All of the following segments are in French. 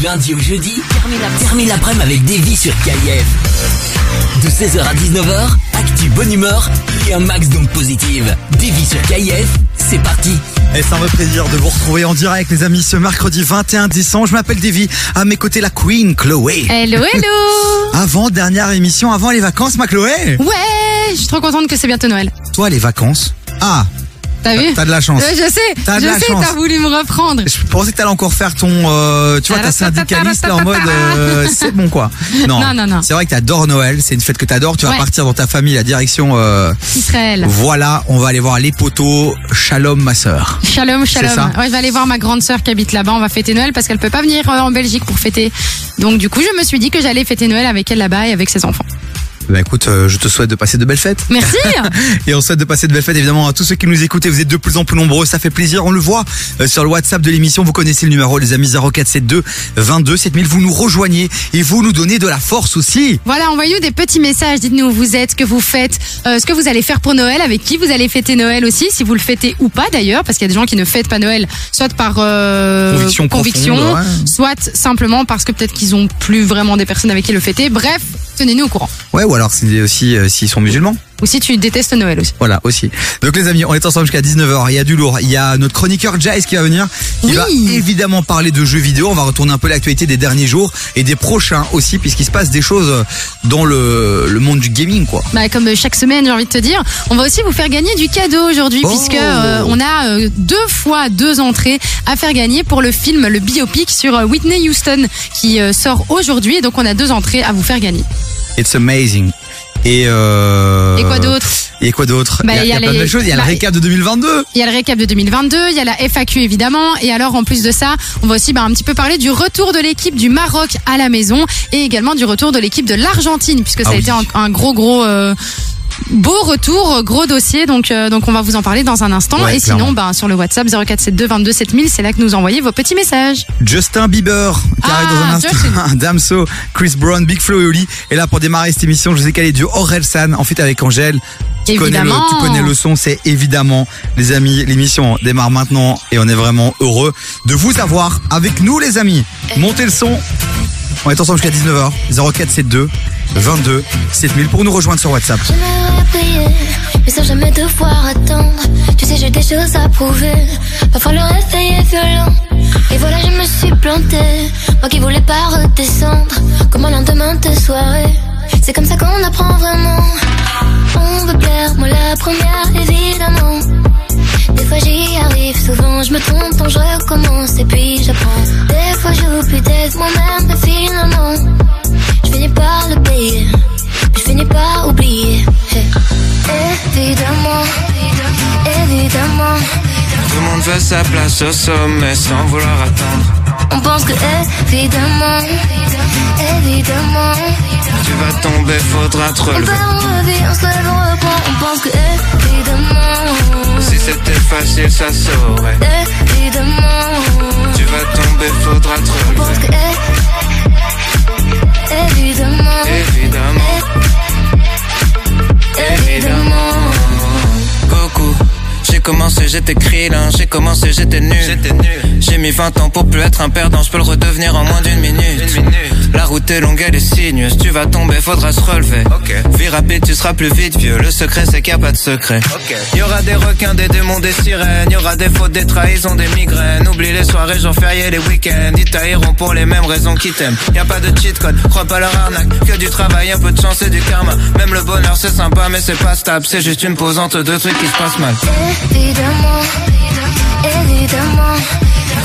Du lundi au jeudi, termine l'après-midi avec Davy sur KIF. De 16h à 19h, actu bonne humeur et un max d'ondes positives. Davy sur KIF, c'est parti. Et c'est un vrai plaisir de vous retrouver en direct, les amis, ce mercredi 21 décembre. Je m'appelle Davy. À mes côtés, la Queen, Chloé. Hello, hello Avant dernière émission, avant les vacances, ma Chloé. Ouais, je suis trop contente que c'est bientôt Noël. Toi, les vacances? Ah, T'as vu t'as de la chance. Ouais, Je sais, T'as de je la sais, t'as voulu me reprendre. Je pensais que t'allais encore faire ton, euh, tu vois, ta syndicaliste là en mode, euh, c'est bon quoi. Non, Non, non, non. C'est vrai que t'adores Noël, c'est une fête que t'adores. Tu vas Ouais. partir dans ta famille, la direction. Euh, Israël. voilà, on va aller voir les poteaux. Shalom, ma sœur. Shalom, shalom. ça Ouais, je vais aller voir ma grande sœur qui habite là-bas. On va fêter Noël parce qu'elle peut pas venir en Belgique pour fêter. Donc du coup, je me suis dit que j'allais fêter Noël avec elle là-bas et avec ses enfants. Bah écoute, euh, je te souhaite de passer de belles fêtes. Merci. Et on souhaite de passer de belles fêtes évidemment à tous ceux qui nous écoutent. et Vous êtes de plus en plus nombreux, ça fait plaisir. On le voit euh, sur le WhatsApp de l'émission. Vous connaissez le numéro, les amis 0472 22 7000. Vous nous rejoignez et vous nous donnez de la force aussi. Voilà, envoyez-nous des petits messages. Dites-nous où vous êtes, ce que vous faites, euh, ce que vous allez faire pour Noël, avec qui vous allez fêter Noël aussi, si vous le fêtez ou pas d'ailleurs, parce qu'il y a des gens qui ne fêtent pas Noël, soit par Conviction conviction, profonde, ouais. soit simplement parce que peut-être qu'ils ont plus vraiment des personnes avec qui le fêter. Bref, tenez-nous au courant. Ouais, ou alors c'est aussi euh, s'ils sont musulmans. Ou si tu détestes Noël aussi. Voilà, aussi. Donc les amis, on est ensemble jusqu'à 19h. Il y a du lourd. Il y a notre chroniqueur Jace qui va venir. Qui Oui. va évidemment parler de jeux vidéo. On va retourner un peu l'actualité des derniers jours et des prochains aussi, puisqu'il se passe des choses dans le, le monde du gaming, quoi. Bah, comme chaque semaine, j'ai envie de te dire, on va aussi vous faire gagner du cadeau aujourd'hui, Oh. puisque euh, on a euh, deux fois deux entrées à faire gagner pour le film, le biopic sur euh, Whitney Houston, qui sort aujourd'hui. Donc, on a deux entrées à vous faire gagner. It's amazing. Et, euh... Et quoi d'autre Et quoi d'autre? Bah, Il y a, y a il y a plein de les- choses. Il y a bah, le récap de 2022. Il y a le récap de 2022, il y a la FAQ évidemment, et alors en plus de ça, on va aussi bah, un petit peu parler du retour de l'équipe du Maroc à la maison, et également du retour de l'équipe de l'Argentine, puisque ça Ah a oui. été un, un gros gros euh, beau retour, gros dossier, donc euh, donc on va vous en parler dans un instant. Ouais, et clairement. sinon, bah, sur le WhatsApp 0472 22 7000, c'est là que nous envoyez vos petits messages. Justin Bieber qui Ah, arrive dans un instant. Justin. Damso, Chris Brown, Big Flo et Oli. Et là pour démarrer cette émission, je vous ai calé du Aurel San en fait avec Angèle. Tu connais, le, tu connais le son, c'est évidemment, les amis, l'émission démarre maintenant et on est vraiment heureux de vous avoir avec nous, les amis. Montez le son. On est ensemble jusqu'à 19h. 0472 22 7000 pour nous rejoindre sur WhatsApp. Mais sans jamais devoir attendre. Tu sais, j'ai des choses à prouver. Parfois le réveil est violent. Et voilà, je me suis plantée. Moi qui voulais pas redescendre. Comme un lendemain de soirée. C'est comme ça qu'on apprend vraiment. On veut plaire, moi la première, évidemment. Des fois j'y arrive, souvent je me trompe, donc je recommence et puis j'apprends. Des fois j'oublie d'être moi-même, mais finalement, je finis par le payer. Je finis par oublier. Hey. Évidemment, évidemment, Tout le monde veut sa place au sommet sans vouloir attendre. on pense que évidemment, évidemment, Tu vas tomber, faudra te on perd, se lève, on reprend, on pense que évidemment, Si c'était facile, ça saurait. évidemment, Tu vas tomber, faudra te on pense que évidemment, Évidemment, évidemment. J'ai commencé, j'étais krillin, j'ai commencé, j'étais nul. J'ai mis 20 ans pour plus être un perdant, je peux le redevenir en moins d'une minute. La route est longue, elle est sinueuse, tu vas tomber, faudra se relever. Vie rapide, tu seras plus vite vieux, le secret c'est qu'il n'y a pas de secret. Y aura des requins, des démons, des sirènes, y aura des fautes, des trahisons, des migraines. Oublie les soirées, jours fériés, les week-ends, ils tailleront pour les mêmes raisons qu'ils t'aiment. Y a pas de cheat code, crois pas leur arnaque, que du travail, un peu de chance et du karma. Même le bonheur c'est sympa, mais c'est pas stable, c'est juste une pause entre deux trucs qui se passent mal. Évidemment, évidemment,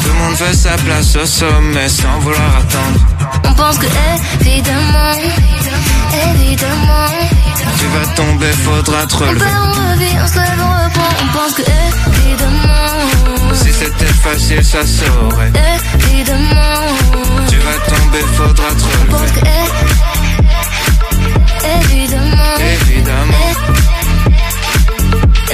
Tout le monde veut sa place au sommet sans vouloir attendre. on pense que évidemment, évidemment, Tu vas tomber, faudra te on relever. perd, on revit, on se lève, on reprend, on pense que évidemment, Si c'était facile, ça saurait. évidemment, Tu vas tomber, faudra te on pense relever. que évidemment, Évidemment,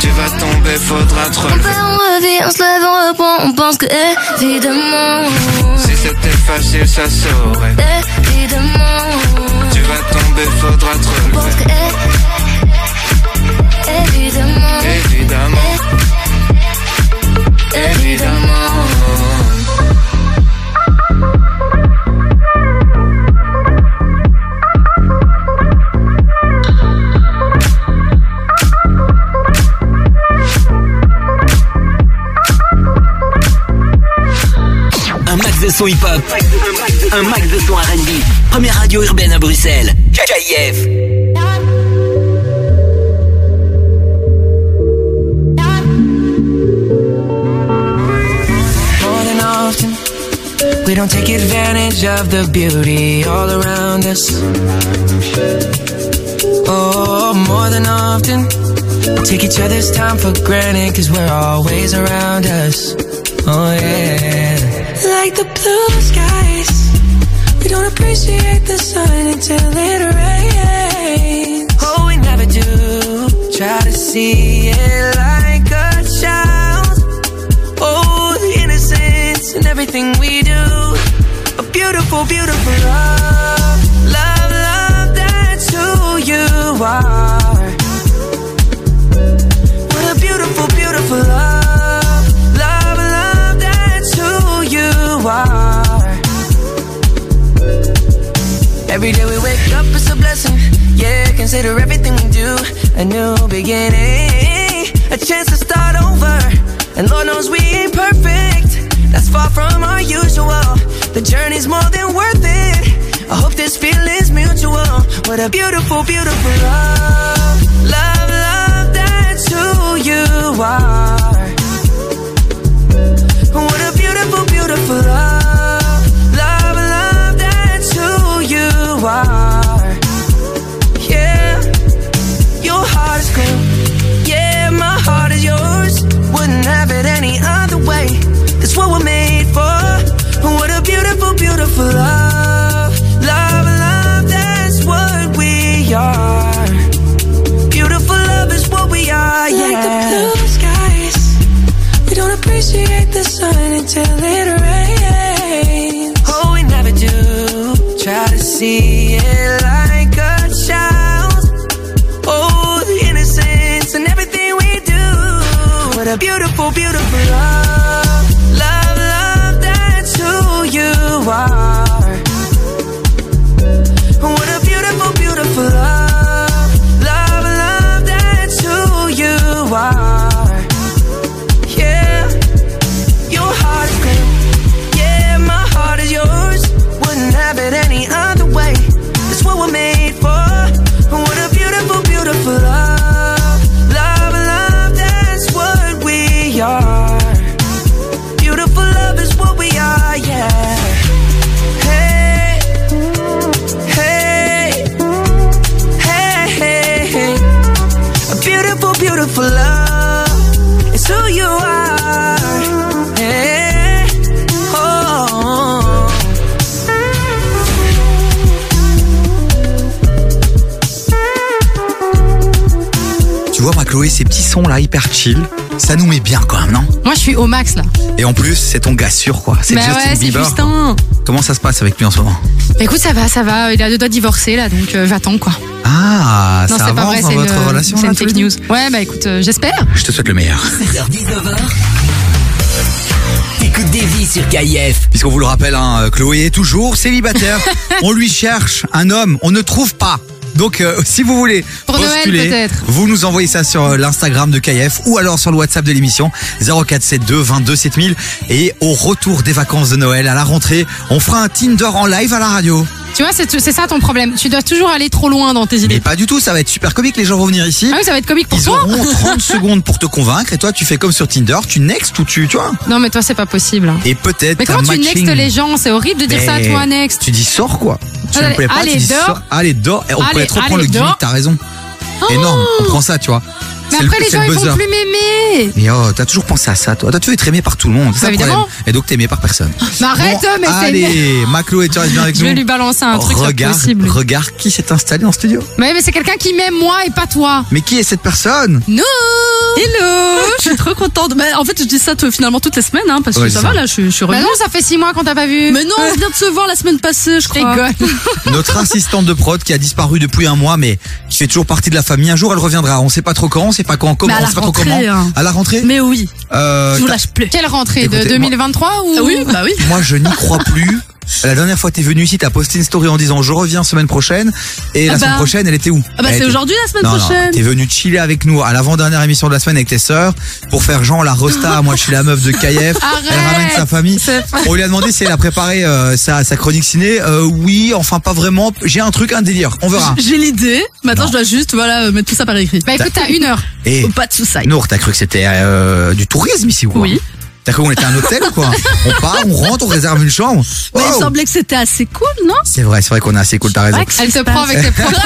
Tu vas tomber, faudra te On relever. on revient, on se lève, on reprend. On pense que évidemment, Si c'était facile, ça saurait. évidemment. Son hip-hop, un max de son R&B. Première radio urbaine à Bruxelles. KIF. more than often. We don't take advantage of the beauty all around us. Oh, more than often. We take each other's time for granted cause we're always around us. Oh, yeah. The sun until it rains. Oh, we never do. Try to see it like a child. Oh, the innocence in everything we do. A beautiful, beautiful love. Love, love, that's who you are. What a beautiful, beautiful love. Every day we wake up, it's a blessing. Yeah, consider everything we do a new beginning, a chance to start over. And Lord knows we ain't perfect. That's far from our usual. The journey's more than worth it. I hope this feeling's mutual. What a beautiful, beautiful love. Love, love, that's who you are. What a beautiful, beautiful love. What we're made for. What a beautiful, beautiful love. Love, love, that's what we are. Beautiful love is what we are, yeah. Like the blue skies. We don't appreciate the sun until it rains. Oh, we never do. Try to see Sons là, hyper chill, ça nous met bien quand même, non? Moi, je suis au max là. Et en plus, c'est ton gars sûr, quoi. C'est Bah Justin ouais, c'est Bieber. Justin. Comment ça se passe avec lui en ce moment? Bah, écoute, ça va, ça va. Il a deux doigts de divorcer là, donc euh, j'attends quoi. Ah, Non, ça c'est pas avance vrai, dans c'est votre une, relation c'est une fake news. Ouais, bah écoute, euh, j'espère. Je te souhaite le meilleur. 16h-19h. T'écoutes des vies sur KIF. Puisqu'on vous le rappelle, hein, Chloé est toujours célibataire. on lui cherche un homme, on ne trouve pas. Donc, euh, si vous voulez Noël, vous nous envoyez ça sur euh, l'Instagram de KF ou alors sur le WhatsApp de l'émission 0472 22 7000. Et au retour des vacances de Noël, à la rentrée, on fera un Tinder en live à la radio. Tu vois, c'est ça ton problème. Tu dois toujours aller trop loin dans tes Mais idées. pas du tout, ça va être super comique. Les gens vont venir ici. Ah oui, ça va être comique pour Ils toi. auront 30 secondes pour te convaincre et toi tu fais comme sur Tinder, tu next ou tu, tu vois. Non, mais toi, c'est pas possible. Et peut-être Mais comment tu matching. next les gens? C'est horrible de dire ça à Mais toi, next. Tu dis sors quoi. Tu Allez, me plais pas, allez, tu dis dors. sors. Allez, dors. Et on Allez, pourrait être reprendre le gimmick, t'as raison. Énorme, on prend ça, tu vois. Mais après, le- les gens, le ils vont plus m'aimer. Mais oh, t'as toujours pensé à ça, toi. Toi, tu veux être aimé par tout le monde. C'est ça le problème. Et donc, t'es aimé par personne. Mais arrête, Bon, mais. Allez, Maclo et tu restes bien avec Je vais nous. lui balancer un truc, regarde, possible. regarde qui s'est installé en studio. Mais, mais c'est quelqu'un qui m'aime moi et pas toi. Mais qui est cette personne? Nous Hello Je suis trop contente. Mais en fait, je dis ça finalement toutes les semaines, hein, parce que Ouais, ça va là, je, je suis Bah revenue. non, ça fait six mois qu'on t'a pas vu. Mais non, on vient de se voir la semaine passée, je je crois. rigole. Notre assistante de prod qui a disparu depuis un mois, mais qui fait toujours partie de la famille. Un jour, elle reviendra. On sait pas trop quand, on sait pas quand, comment, Mais à on la sait pas trop rentrée, comment. hein. À la rentrée Mais oui, Euh, je vous lâche plus. Quelle rentrée Écoutez, De moi- 2023 ou Ah oui, bah oui. Moi, je n'y crois plus. La dernière fois que t'es venu ici, t'as posté une story en disant je reviens semaine prochaine. Et la Ah semaine bah. prochaine, elle était où? Ah bah c'est était- aujourd'hui la semaine Non, non, prochaine. t'es venu chiller avec nous à l'avant-dernière émission de la semaine avec tes sœurs pour faire genre la rosta. Moi, je suis la meuf de KF. Elle ramène sa famille. C'est pas- On lui a demandé si elle a préparé euh, sa, sa chronique ciné. Euh, oui, enfin pas vraiment. J'ai un truc, un délire. On verra. J'ai l'idée. Maintenant, Non. je dois juste voilà euh, mettre tout ça par écrit. Bah écoute, t'as une heure. Et Pas de soucis. Nour, t'as cru que c'était euh, du tourisme ici ou quoi? Oui. T'as cru qu'on était un hôtel ou quoi On part, on rentre, on réserve une chambre. Mais il Wow. semblait que c'était assez cool, non C'est vrai, c'est vrai qu'on est assez cool, t'as raison. Elle se prend avec tes propres.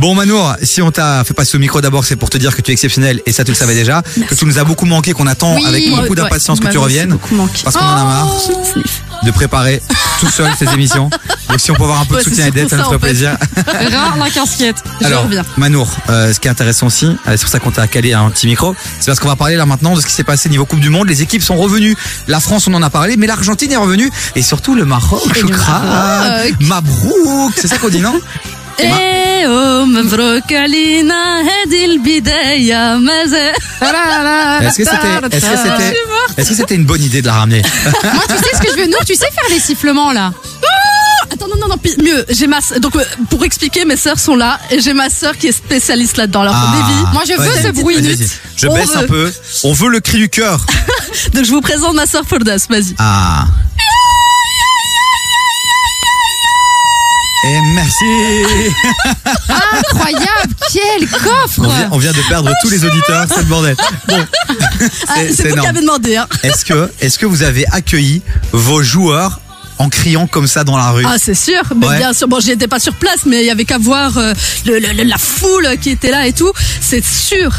Bon Manour, si on t'a fait passer au micro d'abord, c'est pour te dire que tu es exceptionnel et ça tu le savais déjà, que tu nous as beaucoup manqué, qu'on attend Oui. avec beaucoup Ouais, d'impatience ouais, que tu m'avez reviennes, beaucoup manqué. parce qu'on en a marre Sniff. De préparer tout seul ces émissions. Donc si on peut avoir un peu de Ouais, soutien et d'aide, ça nous ferait plaisir. Rare la casquette. Alors, reviens. Manour, euh, ce qui est intéressant aussi, euh, c'est pour ça qu'on t'a calé un petit micro, c'est parce qu'on va parler là maintenant de ce qui s'est passé niveau Coupe du Monde. Les équipes sont revenues. La France, on en a parlé, mais l'Argentine est revenue et surtout le Maroc. Maroc. Mabrouk, c'est ça qu'on dit non? إيه مبروك علينا هذه البداية ماذا Est-ce que c'était, est-ce que c'était, est-ce que c'était une bonne idée de la ramener Moi, tu sais ce que je veux. Nour, tu sais faire les sifflements là. Attends, non, non, non, pi- mieux, j'ai ma, s- donc, euh, pour expliquer, mes sœurs sont là, et j'ai ma sœur qui est spécialiste là-dedans. Alors, Ah. Davy, Moi, je veux Vas-y, ce bruit. vas-y, vas-y. Je On baisse un veut. peu. On veut le cri du cœur. donc je vous présente ma sœur Fordas, vas-y. Ah. Et merci. Incroyable. Quel coffre. On vient, on vient de perdre tous les auditeurs, c'est le bordel. Bon, Ah, c'est- vous qui avez demandé, hein. Est-ce que, vous avez accueilli vos joueurs en criant comme ça dans la rue? Ah, c'est sûr, mais Ouais. bien sûr, bon, j'y étais pas sur place, mais il y avait qu'à voir euh, le, le- le- la foule qui était là et tout, c'est sûr.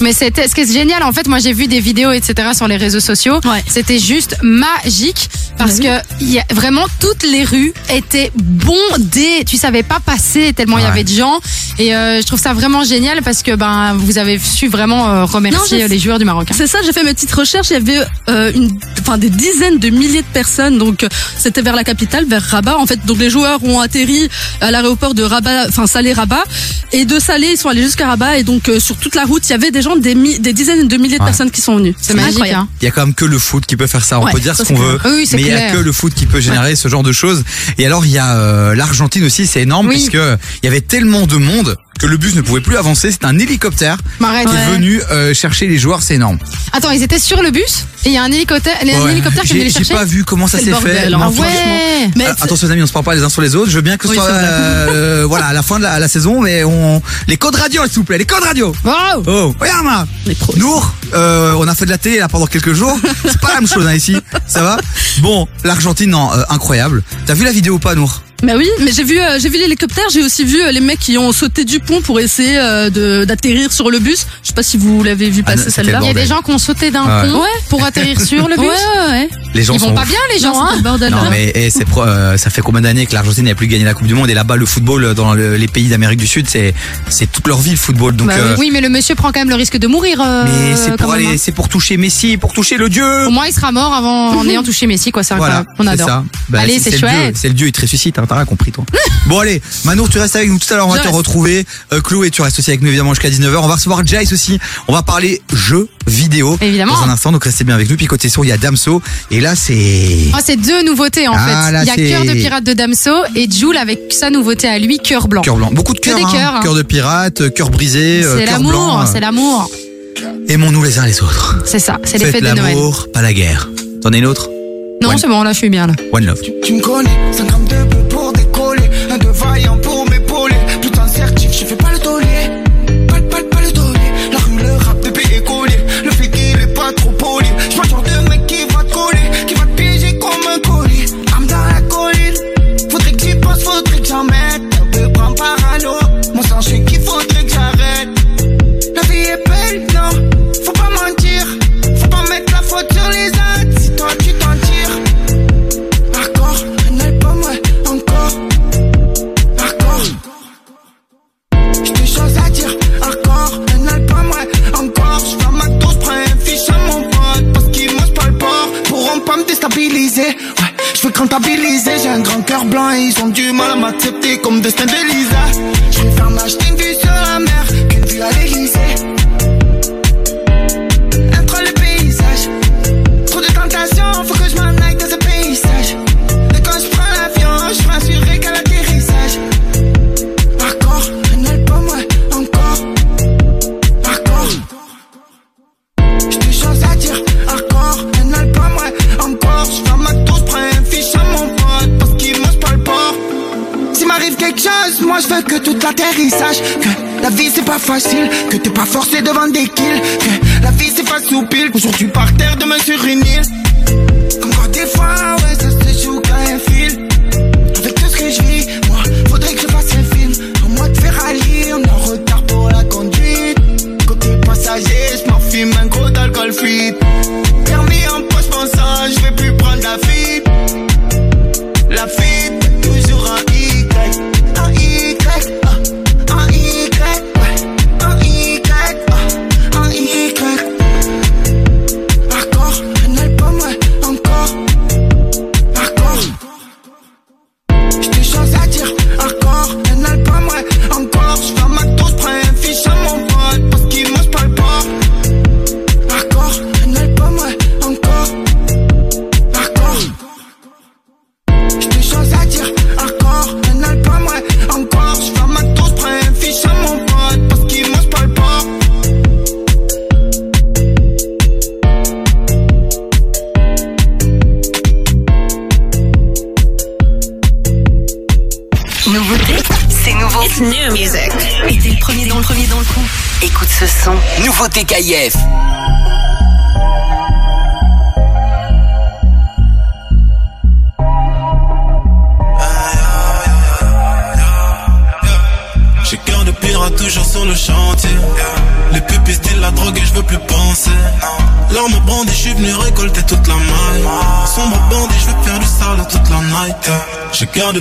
Mais c'était ce qui est génial. En fait, moi, j'ai vu des vidéos, etc. sur les réseaux sociaux. Ouais. C'était juste magique parce que y a, vraiment toutes les rues étaient bondées. Tu savais pas passer tellement il y avait de gens. Et euh, je trouve ça vraiment génial parce que ben vous avez su vraiment euh, remercier je- les joueurs du Maroc. hein. C'est ça, j'ai fait mes petites recherches, il y avait euh, une, enfin, des dizaines de milliers de personnes, donc euh, c'était vers la capitale, vers Rabat. En fait, donc les joueurs ont atterri à l'aéroport de Rabat, enfin Salé-Rabat, et de Salé, ils sont allés jusqu'à Rabat, et donc euh, sur toute la route, il y avait des gens, des, mi- des dizaines de milliers de Ouais. personnes qui sont venues. C'est magique. incroyable. Hein. Il y a quand même que le foot qui peut faire ça. On Ouais, peut dire ça, ce qu'on c'est veut, clair. Oui, c'est mais il y a clair. que le foot qui peut générer ce genre de choses. Et alors il y a euh, l'Argentine aussi, c'est énorme Oui. puisque il y avait tellement de monde que le bus ne pouvait plus avancer. C'est un hélicoptère M'arrête. qui est Ouais. venu euh, chercher les joueurs. C'est énorme. Attends, ils étaient sur le bus et il y a un hélicoptère, un Ouais. hélicoptère qui est venu J'ai les j'ai chercher. pas vu comment ça C'est s'est le fait. bordel, hein. Ah ouais. Mais Euh, attention les amis, on se parle pas les uns sur les autres. Je veux bien que ce Oui, soit c'est vrai. euh, voilà à la fin de la, la saison, mais on les codes radio s'il vous plaît, les codes radio. Wow. Oh, regarde moi. Les pros. Nour, euh, on a fait de la télé là pendant quelques jours. C'est pas la même chose hein, ici. Ça va? Bon, l'Argentine, non, euh, incroyable. T'as vu la vidéo ou pas, Nour? Bah oui, mais j'ai vu, euh, j'ai vu l'hélicoptère, j'ai aussi vu euh, les mecs qui ont sauté du pont pour essayer euh, de d'atterrir sur le bus. Je sais pas si vous l'avez vu Ah, passer c'était celle-là. le Il y a des gens qui ont sauté d'un Ouais. pont pour atterrir sur le bus. Ouais, ouais, ouais. Les gens Ils vont sont pas bien les gens. Non, hein. c'était le bordel. Non mais eh, c'est pro- euh, ça fait combien d'années que l'Argentine n'a plus gagné la Coupe du Monde et là-bas le football euh, dans le- les pays d'Amérique du Sud c'est c'est toute leur vie le football donc Bah euh, oui, mais le monsieur prend quand même le risque de mourir. euh, mais c'est quand pour même, aller hein. c'est pour toucher Messi pour toucher le dieu Au moins, il sera mort avant en ayant touché Messi, quoi. C'est voilà incroyable. On c'est adore. ça Bah, Allez, c'est le dieu, chouette. c'est le dieu il te ressuscite hein, t'as rien compris toi bon allez Manour tu restes avec nous tout à l'heure on va Je te reste. retrouver euh, Chloé tu restes aussi avec nous évidemment jusqu'à 19h on va recevoir Jace aussi on va parler jeux vidéo Évidemment. dans un instant donc restez bien avec nous puis côté son il y a Damso et là c'est Oh, c'est deux nouveautés en Ah, fait. là, Il y a c'est- Cœur de pirate de Damso et Joule avec sa nouveauté à lui, Cœur blanc. Cœur blanc. Beaucoup de Que cœur, des hein. cœurs, hein. Cœur de pirate, euh, cœur brisé, euh, C'est cœur l'amour, blanc. c'est l'amour. Aimons-nous les uns les autres. C'est ça, c'est les Faites fêtes de Noël. l'amour, pas la guerre. T'en as une autre? Non, c'est bon, là je suis bien là. One love. Tu me connais, 5 grammes de peu Ouais, je veux comptabiliser, j'ai un grand cœur blanc et ils ont du mal à m'accepter comme destin de Lisa. Je préfère m'acheter une vue sur la mer qu'une vue à l'Élysée. M'arrive quelque chose, moi je veux que toute l'atterrissage. Que la vie c'est pas facile, que t'es pas forcé de vendre des kills. Que la vie c'est pas soupil, aujourd'hui par terre, demain sur une île. Comme quand des fois, ouais, Nouveauté KIF. J'ai cœur de pirate toujours sur le chantier. Les pupilles style la drogue et je veux plus penser. L'arme bandit, je suis venu récolter toute la maille. Sombre bandit, je veux faire du sale toute la night. J'ai cœur de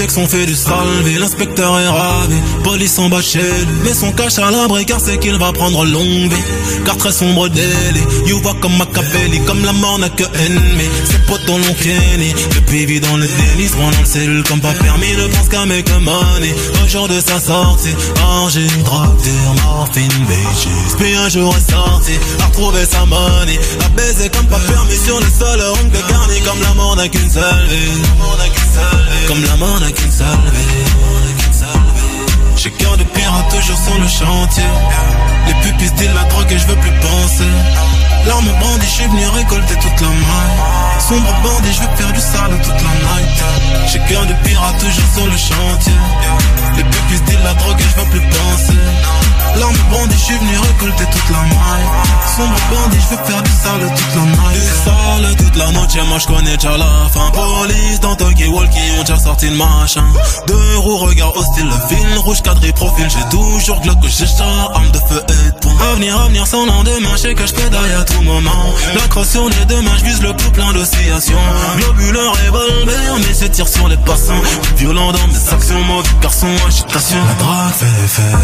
texte, on fait du salvé. L'inspecteur est ravi, police en bas chez lui. Mais son cache à l'abri car c'est qu'il va prendre longue vie. Car très sombre délit, you vois comme Machiavelli, comme la mort n'a que ennemi. Ses potes l'ont kenny, depuis vit dans le déni, dans le cellule comme pas permis, ne pense qu'à make money. Au jour de sa sortie, orgie, drogue, morphine, bitches. Puis un jour est sorti, a retrouvé sa money. A baiser comme pas permis sur le sol, de garni, comme la mort n'a qu'une seule vie. Comme la mort n'a qu'une seule vie. J'ai cœur de pirate toujours sur le chantier. Les pupilles disent la drogue et je veux plus penser. L'arme bandit, je suis venu récolter toute la maille. Sombre bandit, je veux faire du sale toute la night. J'ai cœur de pirate toujours sur le chantier. Les pupilles disent la drogue et je veux plus penser. L'arme bandit, je suis venu récolter toute la maille. Sombre bandit, je veux faire du sale toute la night. Du sale toute la noche, moi je connais déjà la fin. Police dans Tokyo Walkie, ont déjà sorti le machin. Deux roues, regard hostile, le fil rouge cadré profil. J'ai toujours Glock, j'ai chat, arme de feu et de. Avenir, avenir sans lendemain, je sais que je pédale à tout moment. La crosse sur les deux mains, le coup plein d'oscillations. Globuleur revolver, mais je tire sur les passants. Violent dans mes actions, mauvais garçon, agitation. La drague fait effet.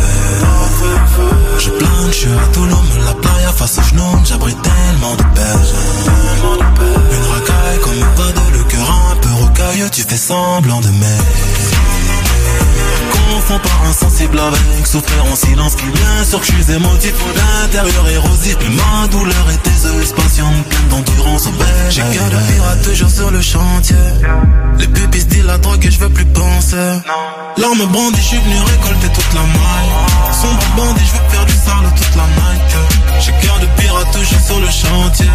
Je plane, je suis à Toulouse, la playa face au genou, j'abrite tellement de berges. Une racaille comme un de le cœur un peu rocailleux, tu fais semblant de m'aimer. Confonds pas insensible avec souffrir en silence qui bien sûr que je suis émotif érosif. Ma douleur et tes yeux patientes pleines d'endurance au bec J'ai cœur de pirate toujours sur le chantier. Les pupilles se disent la drogue et je veux plus penser L'arme bandit, je suis venu récolter toute la maille. Sombre bandit, je veux faire du sale toute la night J'ai cœur de pirate toujours sur le chantier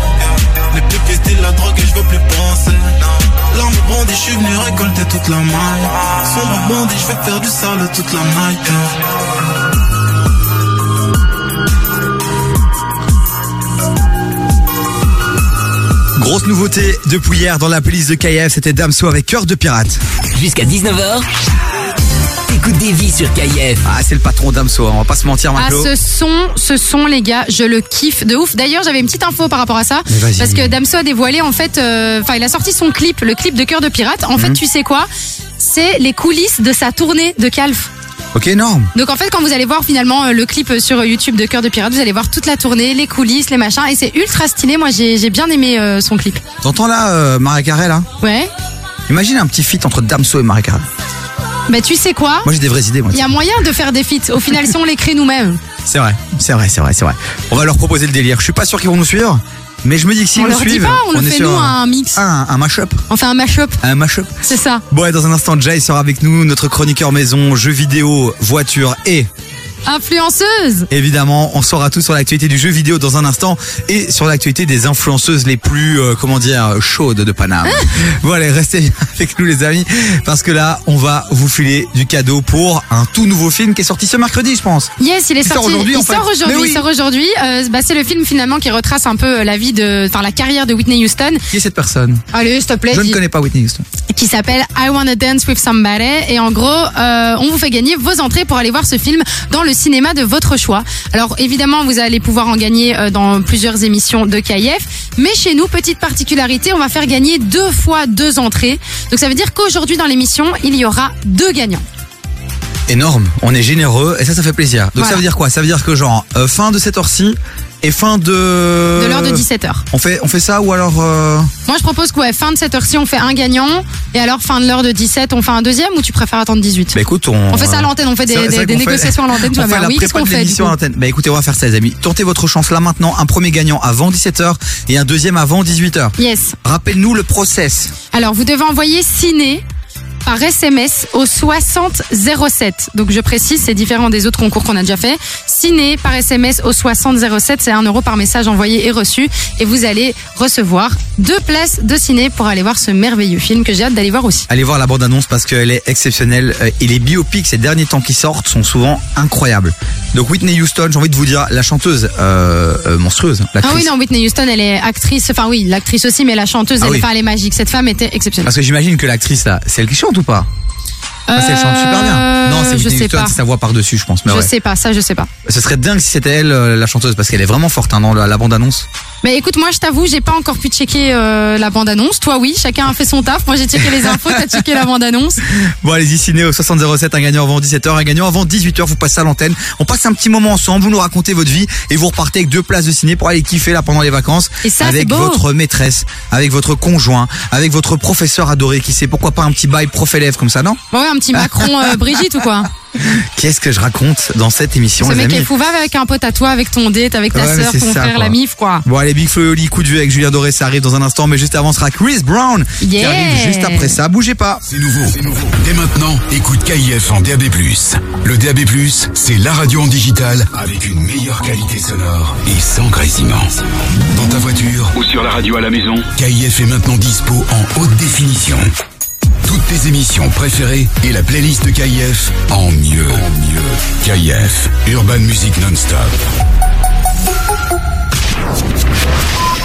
Les se disent la drogue et je veux plus penser. L'arme bandit, je suis venu récolter toute la maille. Sombre bandit, je vais faire du sale toute la night Grosse nouveauté depuis hier dans la police de KF, c'était Damso avec Cœur de Pirate. Jusqu'à 19h. Écoute des vies sur KIF. Ah, c'est le patron Damso, hein, on va pas se mentir, Ah, Marco. ce son, ce son, les gars, je le kiffe de ouf. D'ailleurs, j'avais une petite info par rapport à ça. Parce que Damso a dévoilé, en fait, euh, enfin, il a sorti son clip, le clip de Cœur de Pirate. En Mhm. fait, tu sais quoi? C'est les coulisses de sa tournée de Calf. Ok, énorme. Donc en fait, quand vous allez voir finalement euh, le clip sur YouTube de Cœur de Pirate, vous allez voir toute la tournée, les coulisses, les machins, et c'est ultra stylé. Moi, j'ai bien aimé euh, son clip. T'entends là, euh, Marie Carré, là? Ouais. Imagine un petit feat entre Damso et Marie Carré. Bah tu sais quoi Moi, j'ai des vraies idées, moi. Il y a moyen de faire des feats. Au final, si on les crée nous-mêmes. C'est vrai, c'est vrai, c'est vrai, c'est vrai. On va leur proposer le délire. Je suis pas sûr qu'ils vont nous suivre, mais je me dis que s'ils on nous leur dit suivent, pas, on, le est fait sur nous un mix. un, un mash-up. On fait un mash-up. Un mash-up. C'est ça. Bon, et dans un instant, Jay sera avec nous, notre chroniqueur maison, jeux vidéo, voiture et Influenceuse. évidemment, on saura tout sur l'actualité du jeu vidéo dans un instant et sur l'actualité des influenceuses les plus, euh, comment dire, chaudes de Paname. bon, allez, restez avec nous les amis, parce que là, on va vous filer du cadeau pour un tout nouveau film qui est sorti ce mercredi, je pense. Yes, il est Il sort sorti. aujourd'hui, il en fait. sort aujourd'hui. Oui. Il sort aujourd'hui. Euh, bah, c'est le film finalement qui retrace un peu la vie de, enfin la carrière de Whitney Houston. Qui est cette personne? Allez, s'il te plaît. Je ne connais pas Whitney Houston. Qui s'appelle I Wanna Dance with Somebody. Et en gros, euh, on vous fait gagner vos entrées pour aller voir ce film dans le cinéma de votre choix. Alors évidemment, vous allez pouvoir en gagner euh, dans plusieurs émissions de KIF. Mais chez nous, petite particularité, on va faire gagner deux fois deux entrées. Donc ça veut dire qu'aujourd'hui dans l'émission, il y aura deux gagnants. Énorme, on est généreux et ça, ça fait plaisir. Donc Voilà. ça veut dire quoi? Ça veut dire que genre, euh, fin de cette heure-ci et fin de... De l'heure de 17h. On fait, on fait ça ou alors... euh, Moi, je propose que ouais, fin de cette heure-ci, on fait un gagnant. Et alors, fin de l'heure de 17, on fait un deuxième ou tu préfères attendre 18 Bah écoute, on... On fait ça à l'antenne, on fait des, C'est vrai- c'est des- vrai des qu'on fait- négociations à l'antenne. Tu On vas fait la oui, qu'est-ce prépa qu'on de fait du l'émission coup? à l'antenne. Bah écoutez, on va faire ça les amis. Tentez votre chance là maintenant. Un premier gagnant avant 17h et un deuxième avant 18h. Yes. Rappelle-nous le process. Alors, vous devez envoyer ciné par SMS au 6007. Donc, je précise, c'est différent des autres concours qu'on a déjà fait. Ciné par SMS au 6007, c'est 1 euro par message envoyé et reçu. Et vous allez recevoir deux places de ciné pour aller voir ce merveilleux film que j'ai hâte d'aller voir aussi. Allez voir la bande-annonce parce qu'elle est exceptionnelle euh, et les biopics ces derniers temps qui sortent sont souvent incroyables. Donc Whitney Houston, j'ai envie de vous dire, la chanteuse euh, euh, monstrueuse, Ah oui, non, Whitney Houston, elle est actrice, enfin oui, l'actrice aussi, mais la chanteuse, Ah elle, oui. enfin, elle est magique. Cette femme était exceptionnelle. Parce que j'imagine que l'actrice là, c'est elle qui chante ou pas Ah, elle chante super bien. Non, c'est Euh, je Whitney sais Houston, c'est sa voix par-dessus, je pense. Mais je ouais. sais pas, ça je sais pas. Ce serait dingue si c'était elle euh, la chanteuse parce qu'elle est vraiment forte hein, dans la, la bande-annonce. Mais écoute, moi je t'avoue, j'ai pas encore pu checker euh, la bande-annonce. Toi oui, chacun a fait son taf. Moi j'ai checké les infos, t'as checké la bande-annonce. Bon, allez-y, ciné au 6007, un gagnant avant 17h, un gagnant avant 18h, vous passez à l'antenne. On passe un petit moment ensemble, vous nous racontez votre vie et vous repartez avec deux places de ciné pour aller kiffer là pendant les vacances. Et ça, c'est avec beau. votre maîtresse, avec votre conjoint, avec votre professeur adoré qui sait pourquoi pas un petit bail prof-élève comme ça, non? Bon, ouais, un petit Macron euh, Brigitte ou quoi? Qu'est-ce que je raconte dans cette émission, Ce les mec amis est fou, va avec un pote à toi, avec ton date, avec ta Ouais, mais c'est ton ça, frère, quoi. la mif, quoi. Bon allez Big Flo et Oli, coup de vue avec Julien Doré, ça arrive dans un instant, mais juste avant sera Chris Brown qui Yeah. arrive juste après ça. Bougez pas. C'est nouveau. Dès maintenant, écoute KIF en DAB+. Le DAB+, c'est la radio en digital avec une meilleure qualité sonore et sans grésillement. Dans ta voiture ou sur la radio à la maison, KIF est maintenant dispo en haute définition. Toutes tes émissions préférées et la playlist de KIF en mieux. En mieux. KIF, Urban Music Non-Stop.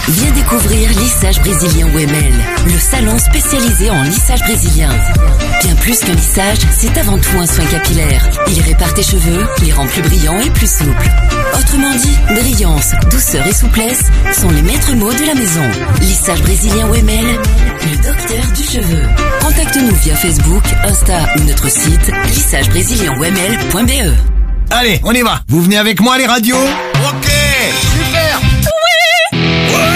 Viens découvrir Lissage Brésilien Wemel, le salon spécialisé en lissage brésilien. Bien plus qu'un lissage, c'est avant tout un soin capillaire. Il répare tes cheveux, les rend plus brillants et plus souples. Autrement dit, brillance, douceur et souplesse sont les maîtres mots de la maison. Lissage Brésilien Wemel, le docteur du cheveu. Contacte-nous via Facebook, Insta ou notre site lissagebrésilien-wemel.be. Allez, on y va. Vous venez avec moi les radios? Ok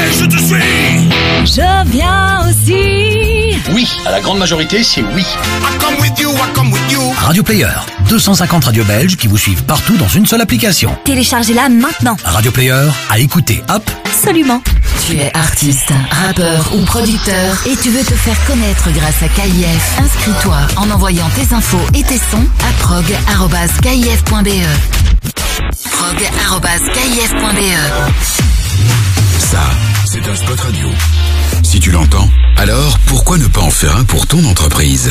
Ouais, je te suis Je viens aussi. Oui, à la grande majorité, c'est oui. I come with you, I come with you Radio Player, 250 radios belges qui vous suivent partout dans une seule application. Téléchargez-la maintenant. Radio Player, à écouter, hop. Absolument. Tu es artiste, rappeur ou producteur et tu veux te faire connaître grâce à KIF. Inscris-toi en envoyant tes infos et tes sons à prog.kif.be. prog.kif.be. Ça, c'est un spot radio. Si tu l'entends, alors pourquoi ne pas en faire un pour ton entreprise?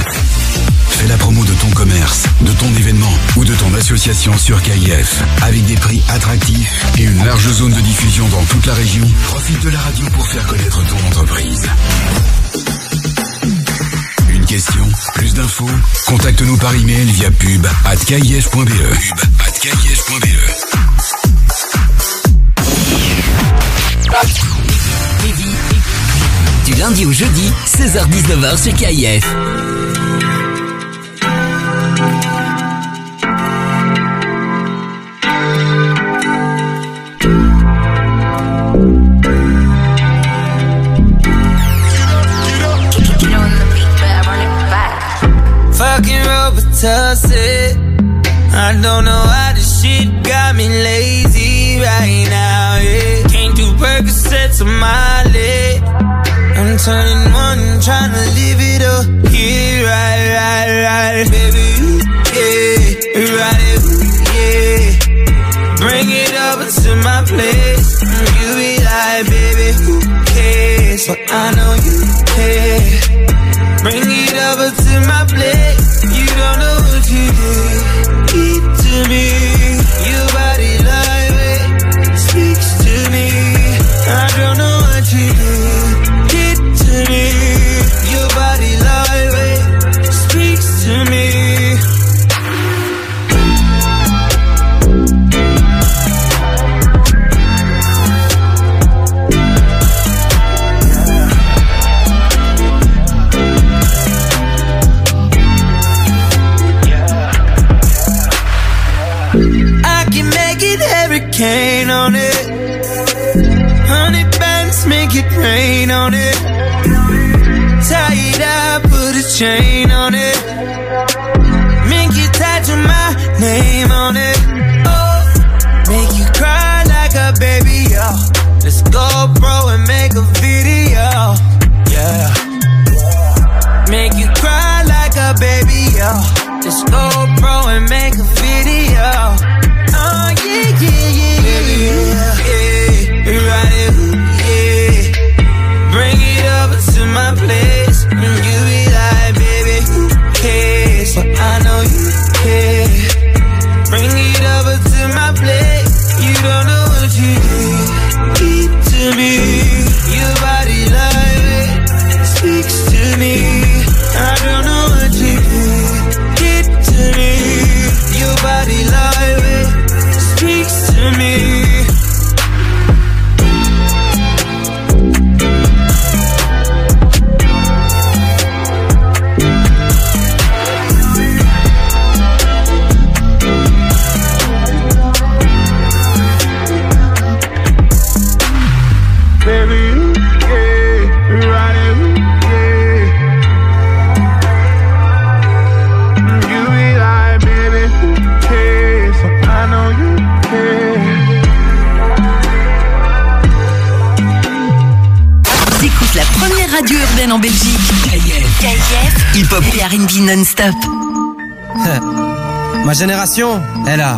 Fais la promo de ton commerce, de ton événement ou de ton association sur KIF avec des prix attractifs et une large zone de diffusion dans toute la région. Profite de la radio pour faire connaître ton entreprise. Une question, plus d'infos? Contacte-nous par email via pub at. Du lundi au jeudi, 16h-19h sur KIF. Fucking Robitussin I don't know how this shit got me lazy right now Percocets on my leg. I'm turning one, trying to live it up. Yeah, right, right, right, baby. Yeah, right, yeah. Bring it over to my place. You be like, baby, who cares? But I know you care. Bring it over to my place. You don't know what you did. Eat to me. Rain on it. Tie it up, put a chain on it. Make you tattoo my name on it. Oh, make you cry like a baby, oh. Let's go, bro, and make a video. Yeah. Make you cry like a baby, oh. Let's go, bro, and make KIF. Hip Hop. Et R&B non-stop. Ma génération, elle a,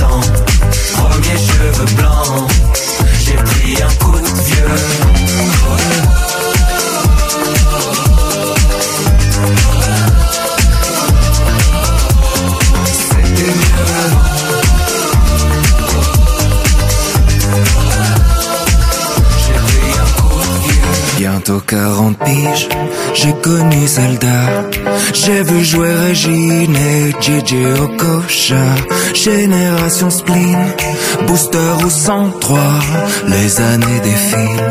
Premier cheveux blancs, j'ai pris un coup de vieux. Bientôt 40 piges, j'ai connu Zelda. J'ai vu jouer Régine et JJ Okocha. Génération spleen, booster ou 103. Les années défilent,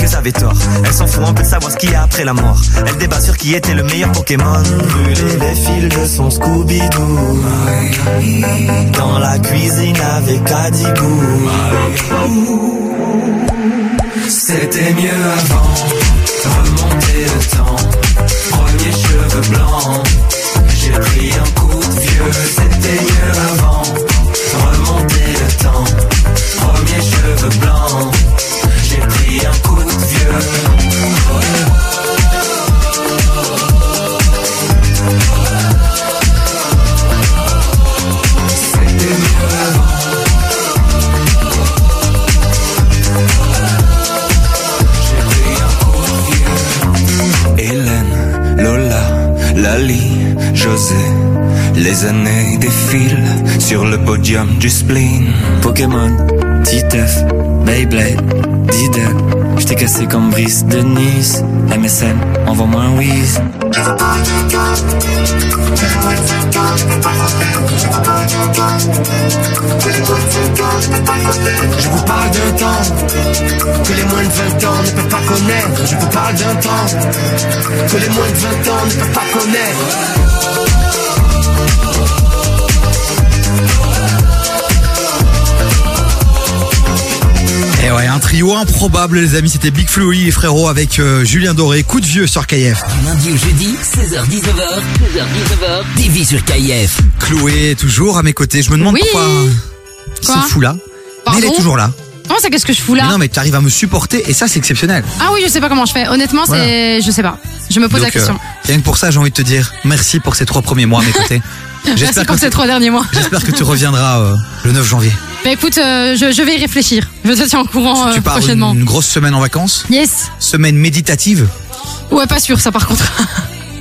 Elle s'en fout un peu de savoir ce qu'il y a après la mort. Elle débat sur qui était le meilleur Pokémon. Brûler les fils de son Scooby-Doo. Dans la cuisine avec Adibou. C'était mieux avant, remonter le temps. Premier cheveux blancs, j'ai pris un coup de vieux. Les années défilent sur le podium du spleen. Pokémon, Titeuf, Beyblade, Diddle. J't'ai cassé comme Brice de Nice. MSN, envoie-moi un whiz. Je vous parle d'un temps que les moins de 20 ans ne peuvent pas connaître. Je vous parle d'un temps que les moins de 20 ans ne peuvent pas connaître. Et ouais, un trio improbable, les amis. C'était Big Flo et les frérots avec euh, Julien Doré. Coup de vieux sur KF. Du lundi au jeudi, 16h-19h, 16h-19h, TV sur KF. Chloé est toujours à mes côtés. Je me demande Oui. pourquoi Quoi c'est fou là. Mais elle est Pardon toujours là. Comment ça, qu'est-ce que je fous là Mais non, mais tu arrives à me supporter et ça, c'est exceptionnel. Ah oui, je sais pas comment je fais. Honnêtement, c'est, je sais pas. Je me pose la Donc, question. euh, rien que pour ça, j'ai envie de te dire merci pour ces trois premiers mois à mes côtés. Merci pour que ces tu- trois derniers mois. J'espère que tu reviendras euh, le 9 janvier. Bah écoute, euh, je, je vais y réfléchir. Je te tiens au courant euh, tu pars prochainement. une grosse semaine en vacances. Yes. Semaine méditative. Ouais, pas sûr ça par contre.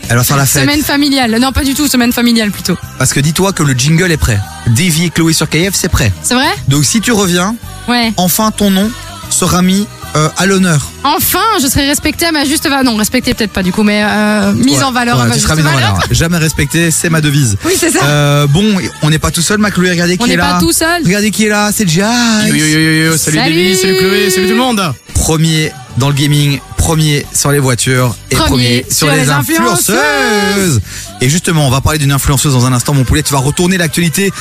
Elle va faire la fête. Semaine familiale. Non, pas du tout. Semaine familiale plutôt. Parce que dis-toi que le jingle est prêt. Davy et Chloé sur KF, c'est prêt. C'est vrai? Donc si tu reviens, Ouais. enfin ton nom sera mis euh, à l'honneur. Enfin, je serai respectée à ma juste valeur. Non, respectée peut-être pas du coup, mais euh, mise Ouais, en valeur ouais, à ma juste valeur. valeur. Jamais respecté, c'est ma devise. Oui, c'est ça. Euh, bon, on n'est pas tout seul, ma Chloé. Regardez qui On est n'est là. pas tout seul. Regardez qui est là, c'est Jazz. Yo, yo, yo, yo, yo, salut, Salut. Davy, salut Chloé, salut tout le monde. Premier dans le gaming, premier sur les voitures et Premier premier, sur, sur les, les influenceuses. Et justement, on va parler d'une influenceuse dans un instant, mon poulet. Tu vas retourner l'actualité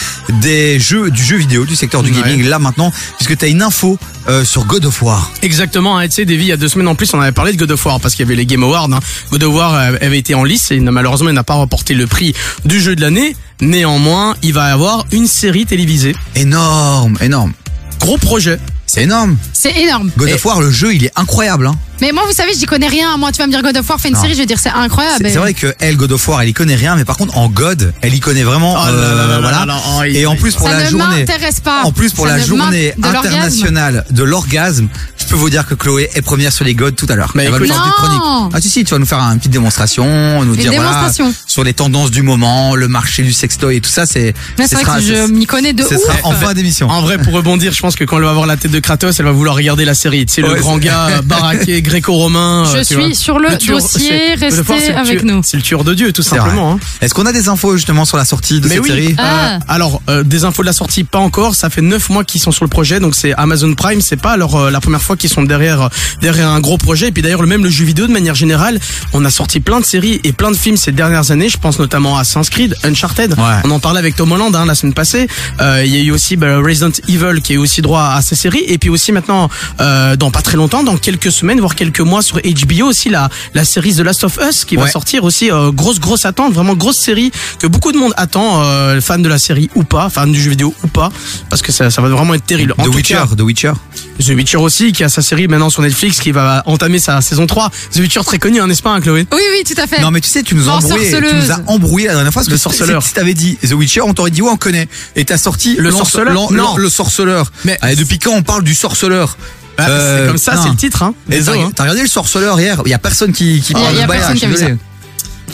des jeux, du jeu vidéo, du secteur du Ouais. gaming là maintenant, puisque tu as une info euh, sur God of War. Exactement, hein, tu sais, Davy, il y a deux semaines en plus, on avait parlé de God of War parce qu'il y avait les Game Awards. hein. God of War euh, avait été en lice et malheureusement, il n'a pas remporté le prix du jeu de l'année. Néanmoins, il va y avoir une série télévisée. Énorme, énorme. Gros projet. C'est énorme. C'est énorme. God of War, le jeu, il est incroyable. Hein. Mais moi, vous savez, j'y connais rien. Moi, tu vas me dire God of War, fais une Non. série, je vais dire c'est incroyable. C'est c'est vrai que elle, God of War, elle y connaît rien, mais par contre en God, elle y connaît vraiment. Oh là euh, là là là voilà. là là, oh, il- Et en plus pour ça la ne journée. m'intéresse pas. En plus pour Ça la ne journée m'int- de l'orgasme. internationale de l'orgasme, je peux vous dire que Chloé est première sur les God tout à l'heure. Mais Elle va nous écoute- faire une petite Non. chronique. Ah si si, tu vas nous faire une petite démonstration, nous Une dire voilà démonstration. sur les tendances du moment, le marché du sextoy et tout ça. C'est. Mais ce c'est vrai sera- que je m'y connais de Ce ouf. sera en fin d'émission. En vrai, pour rebondir, je pense que quand elle va avoir la tête de Kratos, elle va vouloir regarder la série. Tu sais, le grand c'est- gars baraqué, gréco-romain. Je tu suis vois. sur le tueur- dossier, c'est- restez c'est le avec tueur- nous. C'est le tueur de Dieu, tout C'est simplement. hein. Est-ce qu'on a des infos justement sur la sortie de Mais cette oui. série Ah. Euh, alors, euh, des infos de la sortie, pas encore. Ça fait neuf mois qu'ils sont sur le projet, donc c'est Amazon Prime. C'est pas alors euh, la première fois qu'ils sont derrière euh, derrière un gros projet. Et puis d'ailleurs, le même le jeu vidéo de manière générale, on a sorti plein de séries et plein de films ces dernières années. Je pense notamment à Assassin's Creed, Uncharted. Ouais. On en parlait avec Tom Holland hein, la semaine passée. Euh, Il y a eu aussi bah, Resident Evil qui est aussi droit à ces séries. Et puis aussi maintenant, euh, dans pas très longtemps, dans quelques semaines, voire quelques mois sur HBO aussi la la série The Last of Us qui va sortir aussi. euh, grosse grosse attente, vraiment grosse série que beaucoup de monde attend, euh, fan de la série ou pas, fan du jeu vidéo ou pas, parce que ça, ça va vraiment être terrible. En The Witcher, cas, The Witcher. The Witcher aussi, qui a sa série maintenant sur Netflix, qui va entamer sa saison 3. The Witcher très connu, hein, n'est-ce pas, hein, Chloé? Oui, oui, tout à fait. Non mais tu sais, tu nous as embrouillé, tu nous as embrouillé la dernière fois parce Le que si- sorceleur. Si, t'avais dit The Witcher, on t'aurait dit ouais on connaît. Et t'as sorti Le sorceleur Non. le sorceleur. Mais- Ah, depuis quand on parle du sorceleur Bah, Euh, C'est comme ça, non. c'est le titre. Hein. T'as hein. t'as regardé le sorceleur hier Il y a personne qui, qui Il y a- parle y a de Bayard, personne qui a vu désolé.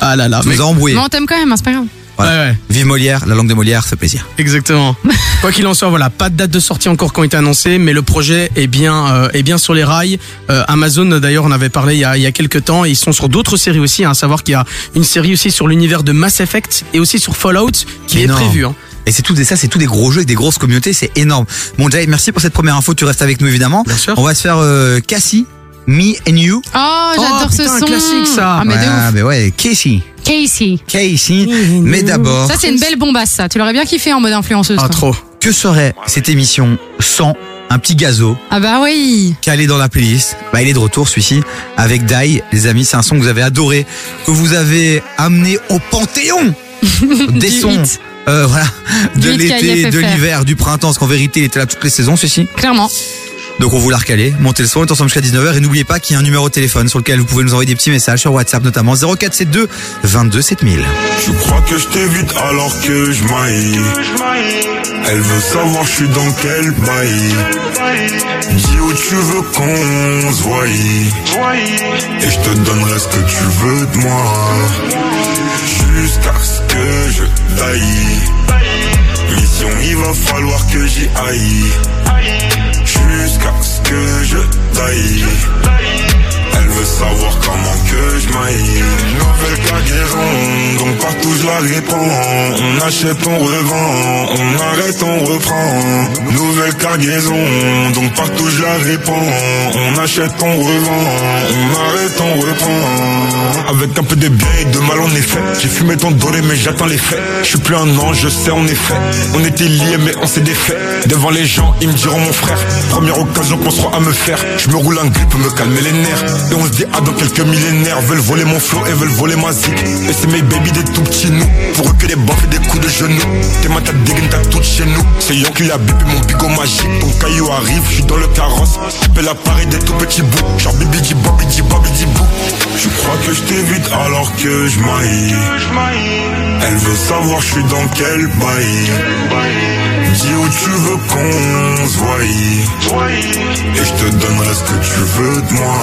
Ah là là, mais... nous as embrouillé. Mais on t'aime quand même, hein, c'est pas grave. Voilà. Ouais, ouais. Vive Molière, la langue de Molière, c'est plaisir. Exactement. Quoi qu'il en soit, voilà, pas de date de sortie encore qui ont été annoncées, mais le projet est bien, euh, est bien sur les rails. Euh, Amazon, d'ailleurs, on avait parlé il y a, il y a quelques temps, et ils sont sur d'autres séries aussi, hein, à savoir qu'il y a une série aussi sur l'univers de Mass Effect et aussi sur Fallout qui est prévue. Hein. Et c'est tout des ça, c'est tout des gros jeux avec des grosses communautés, c'est énorme. Bon Jay, merci pour cette première info. Tu restes avec nous évidemment. Bien sûr. On va se faire euh, Cassie, Me and You. Oh, j'adore ce putain, un son. classique, ça. Ah, mais de ouais, ouf. mais ouais, Casey, Casey. Casey. Mais d'abord, Ça, c'est une belle bombasse, ça. Tu l'aurais bien kiffé en mode influenceuse. Ah, toi. trop. que serait cette émission sans un petit gazo Ah bah oui. calé dans la playlist Bah il est de retour celui-ci avec Dai, les amis. C'est un son que vous avez adoré, que vous avez amené au panthéon des sons. hit. Euh, voilà, de l'été, de l'hiver, du printemps, parce qu'en vérité, il était là toutes les saisons, celui-ci. Clairement. Donc on vous l'a recalé, montez le son, on est ensemble jusqu'à 19h et n'oubliez pas qu'il y a un numéro de téléphone sur lequel vous pouvez nous envoyer des petits messages sur WhatsApp notamment 0472 22 7000. Tu crois que je t'évite alors que je maille. Elle veut savoir je suis dans quel bail Dis où tu veux qu'on se voie. Et je te donnerai ce que tu veux de moi. Jusqu'à ce que je taille. Mission il va falloir que j'y aille Jusqu'à ce que je taille elle veut savoir comment que je maille. Nouvelle cargaison, donc partout je la répands On achète, on revend, on arrête, on reprend. Nouvelle cargaison, donc partout je la répands On achète, on revend, on arrête, on reprend. Avec un peu de bien et de mal en effet J'ai fumé ton doré mais j'attends les faits. Je suis plus un ange, je sais en effet On était liés mais on s'est défait. Devant les gens, ils me diront mon frère Première occasion qu'on sera à me faire. Je me roule un grip pour me calmer les nerfs Et on se dit ah dans quelques millénaires Veulent voler mon flow et veulent voler ma zik. Et c'est mes baby des tout petits nous Pour eux que des baffes et des coups de genoux. T'es ma tête dégaine t'as tout chez nous. C'est Yon qui a bipé mon bigot magique. Ton caillou arrive, je suis dans le carrosse. Tu peux l'appareil des tout petits bouts. Genre bibi di bobi di bobi di bou Je crois que je t'évite alors que je maille Elle veut savoir je suis dans quel bail Dis où tu veux qu'on se voie. Et je te donnerai ce que tu veux de moi.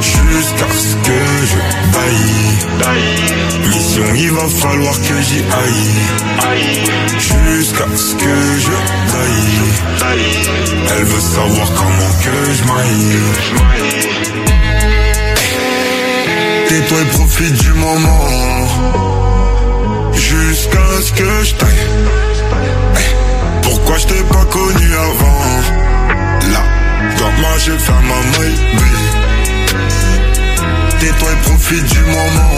Jusqu'à ce que je taille Mission il va falloir que j'y aille. Jusqu'à ce que je taille Elle veut savoir comment que je maille. Tais-toi et profite du moment. Jusqu'à ce que je taille pourquoi je t'ai pas connu avant Là, quand moi je fais ma maille Tais-toi et profite du moment.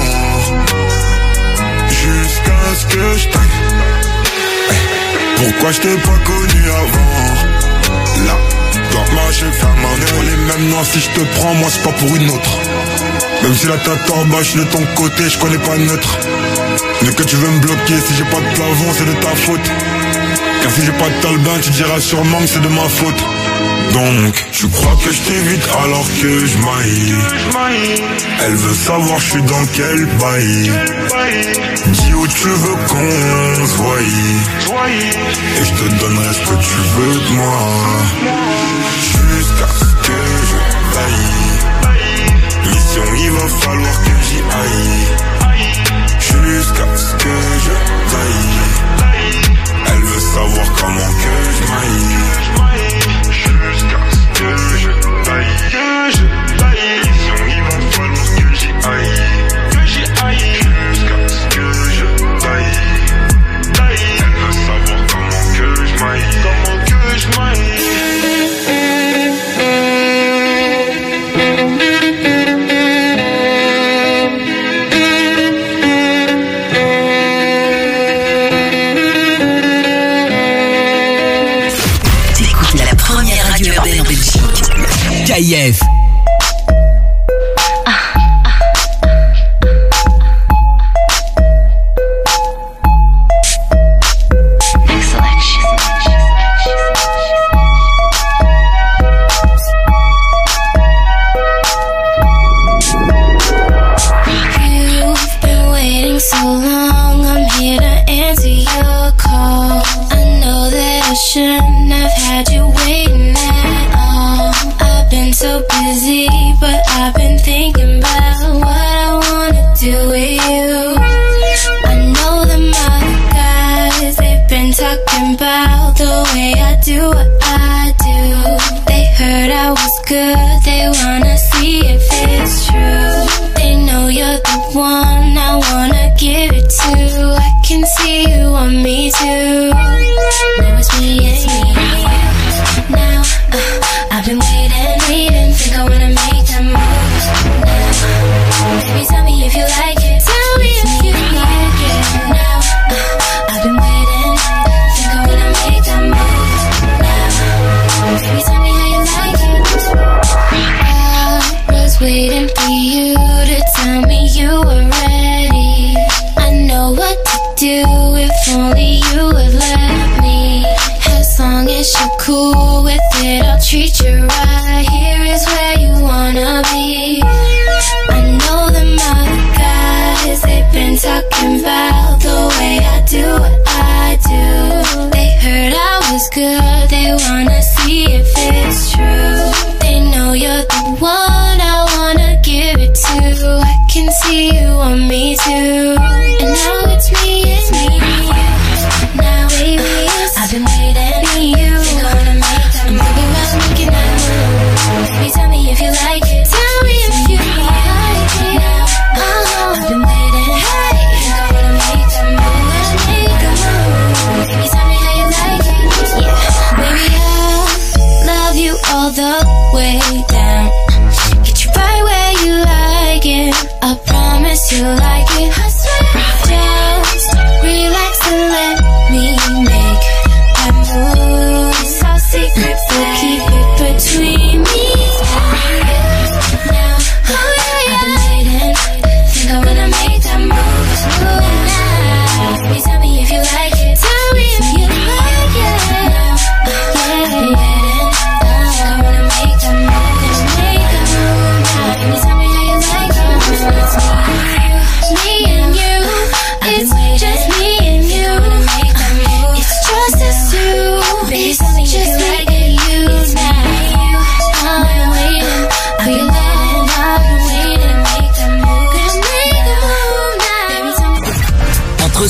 Jusqu'à ce que je taille Pourquoi je t'ai pas connu avant Là, quand moi je fais ma maille. Les mêmes noirs si je te prends Moi c'est pas pour une autre. Même si la tête en bas je de ton côté Je connais pas neutre Que tu veux me bloquer Si j'ai pas de plafond c'est de ta faute. Car si j'ai pas de talbin, tu diras sûrement que c'est de ma faute. Donc, tu crois que je t'évite alors que je maille. Elle veut savoir je suis dans quel bail. Dis où tu veux qu'on se Et je te donnerai ce que tu veux de moi. Jusqu'à ce que je taille. Mission il va falloir que j'y aille Jusqu'à ce que je taille elle veut savoir comment que je maille KIF. Me too.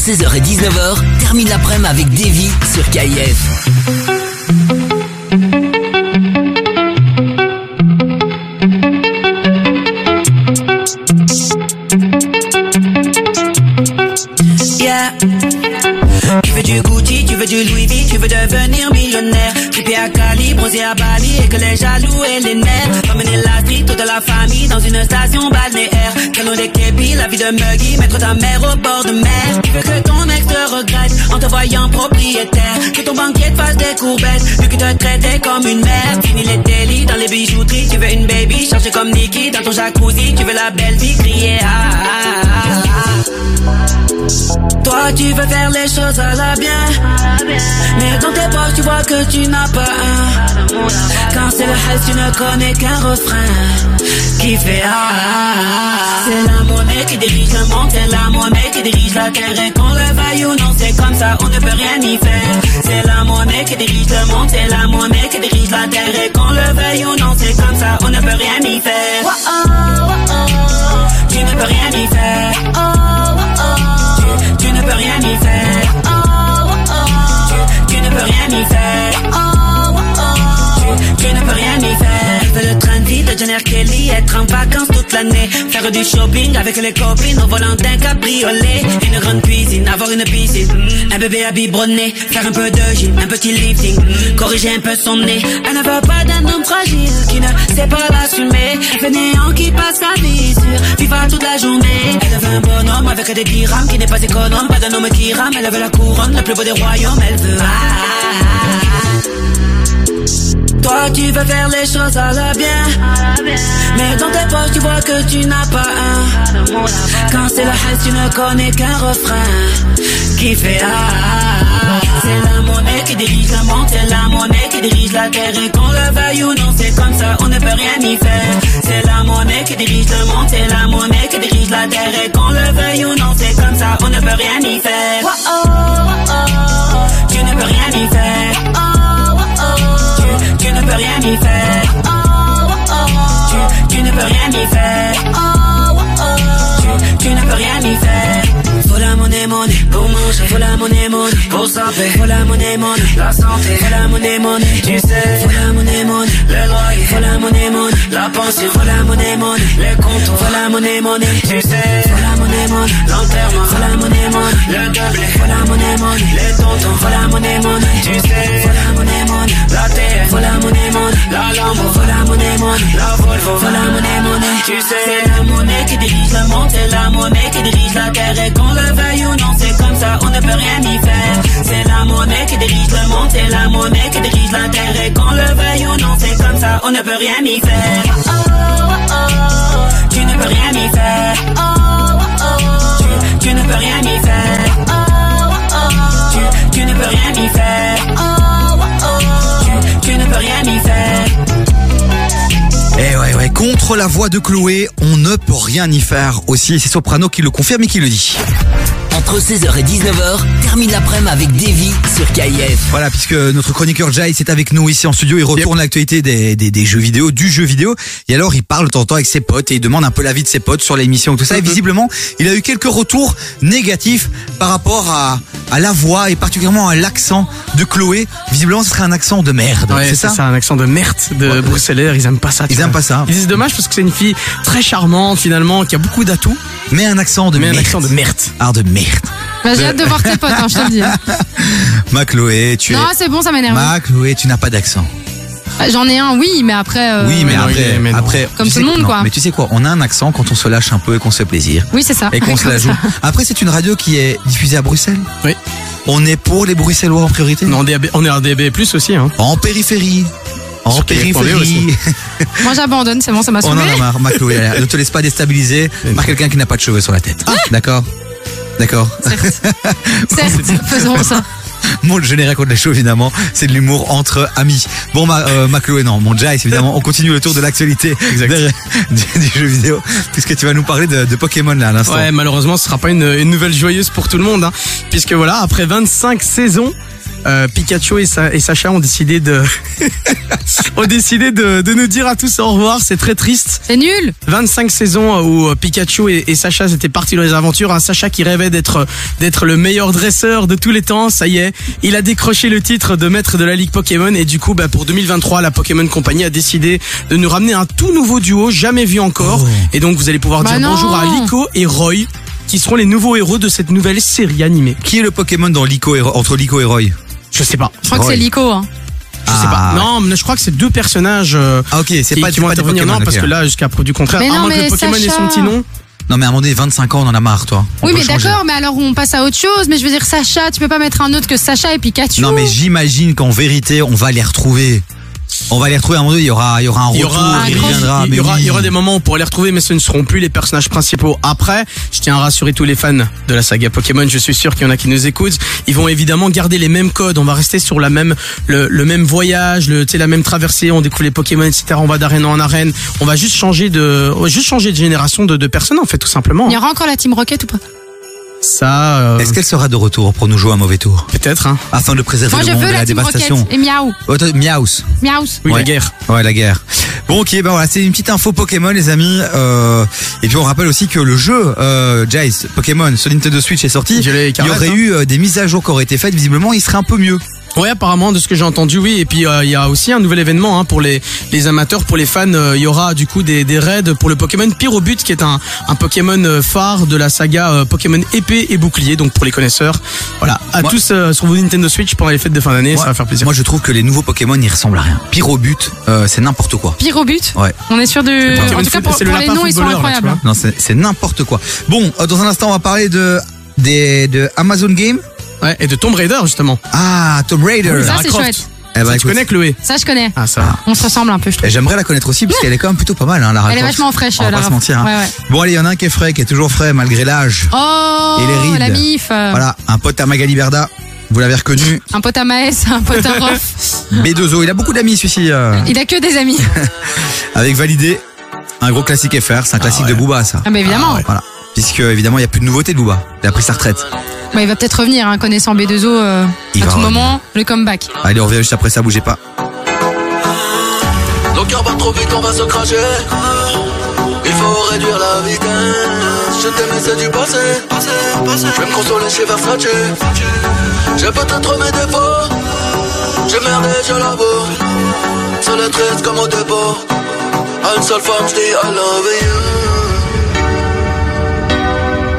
16h et 19h, termine l'après-midi avec Davy sur KIF. Yeah. Tu veux du Gucci, tu veux du Louis veux devenir millionnaire. Trippé à Cali, bronzé à Bali et que les jaloux et les nerfs. Emmener la street, toute la famille dans une station balnéaire. Canon des képis, la vie de Muggy, mettre ta mère au bord de mer. Tu veux que ton ex te regrette en te voyant propriétaire. Que ton banquier te fasse des courbettes, vu qu'il te traitait comme une mère. Fini les délits dans les bijouteries, tu veux une baby, chargée comme Nikki dans ton jacuzzi. Tu veux la belle vie, crier ah, ah, ah, ah. Toi tu veux faire les choses à la bien. Mais dans tes poches tu vois que tu n'as pas un. Quand c'est le hell tu ne connais qu'un refrain Qui fait ah, ah, ah. C'est la monnaie qui dirige le monde. C'est la monnaie qui dirige la terre Et qu'on le veuille ou non. C'est comme ça on ne peut rien y faire. C'est la monnaie qui dirige le monde. C'est la monnaie qui dirige la terre Et qu'on le veuille ou non. C'est comme ça on ne peut rien y faire. Tu ne peux rien y faire tu, ne peux rien y faire. Tu, tu ne peux rien y faire. Tu, tu ne peux rien y faire. De Jenner Kelly, être en vacances toute l'année. Faire du shopping avec les copines au volant d'un cabriolet. Une grande cuisine, avoir une piscine. Un bébé à biberonner, faire un peu de gym, un petit lifting. Corriger un peu son nez. Elle ne veut pas d'un homme fragile qui ne sait pas l'assumer. Fainéant qui passe sa vie sur FIFA toute la journée. Elle veut un bonhomme avec des dirhams qui n'est pas économe. Pas d'un homme qui rame, elle veut la couronne, le plus beau des royaumes. Elle veut. Ah, ah, ah. Toi tu veux faire les choses à la bien. Mais dans tes poches tu vois que tu n'as pas un. Quand c'est le hell tu ne connais qu'un refrain Qui fait ah. C'est la monnaie qui dirige le monde C'est la monnaie qui dirige la terre Et qu'on le veuille ou non c'est comme ça on ne peut rien y faire. C'est la monnaie qui dirige le monde C'est la monnaie qui dirige la terre Et qu'on le veuille ou non c'est comme ça on ne peut rien y faire. Tu ne peux rien y faire ne peux rien y faire. Tu, tu ne peux rien y faire. Tu, tu ne peux rien y faire. Faut la monnaie, monnaie pour la monnaie, monnaie pour. Faut la monnaie, monnaie la santé. La monnaie, monnaie tu sais. La monnaie, monnaie le loyer. La monnaie, monnaie la faut la monnaie, monnaie, les comptes, la monnaie, monnaie, tu sais, la monnaie, monnaie, l'enterrement, la monnaie, monnaie, le double, la monnaie, monnaie, les tontons, la monnaie, monnaie, tu sais, la monnaie, monnaie, la terre, la monnaie, monnaie, la Lambo, faut la monnaie, monnaie, la Volvo, la monnaie, monnaie, tu sais, c'est la monnaie qui dirige le monde, c'est la monnaie qui dirige la terre, et qu'on le veuille ou non, c'est comme ça, on ne peut rien y faire. C'est la monnaie qui dirige le monde, c'est la monnaie qui dirige la terre, et qu'on le veuille ou non, c'est comme ça, on ne peut rien y faire. Oh, oh, oh, tu ne peux rien y faire. Oh, oh, tu, tu ne peux rien y faire. Oh, oh, tu, tu ne peux rien y faire. Oh, oh, oh, tu, tu ne peux rien y faire. Eh ouais, ouais, contre la voix de Chloé, on ne peut rien y faire aussi. C'est Soprano qui le confirme et qui le dit. Entre 16h et 19h, termine l'après-midi avec Davy sur KIF. Voilà, puisque notre chroniqueur Jai est avec nous ici en studio, il retourne l'actualité des, des, des jeux vidéo, du jeu vidéo, et alors il parle de temps en temps avec ses potes et il demande un peu l'avis de ses potes sur l'émission et tout ça. Et visiblement, il a eu quelques retours négatifs par rapport à, à la voix et particulièrement à l'accent de Chloé. Visiblement, ce serait un accent de merde. Ouais, c'est ça un accent de merde de bruxellaire, ils aiment pas ça. Ils vois. aiment pas ça. Ils disent dommage parce que c'est une fille très charmante finalement, qui a beaucoup d'atouts. Mais un accent de Mais un merde. accent de merde. Ah, de merde. Bah, j'ai hâte de voir tes potes, hein, je te le dis. Ma Chloé, tu Non, es... c'est bon, ça m'énerve. Ma Chloé, tu n'as pas d'accent. Bah, J'en ai un, oui, mais après. euh, Oui, mais, non, il est- après, mais non. après, Comme tu tout le sais- monde, non, quoi. Mais tu sais quoi, on a un accent quand on se lâche un peu et qu'on se fait plaisir. Oui, c'est ça. Et qu'on se la joue. Après, c'est une radio qui est diffusée à Bruxelles. Oui. On est pour les Bruxellois en priorité? Non, DAB on est en DAB+, aussi. Hein. En périphérie. En Sur KF.be périphérie. aussi. Moi, j'abandonne, c'est bon, ça m'a On en saoulé. a marre, ma Chloé. Ne te laisse pas déstabiliser par quelqu'un qui n'a pas de cheveux sur la tête. D'accord? D'accord. Certes, faisons ça. Mon générique contre les cheveux, évidemment, c'est de l'humour entre amis. Bon, ma, euh, ma Chloé, non, mon Jai, évidemment, on continue le tour de l'actualité du, du jeu vidéo, puisque tu vas nous parler de, de Pokémon là à l'instant. Ouais, malheureusement, ce sera pas une, une nouvelle joyeuse pour tout le monde, hein, puisque voilà, après 25 saisons, euh, Pikachu et, Sa- et Sacha ont décidé de ont décidé de, de nous dire à tous au revoir. C'est très triste. C'est nul. 25 saisons où euh, Pikachu et, et Sacha étaient partis dans les aventures. Un Sacha qui rêvait d'être d'être le meilleur dresseur de tous les temps. Ça y est, il a décroché le titre de maître de la ligue Pokémon et du coup, bah, pour 2023, la Pokémon Company a décidé de nous ramener un tout nouveau duo, jamais vu encore. Et donc, vous allez pouvoir Bah dire non. bonjour à Lico et Roy, qui seront les nouveaux héros de cette nouvelle série animée. Qui est le Pokémon dans Lico et, Ro- entre Lico et Roy? Je sais pas. Je crois que c'est Lico. Hein. Je sais pas. Non, mais je crois que c'est deux personnages euh, Ah ok, c'est qui, pas, qui vont pas intervenir. Pokémon. Non, parce que là, jusqu'à preuve du contraire, Mais à non, que mais le Pokémon ait Sacha. son petit nom. Non mais à un moment donné, 25 ans, on en a marre, toi. On Oui, mais d'accord, mais alors on passe à autre chose. Mais je veux dire, Sacha, tu peux pas mettre un autre que Sacha et Pikachu. Non mais j'imagine qu'en vérité, on va les retrouver. On va les retrouver à un moment donné, il y aura, il y aura un Il y retour, aura, il y aura- reviendra. il y aura, oui. il y aura des moments où on pourra les retrouver, mais ce ne seront plus les personnages principaux. Après, je tiens à rassurer tous les fans de la saga Pokémon. Je suis sûr qu'il y en a qui nous écoutent. Ils vont évidemment garder les mêmes codes. On va rester sur la même, le, le même voyage, le, tu sais, la même traversée. On découvre les Pokémon, etc. On va d'arène en arène. On va juste changer de, juste changer de génération de, de personnes, en fait, tout simplement. Il y aura encore la Team Rocket ou pas? Ça, euh, Est-ce qu'elle sera de retour pour nous jouer un mauvais tour peut-être, hein. Afin de préserver Moi, le monde de la, dévastation. Rocket et Miaou. Oh, Miaus. Miaou. Oui, Ouais. la guerre. Ouais, la guerre. Bon, ok, ben voilà, c'est une petite info Pokémon, les amis. Euh, et puis on rappelle aussi que le jeu euh, Jace Pokémon sur Nintendo Switch est sorti. Il y aurait hein. eu euh, des mises à jour qui auraient été faites. Visiblement, il serait un peu mieux. Ouais, apparemment, de ce que j'ai entendu, oui. Et puis, euh, il y a aussi un nouvel événement hein, pour les, les amateurs, pour les fans. euh, Il y aura du coup des, des raids pour le Pokémon Pyrobut, qui est un, un Pokémon euh, phare de la saga euh, Pokémon épée et bouclier. Donc, pour les connaisseurs, voilà. À Moi- tous euh, sur vos Nintendo Switch pendant les fêtes de fin d'année, ça va faire plaisir. Moi, je trouve que les nouveaux Pokémon, ils ressemblent à rien. Pyrobut, euh, c'est n'importe quoi. Pyrobut. Ouais. On est sûr de. En tout cas, pour, pour les noms, ils sont là, incroyables. Non, c'est c'est n'importe quoi. Bon, euh, dans un instant, on va parler de des de Amazon Game. Ouais, et de Tomb Raider, justement. Ah, Tomb Raider. Ça, c'est chouette. Eh ben, Ça, tu écoute, connais Chloé Ça, je connais. Ah, ça. On se ressemble un peu, je trouve. J'aimerais la connaître aussi parce qu'elle est quand même plutôt pas mal, hein, Lara Elle est vachement fraîche, On va Lara pas se mentir. hein. Ouais, ouais. Bon, allez, il y en a un qui est frais, qui est toujours frais malgré l'âge. Oh, Et les rides. la mif. euh, Voilà, un pote à Magali Berda. Vous l'avez reconnu. Un pote à Maës, un pote à Rof. B2O. Il a beaucoup d'amis, celui-ci. euh, Il a que des amis. avec Validé. Un gros classique FR. C'est un classique de Booba, ça. Ah, bah évidemment. Voilà. Puisque évidemment, il n'y a plus de nouveauté de Booba. Il a pris sa retraite. Bah, il va peut-être revenir, hein, connaissant B2O euh, Il à tout moment, le comeback. Ah, Allez, on revient juste après ça, bougez pas. Trop vite, on va se cracher. Je c'est du passé. Me chez J'ai je comme au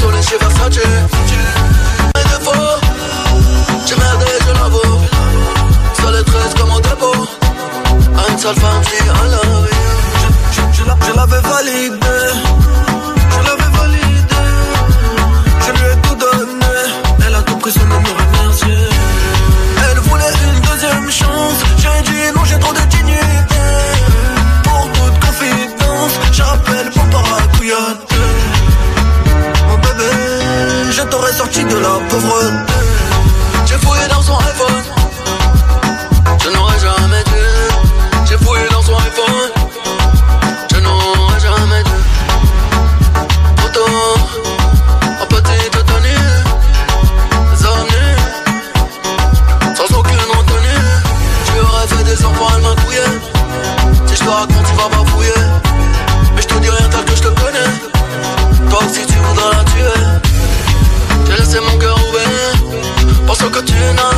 sole si fa face Mai défaut J'ai merdé, je l'avoue Ça les tresse comme au dépôt Une sale femme, si I love. You Je, l'avais validé. Je l'avais validé. Je lui ai tout donné. Elle a tout pris sans même me Elle voulait une deuxième chance. J'ai dit non, j'ai trop de dignité Pour toute confidence J'appelle pour paracouillonne sorti de la pauvreté. 中の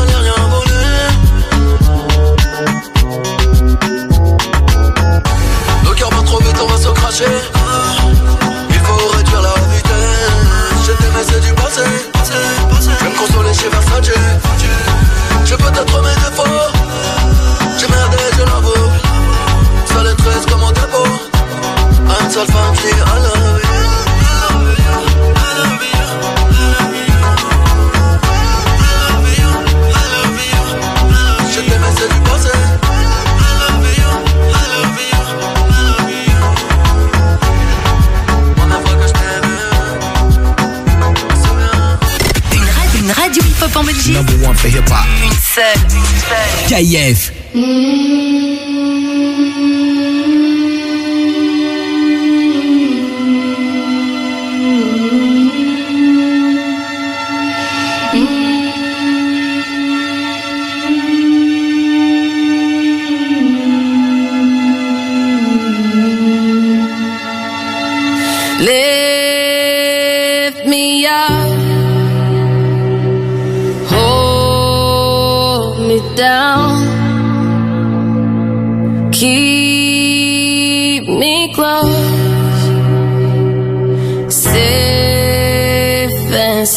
number one for hip hop. Une seule. KF. Mm.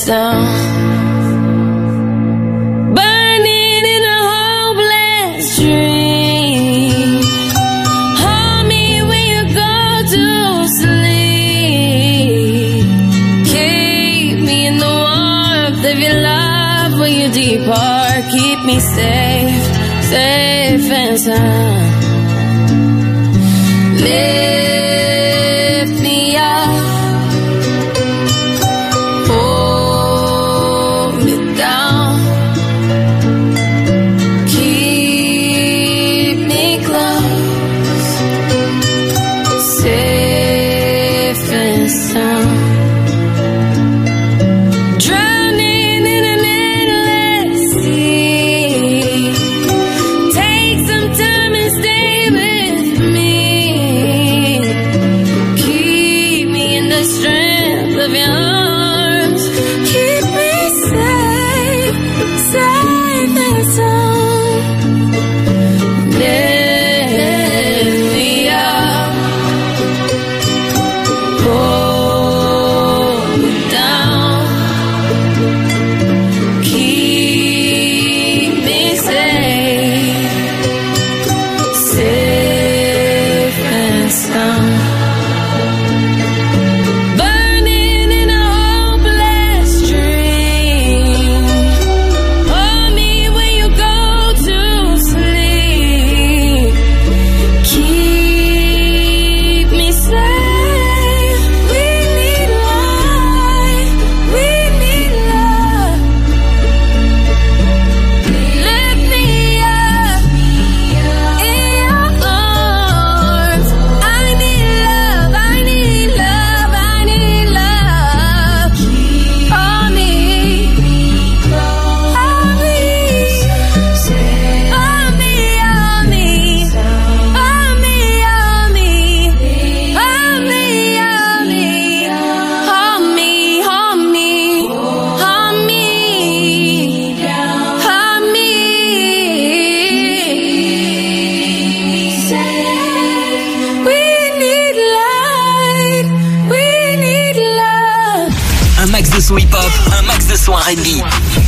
down. Burning in a hopeless dream. Hold me when you go to sleep. Keep me in the warmth of your love when you depart. Keep me safe, safe and sound.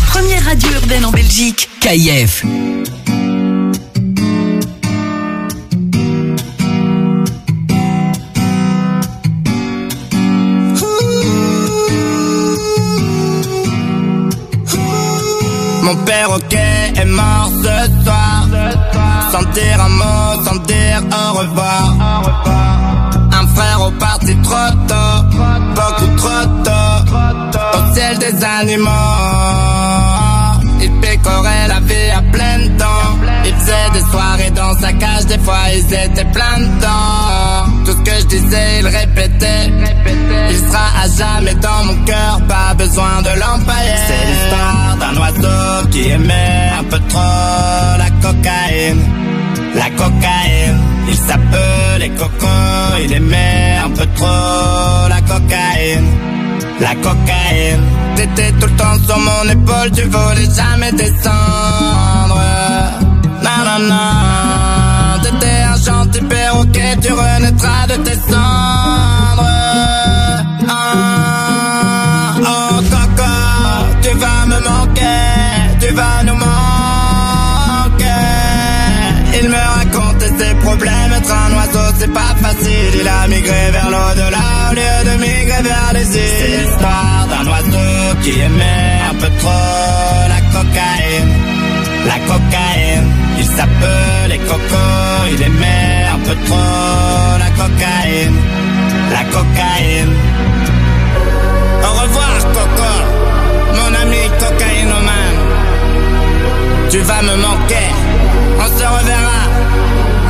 Première radio urbaine en Belgique. KIF. Ils étaient plein dedans Tout ce que je disais il répétait. Il sera à jamais dans mon cœur Pas besoin de l'empailler C'est l'histoire d'un oiseau qui aimait un peu trop la cocaïne. La cocaïne Il s'appelait Coco Il aimait un peu trop la cocaïne. La cocaïne T'étais tout le temps sur mon épaule Tu voulais jamais descendre. Non, non, non perroquet Tu renaîtras de tes cendres. Ah, Oh, Coco Tu vas me manquer Tu vas nous manquer. Il me racontait ses problèmes Être un oiseau c'est pas facile. Il a migré vers l'au-delà Au lieu de migrer vers les îles. C'est l'histoire d'un oiseau qui aimait un peu trop la cocaïne La cocaïne Il s'appelait Coco Il aimait un peu trop la cocaïne La cocaïne. Au revoir Coco Mon ami cocaïnomane. Tu vas me manquer On se reverra.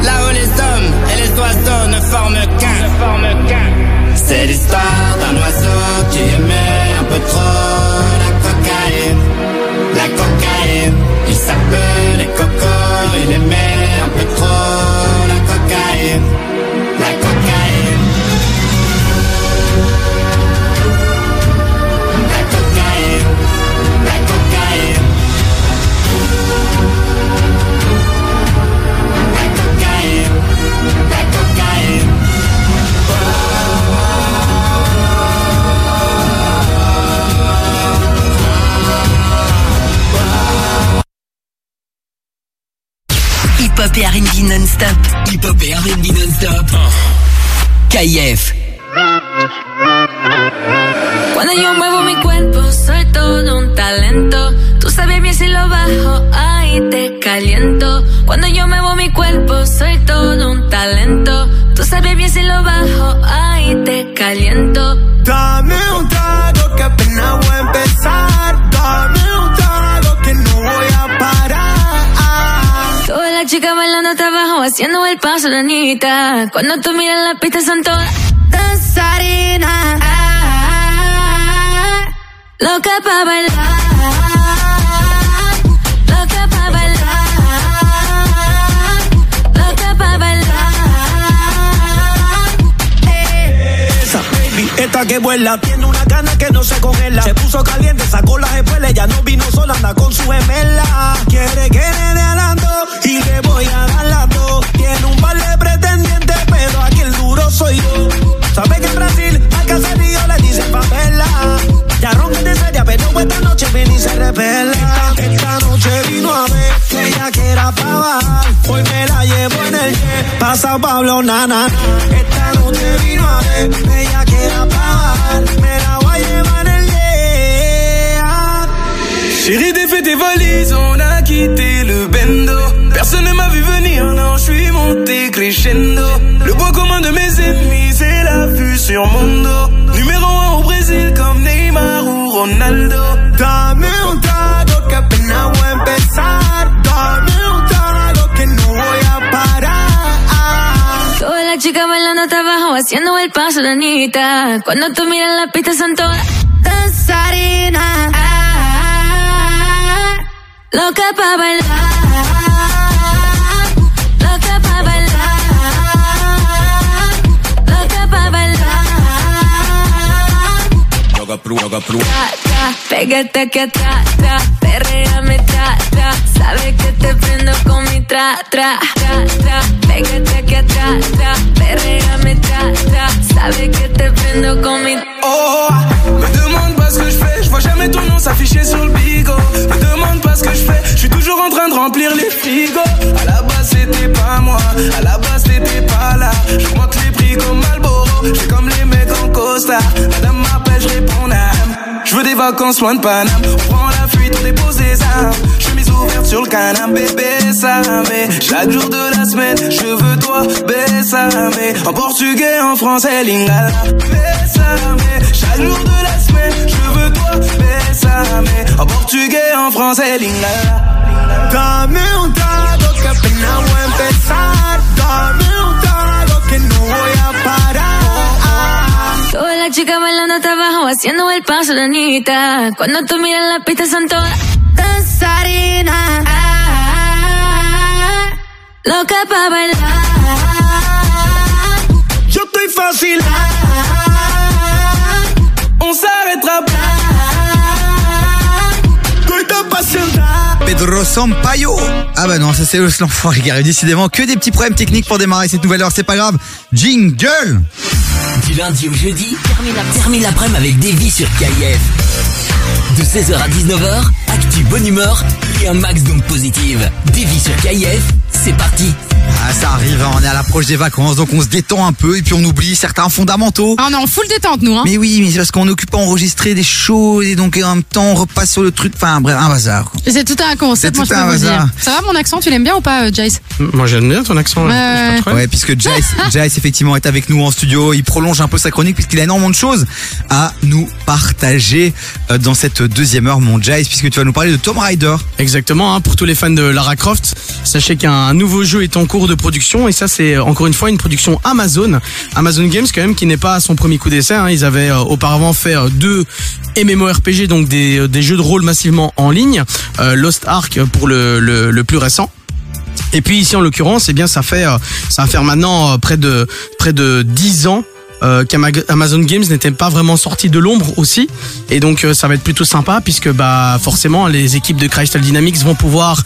Là où les hommes et les oiseaux ne forment qu'un. C'est l'histoire d'un oiseau qui aimait un peu trop la cocaïne. La cocaïne, il s'appelait Coco, il aimait un KIF. Cuando yo muevo mi cuerpo, soy todo un talento. Tú sabes bien si lo bajo, ahí te caliento. Cuando yo muevo mi cuerpo, soy todo un talento. Tú sabes bien si lo bajo, ahí te caliento. Dame un trago chicas bailando hasta abajo, haciendo el paso de Anita. Cuando tú miras la pista son todas danzarinas. Loca pa' bailar. Loca pa' bailar. Loca pa' bailar. Esa baby, esta que vuela, que no se congela. Se puso caliente, sacó las espuelas, ya no vino sola, anda con su gemela. Quiere que le dé y le voy a dar las dos. Tiene un par de pretendientes, pero aquí el duro soy yo. Sabe que en Brasil al caserío le dicen papela. Ya ronca de seria, pero esta noche viene y se repela. Esta, noche vino a ver que ella pa' bajar. Hoy me la llevo en el jet, pasa Pablo Nana. Esta noche vino a ver que ella quiera pa' bajar. Me la Chérie, défais tes valises, on a quitté le bendo. Personne ne m'a vu venir, non, je suis monté crescendo. Le point commun de mes ennemis, c'est la vue sur mon dos. Numéro un au Brésil, comme Neymar ou Ronaldo. Dame Haciendo haciendo el paso, la niñita. Cuando tú miras la pista son todas danzarinas. Loca pa' bailar. Loca pa' bailar. Loca pa' bailar. Loca, pru, loca, pru. Pégate atrás, tra, perréame, tra, que te prendo con mi tra, tra, tra, tra. Pégate aquí atrás, tra, que Oh, me demande pas ce que je fais, je jamais ton nom s'afficher sur le bigot. Me demande pas ce que je fais, je suis toujours en train de remplir les frigos. À la base, c'était pas moi, à la base, t'étais pas là. Je monte les prix comme Malboro, j'ai comme les mecs en Costa. Madame m'appelle, je veux des vacances loin de Paname. On prend la fuite, on dépose des armes. Chemise ouverte sur le canapé, mais Chaque jour de la semaine, je veux toi, bésame. En portugais, en français, lingala. Bésame. Chaque jour de la semaine, je veux toi, bésame. En portugais, en français, lingala. Dame un trago que apenas voy a empezar. Dame un trago que no voy a parar. Todas las chicas bailando hasta abajo, haciendo el paso de Anita. Cuando tú miras la pista son todas danzarinas. Loca pa' bailar. Yo estoy fácil. On s'arrêtera Pedro Sampaio. Ah bah non, ça c'est l'enfoiré qui. Décidément, que des petits problèmes techniques pour démarrer cette nouvelle heure, c'est pas grave. Jingle Du lundi au jeudi, termine l'après-midi avec Davy sur KIF. De 16h à 19h, actu bonne humeur et un max d'ondes positives. Davy sur KIF, c'est parti. Ah ça arrive, hein, on est à l'approche des vacances, donc on se détend un peu et puis on oublie certains fondamentaux. Ah, on est en full détente, nous, hein. Mais oui, mais c'est parce qu'on occupe à enregistrer des choses et donc en même temps on repasse sur le truc, enfin bref, un bazar. quoi. C'est tout un concept, C'est moi, tout je peux un vous bazar. dire. Ça va, mon accent, tu l'aimes bien ou pas, euh, Jace Moi j'aime bien ton accent. Ouais, là. ouais. Je sais pas trop. Ouais, puisque Jace, Jace effectivement est avec nous en studio, il prolonge un peu sa chronique puisqu'il a énormément de choses à nous partager euh, dans cette deuxième heure, mon Jace, puisque tu vas nous parler de Tomb Raider. Exactement, hein, pour tous les fans de Lara Croft, sachez qu'un nouveau jeu est en cours de production et ça c'est euh, encore une fois une production Amazon. Amazon Games quand même qui n'est pas à son premier coup d'essai. hein. Ils avaient euh, auparavant fait euh, deux MMORPG, donc des, des jeux de rôle massivement en ligne. Lost Ark pour le, le, plus récent. Et puis ici en l'occurrence, eh bien ça fait ça va faire maintenant près de près de 10 ans qu'Amazon Games n'était pas vraiment sorti de l'ombre aussi et donc ça va être plutôt sympa puisque bah forcément les équipes de Crystal Dynamics vont pouvoir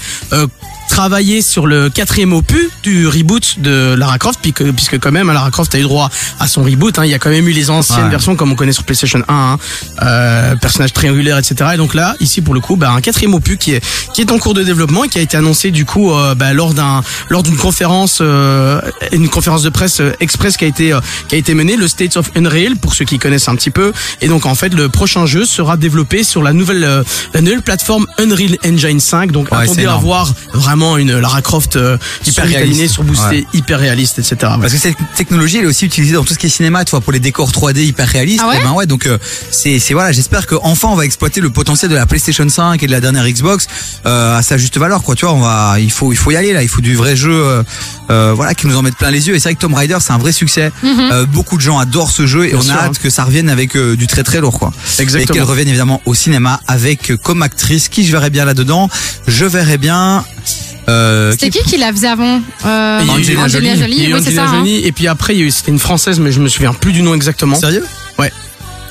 travailler sur le quatrième opus du reboot de Lara Croft puisque, puisque quand même Lara Croft a eu droit à son reboot hein. il y a quand même eu les anciennes Ouais. versions comme on connaît sur PlayStation 1 hein. euh, personnage triangulaire etc et donc là ici pour le coup bah, un quatrième opus qui est qui est en cours de développement et qui a été annoncé du coup euh, bah, lors d'un lors d'une conférence euh, une conférence de presse euh, express qui a été euh, qui a été menée le States of Unreal pour ceux qui connaissent un petit peu et donc en fait le prochain jeu sera développé sur la nouvelle euh, la nouvelle plateforme Unreal Engine 5 donc Ouais, attendez à voir vraiment une Lara Croft euh, hyper vitaminée surboostée Ouais. hyper réaliste etc Parce que cette technologie, elle est aussi utilisée dans tout ce qui est cinéma, tu vois, pour les décors 3D hyper réalistes. Ah ouais Eh ben ouais, donc euh, c'est c'est voilà, j'espère que enfin on va exploiter le potentiel de la PlayStation 5 et de la dernière Xbox euh, à sa juste valeur, quoi. Tu vois, on va, il faut il faut y aller là, il faut du vrai jeu, euh, euh, voilà, qui nous en mette plein les yeux. Et c'est vrai que Tomb Raider, c'est un vrai succès. Mhm. Euh, beaucoup de gens adorent ce jeu et Bien on sûr, a hein. hâte que ça revienne avec euh, du très très lourd, quoi. Exactement. Et qu'elle revienne évidemment au cinéma avec comme actrice qui je verrais bien là dedans. Je verrais bien. Euh, C'était qui qui la faisait avant euh, Et il y a eu Angelina Jolie. Il y a eu oui, c'est Angelina ça. hein. Jolie, et puis après il y a eu- c'était une française mais je me souviens plus du nom exactement Sérieux? Ouais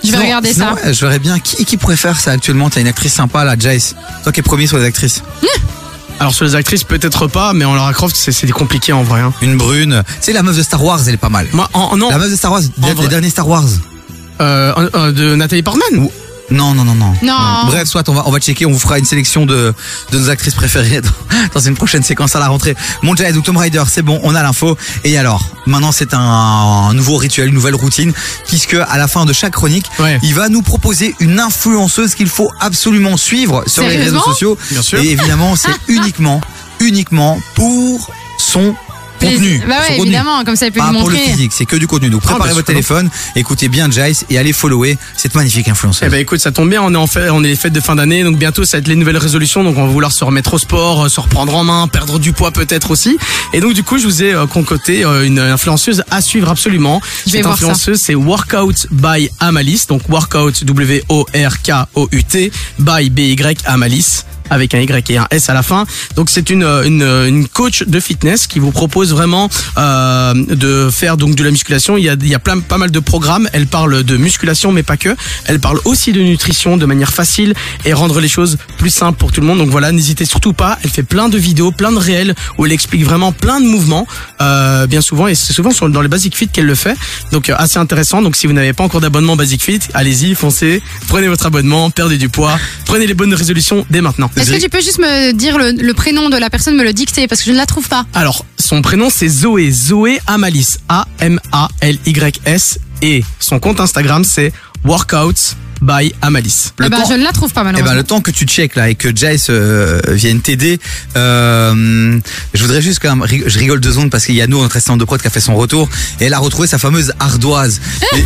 Je vais Sinon- regarder sinon, ça. ouais, je verrais bien qui, qui pourrait faire ça actuellement? T'as une actrice sympa là, Jace. Toi qui es premier sur les actrices. alors sur les actrices peut-être pas mais en Lara Croft c'est c'est compliqué en vrai hein. Une brune. Tu sais, la meuf de Star Wars, elle est pas mal. moi en, non La meuf de Star Wars, vrai. derniers Star Wars. euh, euh, de Nathalie Portman Non, non, non, non. Non. Bref, soit on va, on va checker, on vous fera une sélection de, de nos actrices préférées dans, dans une prochaine séquence à la rentrée. Mon Jace ou Tomb Raider, c'est bon, on a l'info. Et alors, maintenant c'est un, un nouveau rituel, une nouvelle routine, puisque à la fin de chaque chronique, Ouais. il va nous proposer une influenceuse qu'il faut absolument suivre sur les réseaux sociaux. Bien sûr. Et évidemment, c'est uniquement, uniquement pour son contenu. Bah ouais, contenu. évidemment, comme ça, elle peut Pas lui pour le montrer. physique, c'est que du contenu. Donc Ah, préparez bien votre téléphone, écoutez bien Jace et allez follower cette magnifique influenceuse. Eh ben écoute, ça tombe bien, on est en fait, on est les fêtes de fin d'année, donc bientôt ça va être les nouvelles résolutions, donc on va vouloir se remettre au sport, euh, se reprendre en main, perdre du poids peut-être aussi. Et donc du coup, je vous ai euh, concocté euh, une influenceuse à suivre absolument. Je Cette influenceuse, c'est Workout by Amalis, donc Workout W O R K O U T by B Y Amalis. Avec un Y et un S à la fin. Donc c'est une, euh, une, euh, une coach de fitness qui vous propose vraiment euh, de faire donc de la musculation. Il y a, il y a plein, pas mal de programmes. Elle parle de musculation, mais pas que. Elle parle aussi de nutrition de manière facile et rendre les choses plus simples pour tout le monde. Donc voilà, n'hésitez surtout pas. Elle fait plein de vidéos, plein de réels où elle explique vraiment plein de mouvements, euh, bien souvent. Et c'est souvent dans les Basic Fit qu'elle le fait. Donc euh, assez intéressant. Donc si vous n'avez pas encore d'abonnement Basic Fit, allez-y, foncez, prenez votre abonnement, perdez du poids, prenez les bonnes résolutions dès maintenant. Est-ce que tu peux juste me dire le, le prénom de la personne, me le dicter parce que je ne la trouve pas. Alors, son prénom c'est Zoé, Zoé Amalis, A-M-A-L-Y-S, et son compte Instagram c'est Workouts by Amalis. Eh ben, je ne la trouve pas Eh malheureusement. ben, le temps que tu checkes là et que Jace euh, vienne t'aider, euh, je voudrais juste quand même, je rigole deux secondes parce qu'il y a nous notre assistante de prod qui a fait son retour et elle a retrouvé sa fameuse ardoise.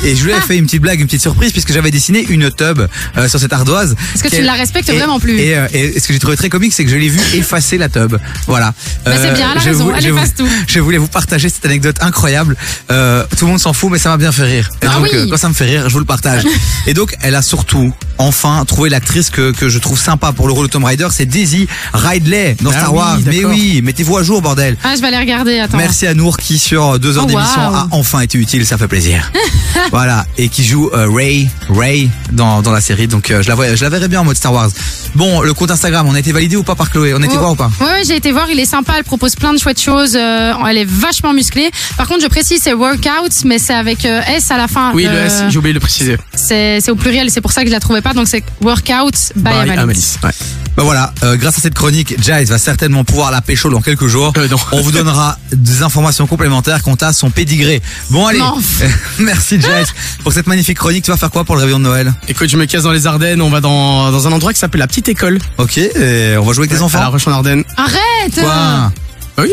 et, et je lui ai fait une petite blague, une petite surprise puisque j'avais dessiné une tub euh, sur cette ardoise. Parce que tu la respectes et- vraiment plus. Et, euh, et ce que j'ai trouvé très comique, c'est que je l'ai vu effacer la tub. Voilà. Bah, c'est bien, elle a je raison, elle efface tout. Je voulais vous partager cette anecdote incroyable. Euh, tout le monde s'en fout, mais ça m'a bien fait rire. Et Ah donc, oui. euh, quand ça me fait rire, je vous le partage. Et donc, elle a surtout, enfin, trouvé l'actrice que, que je trouve sympa pour le rôle de Tom Rider, c'est Daisy Ridley dans Ah Star oui, Wars. Mais oui, mettez-vous à jour, bordel. Ah, je vais aller regarder, attends. Merci à Nour qui sur deux heures Oh, d'émission a enfin été utile, ça fait plaisir. voilà, et qui joue euh, Ray, Ray dans, dans la série. Donc euh, je la vois, je la verrais bien en mode Star Wars. Bon, le compte Instagram, on a été validé ou pas par Chloé? On a été Oh. voir ou pas? Ouais, j'ai été voir, il est sympa, elle propose plein de chouettes choses, euh, elle est vachement musclée. Par contre, je précise, c'est workouts, mais c'est avec euh, S à la fin. Oui, le S, j'ai oublié de le préciser. C'est c'est au pluriel, c'est pour ça que je la trouvais pas, donc c'est workouts by, By Amalis. Amalis, ouais. Bah voilà, euh, grâce à cette chronique, Jace va certainement pouvoir la pécho dans quelques jours. Euh, On vous donnera des informations complémentaires quant à son pédigré. Bon allez, Non. merci Jace pour cette magnifique chronique. Tu vas faire quoi pour le réveillon de Noël? Écoute, je me casse dans les Ardennes, on va dans, dans un endroit qui s'appelle la petite école. Ok, et on va jouer avec tes À enfants? La Roche en Ardennes. Arrête Quoi? Oui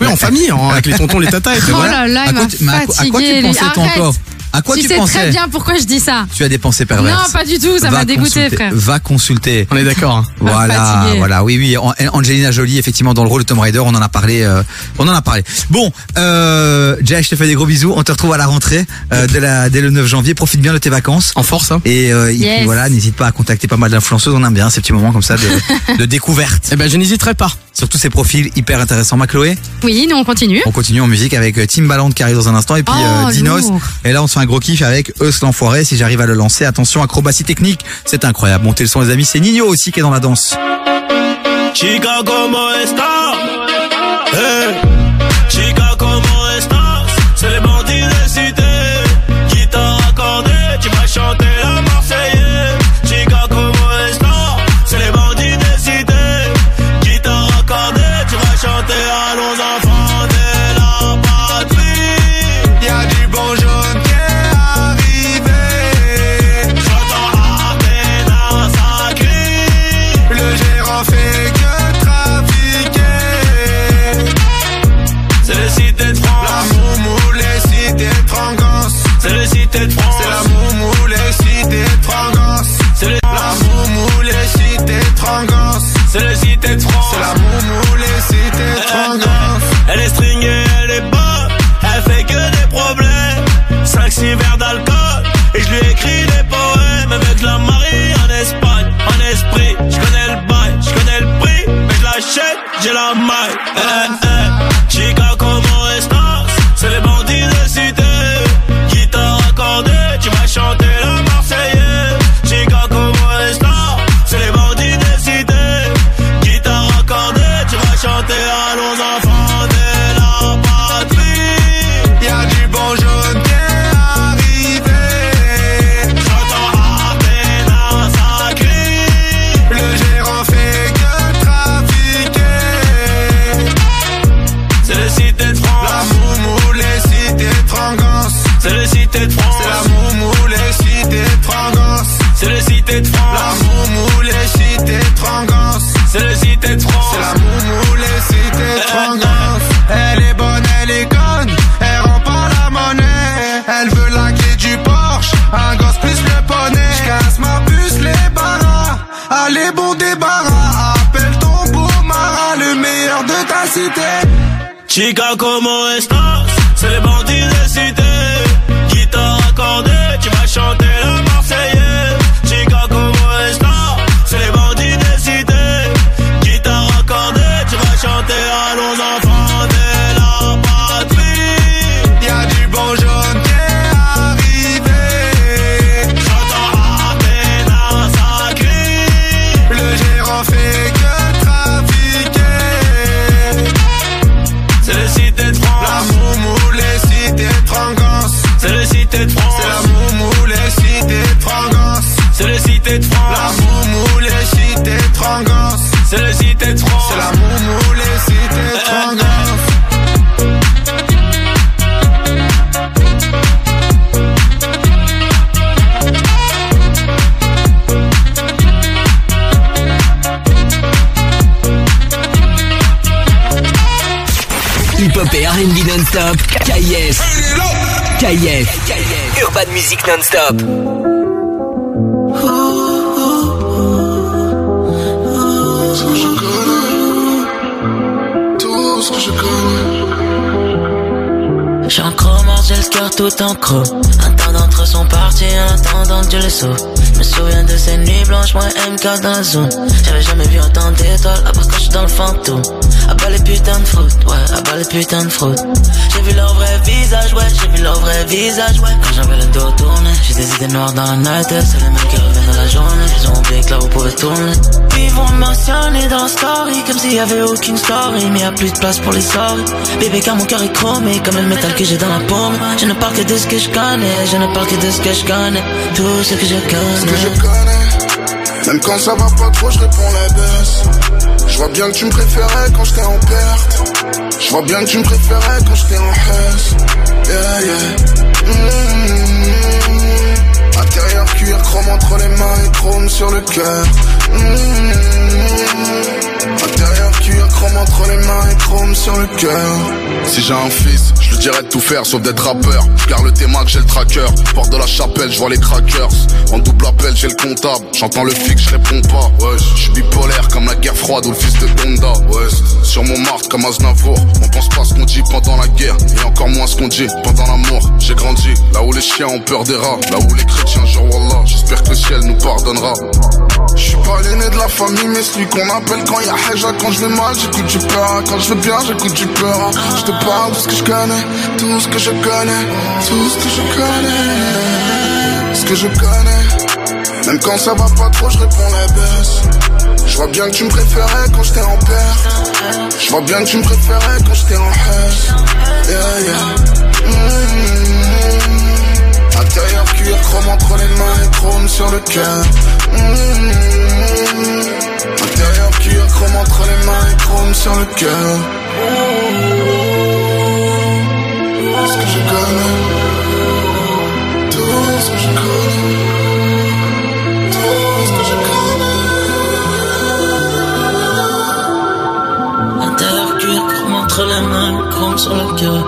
Oui, en famille, en- avec les tontons, les tatas et tout. Oh voilà. là là, À il quoi m'a tu- à quoi- à quoi tu pensais, toi, encore? À quoi tu tu sais pensais très bien pourquoi je dis ça. Tu as des pensées perverses. Non, pas du tout, ça Va m'a dégoûté, frère. Va consulter. On est d'accord. hein. Voilà, fatigué. voilà, oui, oui. An- Angelina Jolie, effectivement, dans le rôle de Tom Rider, on en a parlé. euh, on en a parlé. Bon, euh, Jay, je te fais des gros bisous. On te retrouve à la rentrée euh, dès, la, dès le 9 janvier. Profite bien de tes vacances. En force, hein. Et, euh, et Yes. puis voilà, n'hésite pas à contacter pas mal d'influenceuses. On aime bien ces petits moments comme ça de, de découverte. Eh ben, je n'hésiterai pas. Surtout ces profils hyper intéressants. Ma Chloé, Oui, nous on continue. on continue en musique avec Timbaland qui arrive dans un instant et puis Oh, euh, Dinos. lourd. Et là, on se un gros kiff avec Eus l'enfoiré. Si j'arrive à le lancer, attention, acrobatie technique, c'est incroyable. Montez le son, les amis. C'est Nino aussi qui est dans la danse. Chica, ¿cómo estás? Eh. Chica, ¿cómo l'achète, j'ai Chica, comment estás? KIF. Urban Music non-stop. Ce que je connais, tout ce que je connais. J'ai un chromore, j'ai le cœur tout en croc. Un temps d'entre sont partis les sauve. Je me souviens de ces nuits blanches, moi MK dans la zone. J'avais jamais vu autant d'étoiles, à part quand je suis dans le fantôme. À bas les putains de fraude, ouais, à bas les putains de fraude. J'ai vu leur vrai visage, ouais, j'ai vu leur vrai visage, ouais. Quand j'avais le dos tourné, j'ai des idées noires dans la night, c'est les mêmes qui reviennent dans la journée. Ils ont oublié que là vous pouvez tourner. Ils vont me mentionner dans story, comme s'il y avait aucune story, mais y a plus de place pour les sorties. Bébé, car mon cœur est chromé, comme le métal que j'ai dans la paume. Je ne parle que de ce que je connais, je ne parle que de ce que je connais. Tout ce que je connais. Ce que je connais. Même quand ça va pas trop, je réponds la baisse. Vois bien que tu me préférais quand j'étais en perte. Je vois bien que tu me préférais quand j'étais en haisse. Yeah, yeah. Mmh. Intérieur cuir, chrome entre les mains et chrome sur le cœur. Mmh. Entre les mains et chrome sur le cœur. Si j'ai un fils, je lui dirais de tout faire sauf d'être rappeur. Je garde le téma que j'ai le tracker. Porte de la chapelle, je vois les crackers. En double appel, j'ai le comptable. J'entends le fixe, je réponds pas. Ouais, je suis bipolaire comme la guerre froide ou le fils de Gonda. Ouais, sur mon marque comme Aznavour. On pense pas ce qu'on dit pendant la guerre. Et encore moins ce qu'on dit pendant l'amour. J'ai grandi là où les chiens ont peur des rats. Là où les chrétiens jurent Wallah. J'espère que le ciel nous pardonnera. Je suis pas l'aîné de la famille, mais celui qu'on appelle quand y a Haja. Quand je mal, j'écoute du peur. Quand je bien, j'écoute du peur. Je te parle de ce que je connais, tout ce que je connais, tout ce que je connais, ce que je connais. Même quand ça va pas trop, je réponds la baisse. Je vois bien que tu me préférais quand j'étais en perte. Je vois bien que tu me préférais quand j'étais en haisse. Yeah, yeah. Mmh. Intérieur cuir, chrome entre les mains et chrome sur le cœur. Mmh. Intérieur cuir, chrome entre les mains et chrome sur le cœur. Ce que je connais, tout ce que je connais, tout ce que je connais. Intérieur cuir, chrome entre les mains, chrome sur le cœur.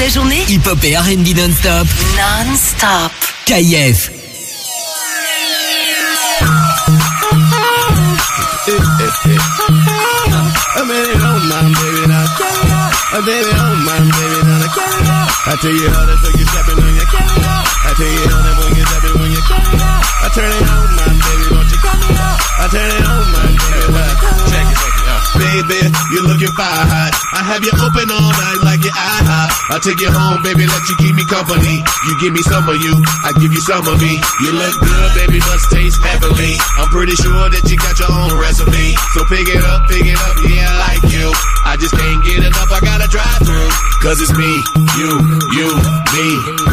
La journée, hip-hop et R&B non-stop. Non-stop. KIF. I tell you how I tell you how when you I turn it on, my baby, don't you come out? I turn it on, my baby, Baby, you looking. I have you open all night like your eye hot. I'll take you home, baby, let you keep me company. You give me some of you, I give you some of me. You look good, baby, must taste heavenly. I'm pretty sure that you got your own recipe. So pick it up, pick it up, yeah, I like you. I just can't get enough, I gotta drive through. Cause it's me, you, you, me,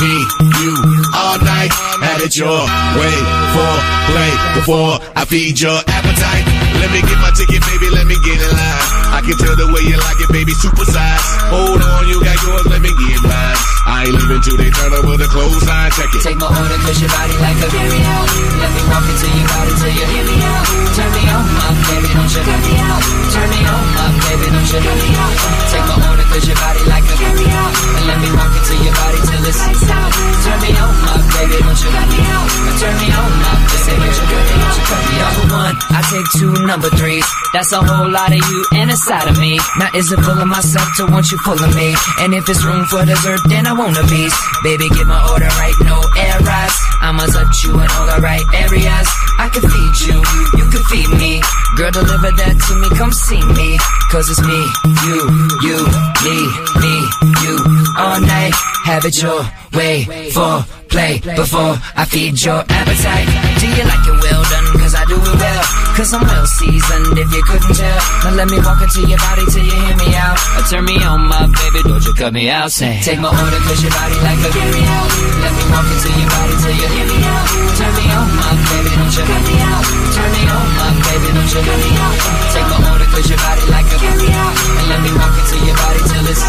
me, you. All night, had it your way for play before I feed your appetite. Let me get my ticket, baby, let me get in line. I can tell the way you like it, baby, super size. Hold on, you got yours, let me get mine. I ain't leaving till they turn over the clothesline, check it. Take my order, cause your body like a carry out. Let me walk into your body till you hear me out. Turn me on, my baby, don't you hear me out. Turn me on, my baby, don't you hear me out. Take my order, cause your body like a out. And let me walk into your body till it's lights out. Turn me on, my baby, don't you hear me out. Turn me on, my baby, don't you me out. You cut me out. Number one, I take two number threes. That's a whole lot of you and a side of me. Now is it full of myself to want you full of me? And if it's room for dessert, then I want a piece. Baby, get my order right, no errors. I'ma touch you in all the right areas. I can feed you, you can feed me. Girl, deliver that to me, come see me. Cause it's me, you, you, me, me, you. All night, have it your way for play before I feed your appetite. Do you like it well done? Cause I do it well. Cause I'm well seasoned if you couldn't tell. Now let me walk into your body till you hear me out. Or turn me on, my baby, don't you cut me out. Say, take my order cause your body like a carry out. Let me walk into your body till you hear me out. Turn me on, my baby, don't you cut me out. Turn me on, my baby, don't you cut me out. Take my order cause your body like a carry out. Let me walk into your body till it's.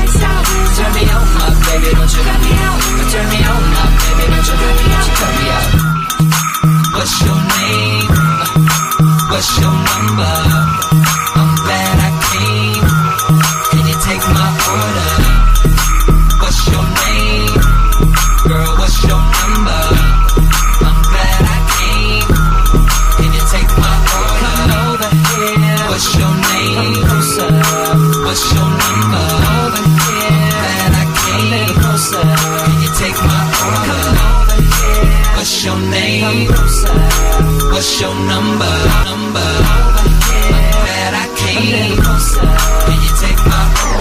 Turn me on, my baby, don't you cut me out. Turn me on, my baby, don't you cut me out. You cut me out. What's your name? What's your number? Your name? Come closer. What's your number? Number. Over here. Glad I came. A little closer. Can you take my order?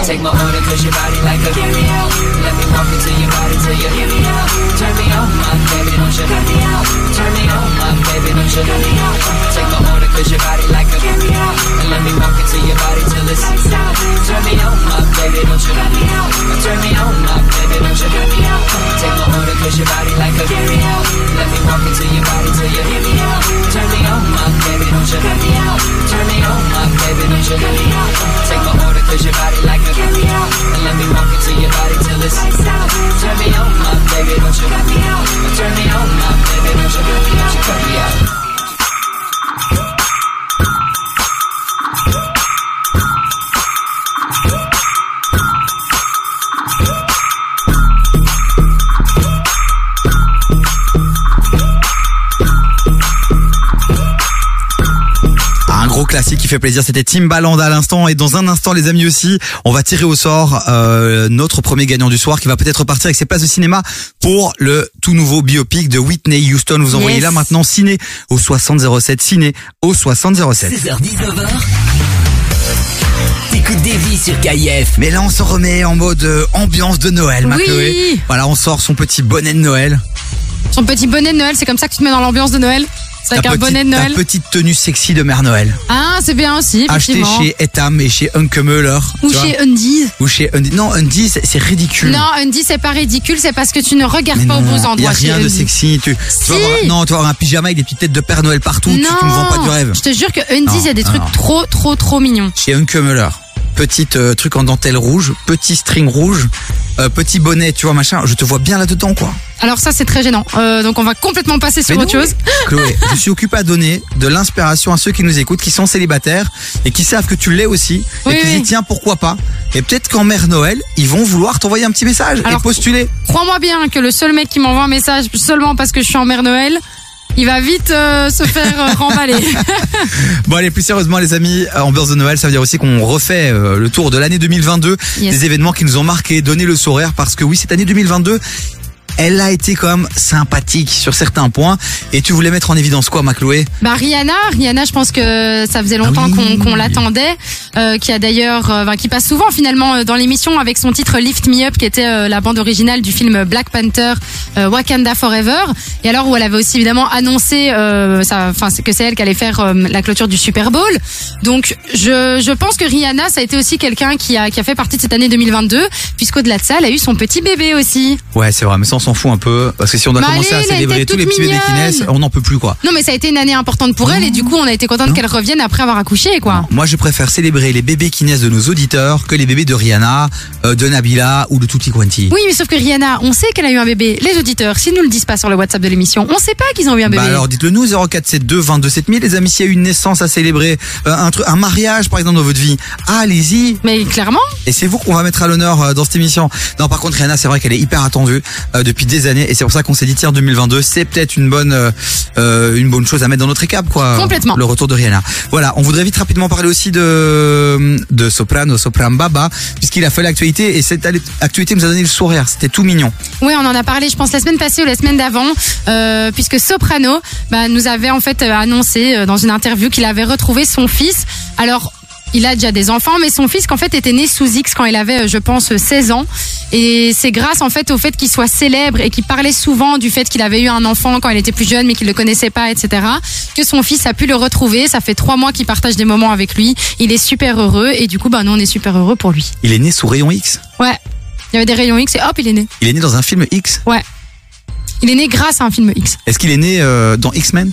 Take my order cause your body like a carry out. Let me walk into your body till you hear me out. Turn me on, my baby, don't you cut me out. Turn me on, my baby, don't you cut me out. Take my order cause your body like a carry out. And let me walk into your body till it's out. Turn me on, my baby, don't you cut me out. Turn me on, my baby, don't you cut me out. Take my order cause your body like a carry out. Let me walk into your body till you hear me out. Turn me on, my baby, don't you cut me out. Turn me on, my baby, don't you cut me out. Take my order cause your body like a And let me walk into your body till it's out. Turn me on, my baby, don't you cut me out. Turn me on, my baby, don't you cut me out. Classique qui fait plaisir, c'était Timbaland à l'instant et dans un instant les amis aussi, on va tirer au sort euh, notre premier gagnant du soir qui va peut-être repartir avec ses places de cinéma pour le tout nouveau biopic de Whitney Houston. Vous envoyez Yes. là maintenant ciné au 6007 ciné au 6007. 16h-19h. T'écoutes des vies sur KIF. Mais là on se remet en mode euh, ambiance de Noël, ma Oui. Chloé. Voilà, on sort son petit bonnet de Noël. Son petit bonnet de Noël, c'est comme ça que tu te mets dans l'ambiance de Noël C'est avec un petite- bonnet de Noël Ta petite tenue sexy de Mère Noël. Ah, c'est bien aussi, Acheté effectivement. chez Etam et chez Unke. Ou tu vois. chez Undies. Ou chez Undies. Non, Undies, c'est- c'est ridicule. Non, Undies, c'est pas ridicule, c'est parce que tu ne regardes pas aux bons Il y endroits a chez rien de sexy. Tu, tu Si. vas avoir, non, tu vas avoir un pyjama avec des petites têtes de Père Noël partout. Tu, tu me vends pas du rêve. Je te jure que Undies, il y a des trucs non. trop, trop, trop mignons. Chez Unke. Petit euh, truc en dentelle rouge, petit string rouge, euh, petit bonnet, tu vois, machin. Je te vois bien là-dedans, quoi. Alors ça, c'est très gênant. Euh, donc on va complètement passer sur Mais autre non, chose. Chloé, je suis occupé à donner de l'inspiration à ceux qui nous écoutent, qui sont célibataires et qui savent que tu l'es aussi Oui, et qui oui. disent tiens pourquoi pas. Et peut-être qu'en mère Noël, ils vont vouloir t'envoyer un petit message Alors, et postuler. Crois-moi bien que le seul mec qui m'envoie un message seulement parce que je suis en mère Noël, il va vite euh, se faire euh, remballer. Bon allez, plus sérieusement les amis, ambiance de Noël, ça veut dire aussi qu'on refait euh, le tour de l'année 2022, Yes. des événements qui nous ont marqué, donné le sourire, parce que oui, cette année 2022, elle a été quand même sympathique sur certains points. Et tu voulais mettre en évidence quoi, ma Chloé Bah Rihanna, Rihanna, je pense que ça faisait longtemps Ah oui. qu'on l'attendait, euh, qui a d'ailleurs, euh, qui passe souvent finalement euh, dans l'émission avec son titre Lift Me Up, qui était euh, la bande originale du film Black Panther, euh, Wakanda Forever. Et alors où elle avait aussi évidemment annoncé, euh, enfin que c'est elle qui allait faire euh, la clôture du Super Bowl. Donc je, je pense que Rihanna, ça a été aussi quelqu'un qui a qui a fait partie de cette année 2022, puisqu'au-delà de ça, elle a eu son petit bébé aussi. Ouais, c'est vrai, mais s'en fout un peu, parce que si on doit Bah, commencer allez, à célébrer tous les petits bébés qui naissent, on n'en peut plus quoi. Non mais ça a été une année importante pour elle et du coup on a été contente qu'elle revienne après avoir accouché quoi. Moi, je préfère célébrer les bébés qui naissent de nos auditeurs que les bébés de Rihanna, euh, de Nabila ou de Tutti Quanti. Oui, mais sauf que Rihanna, on sait qu'elle a eu un bébé. Les auditeurs, s'ils nous le disent pas sur le WhatsApp de l'émission, on sait pas qu'ils ont eu un bébé. Bah alors dites-le nous 0472 22 7000 les amis s'il y a eu une naissance à célébrer euh, un truc un mariage par exemple dans votre vie allez-y mais clairement et c'est vous qu'on va mettre à l'honneur euh, dans cette émission non par contre Rihanna c'est vrai qu'elle est hyper attendue euh, depuis des années et c'est pour ça qu'on s'est dit tiens 2022 c'est peut-être une bonne euh, euh, une bonne chose à mettre dans notre récap quoi Complètement. le retour de Rihanna voilà on voudrait vite rapidement parler aussi de de Soprano Sopran Baba puisqu'il a fait l'actualité et cette actualité nous a donné le sourire c'était tout mignon Oui, on en a parlé, je pense, la semaine passée ou la semaine d'avant, euh, puisque Soprano bah, nous avait en fait annoncé dans une interview qu'il avait retrouvé son fils. Alors, il a déjà des enfants, mais son fils, qu'en fait, était né sous X quand il avait, euh, je pense, 16 ans. Et c'est grâce en fait au fait qu'il soit célèbre et qu'il parlait souvent du fait qu'il avait eu un enfant quand il était plus jeune mais qu'il le connaissait pas, etc. Que son fils a pu le retrouver. Ça fait trois mois qu'il partage des moments avec lui. Il est super heureux et du coup, bah nous on est super heureux pour lui. Il est né sous rayon X? Ouais. Il y avait des rayons X et hop, il est né. Il est né dans un film X? Ouais. Il est né grâce à un film X. Est-ce qu'il est né euh, dans X-Men?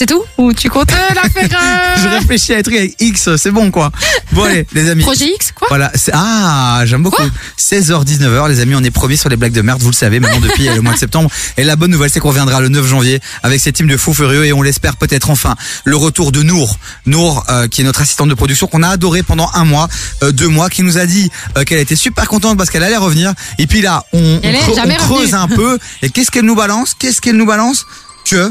C'est tout Ou tu comptes euh, la faire Je réfléchis à un truc avec X, c'est bon quoi. Bon allez, les amis. Projet X, quoi Voilà, c'est- ah, j'aime beaucoup. 16h 19h, les amis, on est promis sur les blagues de merde, vous le savez maintenant depuis euh, le mois de septembre. Et la bonne nouvelle, c'est qu'on reviendra le 9 janvier avec cette team de fous furieux et on l'espère peut-être enfin le retour de Nour, Nour euh, qui est notre assistante de production qu'on a adoré pendant un mois, euh, deux mois, qui nous a dit euh, qu'elle était super contente parce qu'elle allait revenir. Et puis là, on, Elle on est creu- jamais on creuse un peu. Et qu'est-ce qu'elle nous balance? Qu'est-ce qu'elle nous balance? Que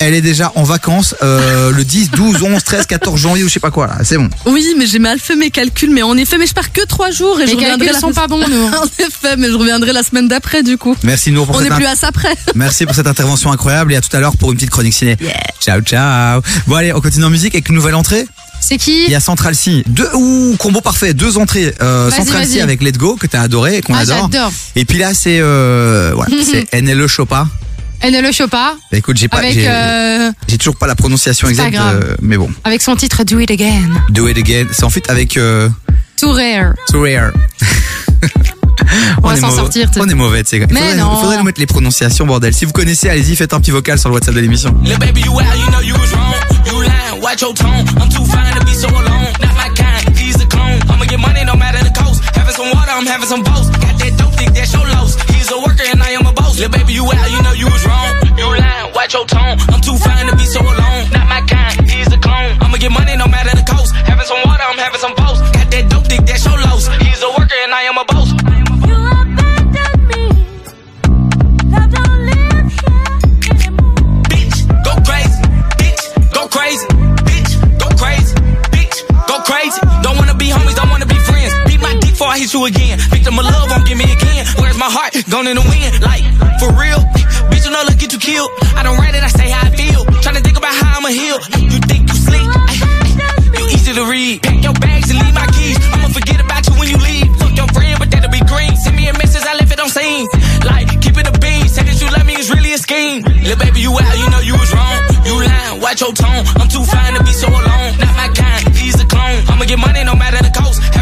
elle est déjà en vacances euh, le 10, 12, 11, 13, 14 janvier ou je sais pas quoi là. C'est bon. Oui, mais j'ai mal fait mes calculs, mais en effet, mais je pars que trois jours et Les je reviendrai calculs la sont pas bons, nous. en effet, mais je reviendrai la semaine d'après, du coup. Merci Nour pour On cette n'est plus in- à ça près. Merci pour cette intervention incroyable et à tout à l'heure pour une petite chronique ciné. Ciao ciao. Bon allez, on continue en musique avec une nouvelle entrée. C'est qui? Il y a Central C. Deux ouh, combo parfait, deux entrées. Euh, Vas-y, Central C avec Let's Go que t'as adoré et qu'on Ah, adore. j'adore. Et puis là c'est euh, voilà, c'est NLE Chopa. NLE Chopa. Bah, écoute, j'ai pas j'ai euh, j'ai toujours pas la prononciation exacte euh, mais bon. avec son titre Do It Again. Do it again. C'est en fait avec euh, Too Rare. Too Rare. On va s'en mauvais- sortir, On est mauvais, tu sais. Il Mais faudrait, non. il faudrait nous mettre les prononciations, bordel. Si vous connaissez, allez-y, faites un petit vocal sur le WhatsApp de l'émission. Little baby, you out, you know you was wrong. You lying, watch your tone. I'm too fine to be so alone. Not my kind, he's a clone. I'ma get money no matter the cost. Having some water, I'm having some boats. Got that dope dick, that's your loss. He's a worker and I am a boss. Little baby, you out, you know you was wrong. You lying, watch your tone. I'm too fine to be so alone. Not my kind, he's a clone. I'ma get money no matter the cost. Having some water, I'm having some boats. Got that dope dick, that's your loss. He's a worker and I am a boss. You abandoned me. Love don't live here anymore. Bitch, go crazy. Bitch, go crazy. Before I hit you again. Victim of love, won't give me again. Where's my heart? Gone in the wind. Like, for real? Bitch, you know, look, get you killed. I don't write it, I say how I feel. Tryna think about how I'ma heal. You think you sleep? You easy to read. Pack your bags and leave my keys. I'ma forget about you when you leave. Fuck your friend, but that'll be green. Send me a message, I left it on scene. Like, keep it a bean. Say that you love me, it's really a scheme. Little baby, you out, you know you was wrong. You lying, watch your tone. I'm too fine to be so alone. Not my kind, he's a clone. I'ma get money no matter.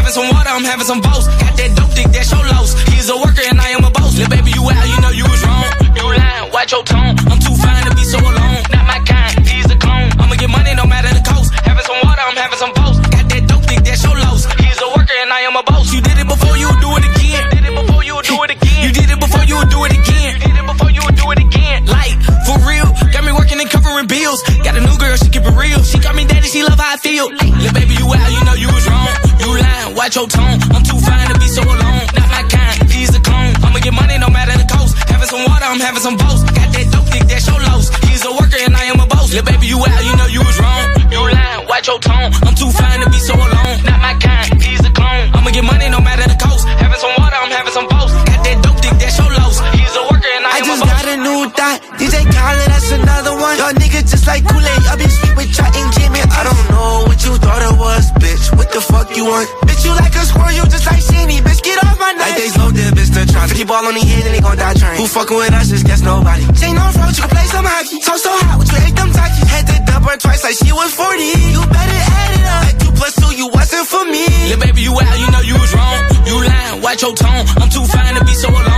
Having some water, I'm having some boats. Got that dope dick, that's your loss. He's a worker and I am a boss. Little baby, you out, you know you was wrong. You lying, watch your tone. I'm too fine to be so alone. Not my kind, he's a clone. I'ma get money no matter the cost. Having some water, I'm having some boats. Got that dope dick, that's your loss. He's a worker and I am a boss. You did it before, you do it again. You Did it before, you do it again. You did it before, you do it again. Did it before, you do it again. Like, for real, got me working and covering bills. Got a new girl, she keep it real. She got me daddy, she love how I feel. Little baby, you out, you know you was. You watch your tone. I'm too fine to be so alone. Not my kind, he's a clone. I'ma get money no matter the cost. Having some water, I'm having some boats. Got that dope dick, that's your loss. He's a worker and I am a boss. Little baby, you out, you know you was wrong. You lying, watch your tone. I'm too fine to be so alone. Not my kind, he's a clone. I'ma get money no matter the cost. Having some water, I'm having some boats. I, just got a new dot. DJ Khaled, that's another one. Y'all niggas just like Kool-Aid. I been sweet with and Jimmy. I don't know what you thought it was, bitch. What the fuck you want? Bitch, you like a squirrel, you just like Sheeny. Bitch, get off my nuts. Like they slow their bitch, to try. trying. 50 ball on the head and they gon' die trying. Who fucking with us, just guess nobody. Chain on approach, you can play some hockey. So, so hot, what you ate them Takis. Had to dump her twice like she was 40. You better add it up. Like two plus two, you wasn't for me. Little baby, you out, you know you was wrong. You lying, watch your tone. I'm too fine to be so alone.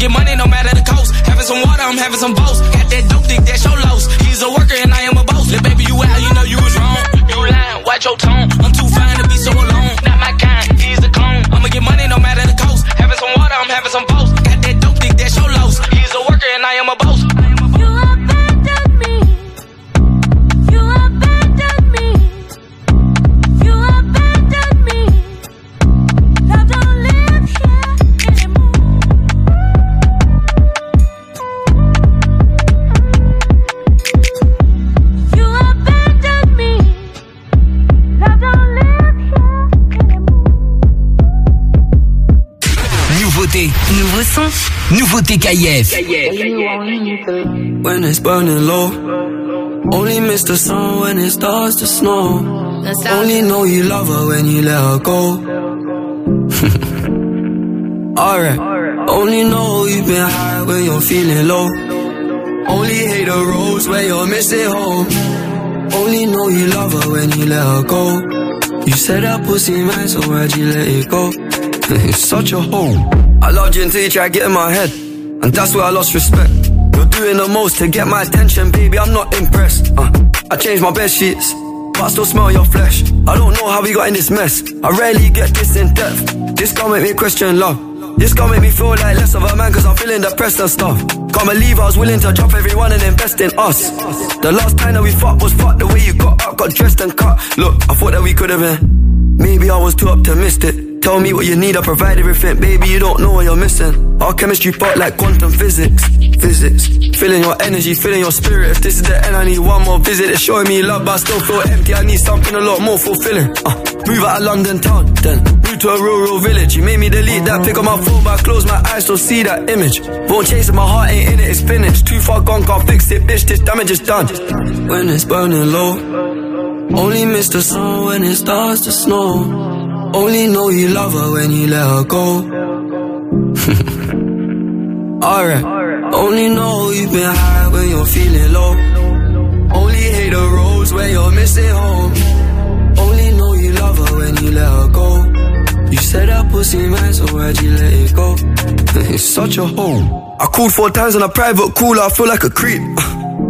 Get money no matter the cost. Having some water, I'm having some boats. Got that dope dick, that's your loss. He's a worker and I am a boss. Little baby, you out, you know you was wrong. You lying, watch your tone. I'm too fine to Nouveauté KIF. When it's burning low, only miss the sun when it starts to snow. Only know you love her when you let her go. Alright. Only know you've been high when you're feeling low. Only hate the roads where you're missing home. Only know you love her when you let her go. You said that pussy man, so why'd you let it go? it's such a hole. I loved you until you tried getting my head. And that's where I lost respect. You're doing the most to get my attention, baby. I'm not impressed. Uh, I changed my bed sheets, but I still smell your flesh. I don't know how we got in this mess. I rarely get this in depth. This gon' make me question love. This gon' make me feel like less of a man cause I'm feeling depressed and stuff. Can't believe I was willing to drop everyone and invest in us. The last time that we fucked was fucked the way you got up, got dressed and cut. Look, I thought that we could have been. Maybe I was too optimistic. Tell me what you need, I provide everything. Baby, you don't know what you're missing. Our chemistry fought like quantum physics. Physics. Feeling your energy, feeling your spirit. If this is the end, I need one more visit. It's showing me love, but I still feel empty. I need something a lot more fulfilling. Uh, move out of London town, then move to a rural village. You made me delete that, pick up my phone, but I close my eyes, still see that image. Won't chase it, my heart ain't in it, it's finished. Too far gone, can't fix it, bitch. This damage is done. When it's burning low, only miss the sun when it starts to snow. Only know you love her when you let her go. Alright. Only know you've been high when you're feeling low. Only hate the roads when you're missing home. Only know you love her when you let her go. You said that pussy man, so why'd you let it go? it's such a hole. I called four times on a private call, I feel like a creep.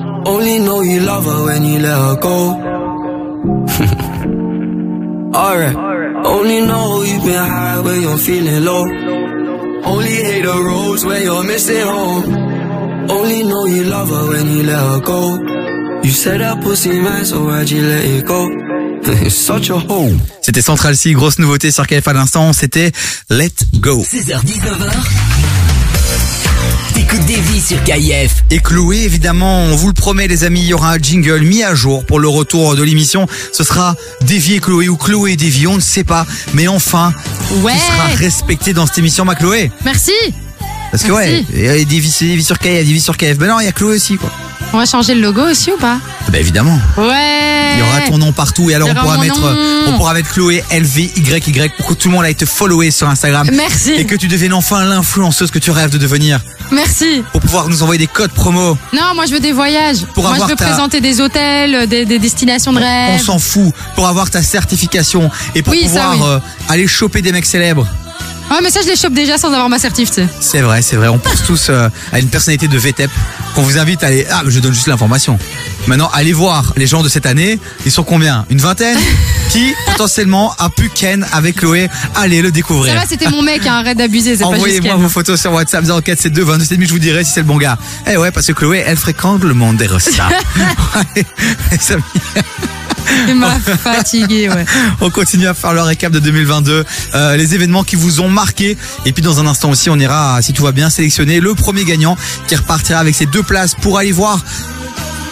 Only know you love her when you let her go. Alright. Only know you've been high when you're feeling low. Only hate the roads when you're missing home. Only know you love her when you let her go. You said that pussy man, so why'd you let it go? It's such a hole. C'était Central C, grosse nouveauté sur KF à l'instant, c'était Let Go. 16h-19h. Des vies sur KIF. Et Chloé, évidemment, on vous le promet les amis, il y aura un jingle mis à jour pour le retour de l'émission. Ce sera Davy et Chloé ou Chloé et Davy, on ne sait pas. Mais enfin, Ouais. tu seras respecté dans cette émission, ma Chloé. Merci. Parce que Merci. ouais, Davy c'est Davy sur KF, Davy sur KF. Ben non, il y a Chloé aussi quoi. On va changer le logo aussi ou pas? Bah évidemment. Ouais. Il y aura ton nom partout et alors on pourra mettre nom. on pourra mettre Chloé LVYY pour que tout le monde aille te follower sur Instagram. Merci. Et que tu deviennes enfin l'influenceuse que tu rêves de devenir Merci. pour pouvoir nous envoyer des codes promo. Non, moi je veux des voyages. Pour moi avoir je veux ta- présenter des hôtels, des, des destinations de On rêve. s'en fout pour avoir ta certification et pour Oui, ça, pouvoir oui. euh, aller choper des mecs célèbres. Ouais, mais ça je les chope déjà sans avoir ma certif, tu sais. C'est vrai, c'est vrai. On pense tous euh, à une personnalité de VTEP qu'on vous invite à aller. Ah, mais je donne juste l'information. Maintenant, allez voir les gens de cette année. Ils sont combien? Une vingtaine? Qui potentiellement a pu ken avec Chloé. Allez le découvrir? Ça c'était mon mec, hein, arrête d'abuser, c'est pas juste Envoyez-moi vos photos sur WhatsApp 0472 22 7000, je vous dirai si c'est le bon gars. Eh ouais, parce que Chloé, elle fréquente le monde des restas. Ouais, les amis. Il m'a fatigué, ouais. On continue à faire le récap de 2022, euh, les événements qui vous ont marqué. Et puis dans un instant aussi, on ira, si tout va bien, sélectionner le premier gagnant qui repartira avec ses deux places pour aller voir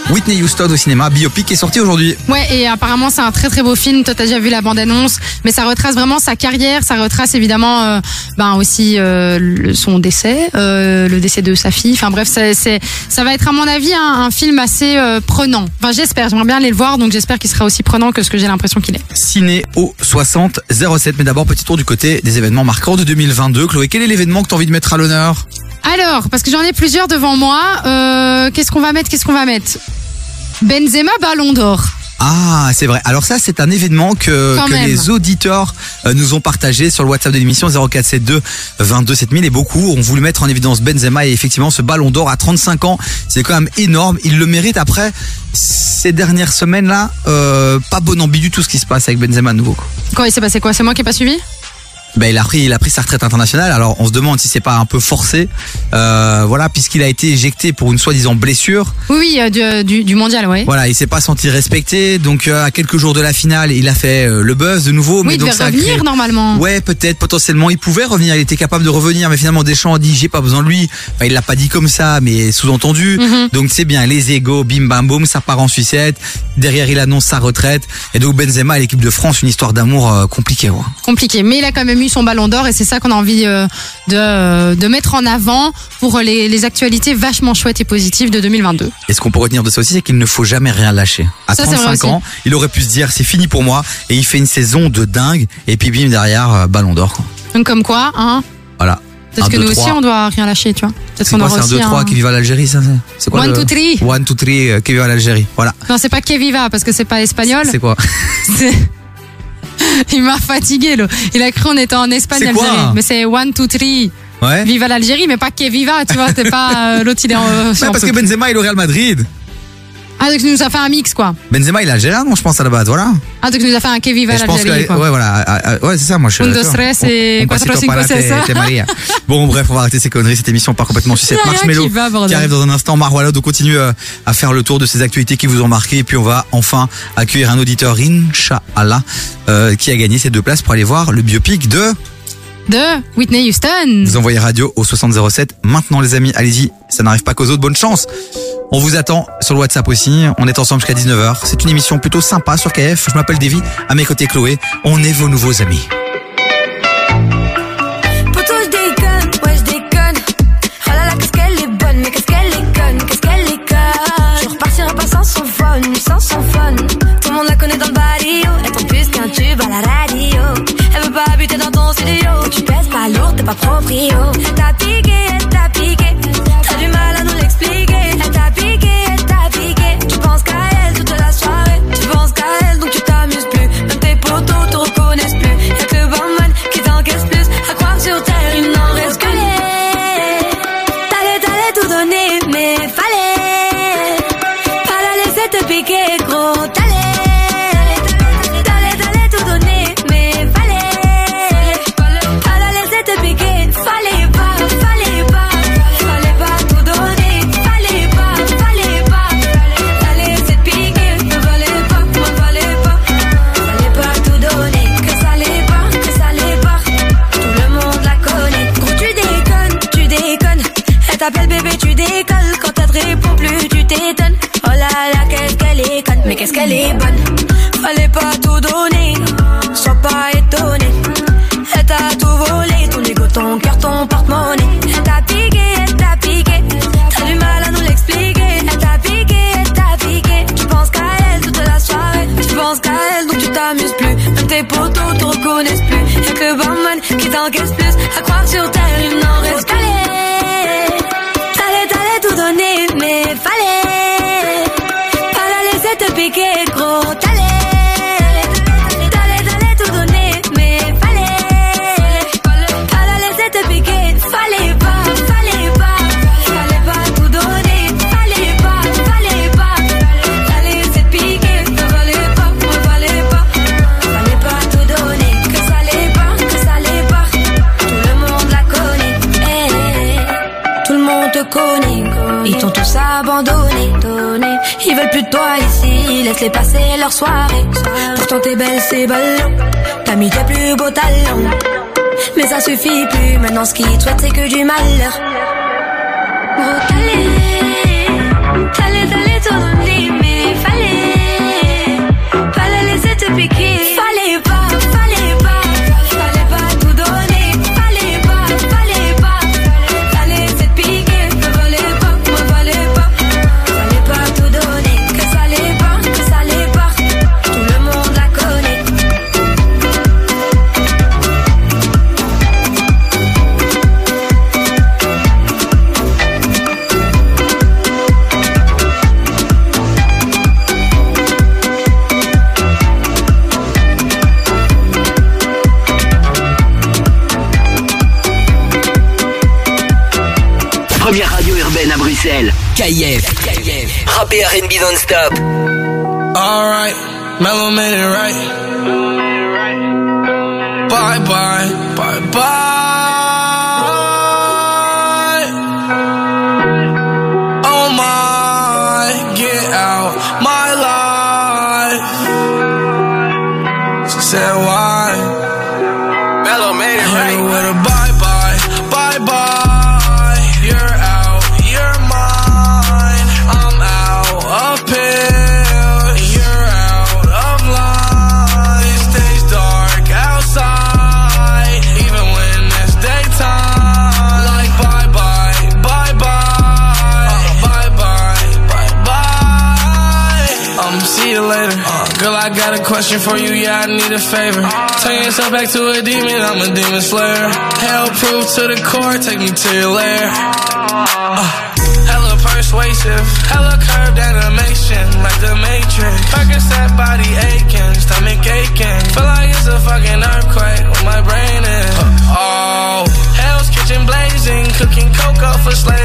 Whitney Houston au cinéma. Biopic est sorti aujourd'hui. Ouais, et apparemment c'est un très très beau film. Toi t'as déjà vu la bande annonce, mais ça retrace vraiment sa carrière, ça retrace évidemment, euh, ben aussi euh, son décès, euh, le décès de sa fille. Enfin bref, c'est, ça va être à mon avis un, un film assez prenant. Enfin j'espère, j'aimerais bien aller le voir, donc j'espère qu'il sera aussi prenant que ce que j'ai l'impression qu'il est. Ciné au 60 07. Mais d'abord, petit tour du côté des événements marquants de 2022. Chloé, quel est l'événement que tu as envie de mettre à l'honneur? Alors, parce que j'en ai plusieurs devant moi, euh, qu'est-ce qu'on va mettre Qu'est-ce qu'on va mettre? Benzema Ballon d'Or. Ah, c'est vrai. Alors ça, c'est un événement que, Quand que même. les auditeurs euh, nous ont partagé sur le WhatsApp de l'émission 0472 22 7000 et beaucoup ont voulu mettre en évidence Benzema et effectivement ce ballon d'or à 35 ans, c'est quand même énorme. Il le mérite après ces dernières semaines-là. Euh, pas bon ambi du tout ce qui se passe avec Benzema à nouveau. quoi. Il s'est passé quoi? C'est moi qui ai pas suivi? Ben, il a pris, il a pris sa retraite internationale. Alors, on se demande si c'est pas un peu forcé, euh, voilà, puisqu'il a été éjecté pour une soi-disant blessure. Oui, oui, euh, du, du, du mondial, ouais. Voilà, il s'est pas senti respecté. Donc, euh, à quelques jours de la finale, il a fait euh, le buzz de nouveau. Oui, mais il donc devait ça revenir créé- normalement. Ouais, peut-être, potentiellement, il pouvait revenir. Il était capable de revenir, mais finalement, Deschamps a dit j'ai pas besoin de lui. Enfin, il l'a pas dit comme ça, mais sous-entendu. Mhm. Donc c'est bien, les égos, bim bam boum, ça part en sucette. Derrière, il annonce sa retraite. Et donc Benzema et l'équipe de France, une histoire d'amour euh, compliquée. Ouais. Compliqué. Mais il a quand même eu son ballon d'or et c'est ça qu'on a envie euh, de, euh, de mettre en avant pour les, les actualités vachement chouettes et positives de 2022. Et ce qu'on peut retenir de ça aussi, c'est qu'il ne faut jamais rien lâcher. À Ça, c'est vrai 35 ans, il aurait pu se dire c'est fini pour moi. Et il fait une saison de dingue. Et puis bim, derrière, euh, ballon d'or. Donc comme quoi, hein, Voilà. peut-être que deux, nous aussi on doit rien lâcher, tu vois. Peut-être C'est qu'on c'est un aussi 2-3 un- qui viva l'Algérie, ça c'est- quoi One, le- two, three. One, two, three, euh, qui viva l'Algérie. Voilà. Non, c'est pas que viva parce que c'est pas espagnol. C'est quoi Il m'a fatigué, là. Il a cru on était en Espagne, C'est quoi Algérie. Mais c'est one, two, three. Ouais. Viva l'Algérie, mais pas que viva, tu vois. T'es pas euh, l'autre, il est en. euh, Ouais, sur- parce que Benzema il est au Real Madrid. Ah, donc il nous a fait un mix, quoi. Benzema il est algérien, non, je pense à la base, voilà. Ah, donc il nous a fait un pense que, l'Algérie, quoi. ouais, voilà, ah, ah, ouais, c'est ça, moi je suis. Un, deux, d'accord. tres et Un cuatro, pasito cinco, para te- sesa. te Maria. Bon, bref, on va arrêter ces conneries, cette émission part complètement sur cette Y a rien marshmallow qui va, bordel. arrive dans un instant. Marwala, on continue euh, à faire le tour de ces actualités qui vous ont marqué, et puis on va enfin accueillir un auditeur, Inch'Allah, euh, qui a gagné ces deux places pour aller voir le biopic de. De Whitney Houston. Vous envoyez radio au 6007. Maintenant, les amis, allez-y. Ça n'arrive pas qu'aux autres. Bonne chance. On vous attend sur le WhatsApp aussi. On est ensemble jusqu'à 19h. C'est une émission plutôt sympa sur KF. Je m'appelle Davy. À mes côtés, Chloé. On est vos nouveaux amis. Poto, je déconne, ouais, je déconne. Oh là là, qu'est-ce qu'elle est bonne, mais qu'est-ce qu'elle est conne, qu'est-ce qu'elle est conne. Je repartirai pas sans son fun, sans son fun. Tout le monde la connaît dans le barrio. Elle tombe plus qu'un tube à la radio? Pas dans ton studio. Tu pèses pas lourd, t'es pas proprio. Elle t'a piqué, elle t'a piqué. Mais qu'est-ce qu'elle est bonne? Fallait pas tout donner. Sois pas étonné. Elle t'a tout volé. Ton ego, ton cœur, ton porte-monnaie. Elle t'a piqué, elle t'a piqué. T'as du mal à nous l'expliquer. Elle t'a piqué, elle t'a piqué. Tu penses qu'à elle toute la soirée. Tu penses qu'à elle, donc tu t'amuses plus. Même tes potos te reconnaissent plus. Y'a que le qui t'encaisse plus. À croire sur terre, Ils t'ont tous abandonné. donné. Ils veulent plus de toi ici. Laisse-les passer leur soirée. Pourtant t'es belle, c'est ballon. T'as mis tes plus beaux talents. Mais ça suffit plus. Maintenant ce qu'ils te souhaitent, c'est que du malheur. Gros, KIF. Rap et R&B non-stop. Alright, Mellow it right? bye, bye for you, yeah, I need a favor. Turn yourself back to a demon, I'm a demon slayer. Hell proof to the core, take me to your lair. Uh, hella persuasive, hella curved animation, like the Matrix. Percocet body aching, stomach aching. Feel like it's a fucking earthquake where my brain is. Oh, Hell's Kitchen blazing, cooking cocoa for slave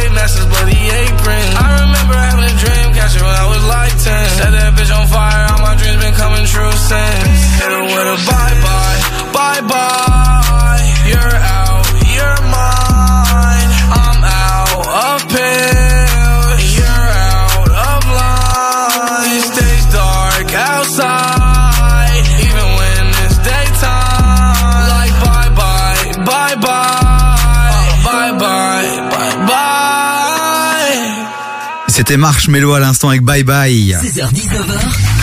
C'était Marshmello à l'instant avec Bye Bye. 16h19h.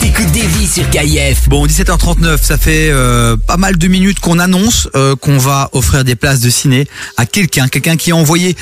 T'écoutes des vies sur KIF. Bon, 17h39, ça fait euh, pas mal de minutes qu'on annonce euh, qu'on va offrir des places de ciné à quelqu'un, quelqu'un qui a envoyé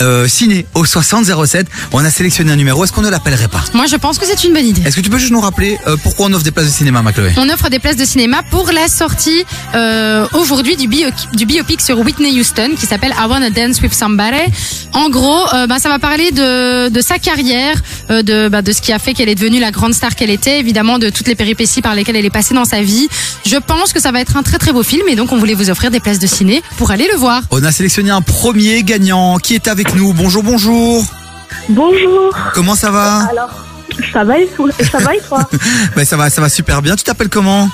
euh, ciné au 6007. On a sélectionné un numéro. Est-ce qu'on ne l'appellerait pas? Moi, je pense que c'est une bonne idée. Est-ce que tu peux juste nous rappeler euh, pourquoi on offre des places de cinéma, Macloé? On offre des places de cinéma pour la sortie euh, aujourd'hui du, bio, du biopic sur Whitney Houston qui s'appelle I Wanna Dance with Somebody. En gros, euh, bah, ça va parler de, de sa carrière, de, bah, de ce qui a fait qu'elle est devenue la grande star qu'elle était, évidemment de toutes les péripéties par lesquelles elle est passée dans sa vie. Je pense que ça va être un très très beau film et donc on voulait vous offrir des places de ciné pour aller le voir. On a sélectionné un premier gagnant qui est avec nous. Bonjour, bonjour. Bonjour. Comment ça va Alors, ça va et toi, ça va et toi Ben, ça va, ça va super bien. Tu t'appelles comment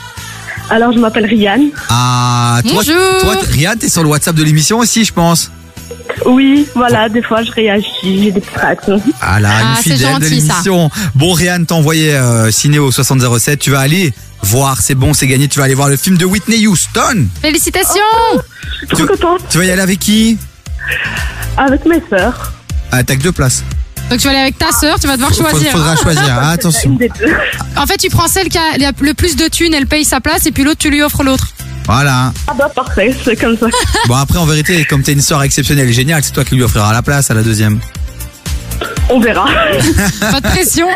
Alors, je m'appelle Rianne. Ah, toi, Bonjour. toi, Riyad, t'es sur le WhatsApp de l'émission aussi, je pense. Oui, voilà, des fois je réagis, j'ai des petites réactions. Ah là, Ah, une c'est fidèle de gentil, l'émission. Bon, Rianne t'a envoyé euh, ciné au 6007. Tu vas aller voir, c'est bon, c'est gagné. Tu vas aller voir le film de Whitney Houston. Félicitations Je suis trop contente. Tu vas y aller avec qui? Avec mes sœurs. Ah, t'as que deux places. Donc tu vas aller avec ta sœur, tu vas devoir choisir. faudra choisir, hein, attention. En fait, tu prends celle qui a le plus de thunes, elle paye sa place et puis l'autre tu lui offres l'autre. Voilà. Ah bah parfait, c'est comme ça. Bon, après, en vérité, comme t'es une sœur exceptionnelle et géniale, c'est toi qui lui offriras la place à la deuxième. On verra. Pas de pression.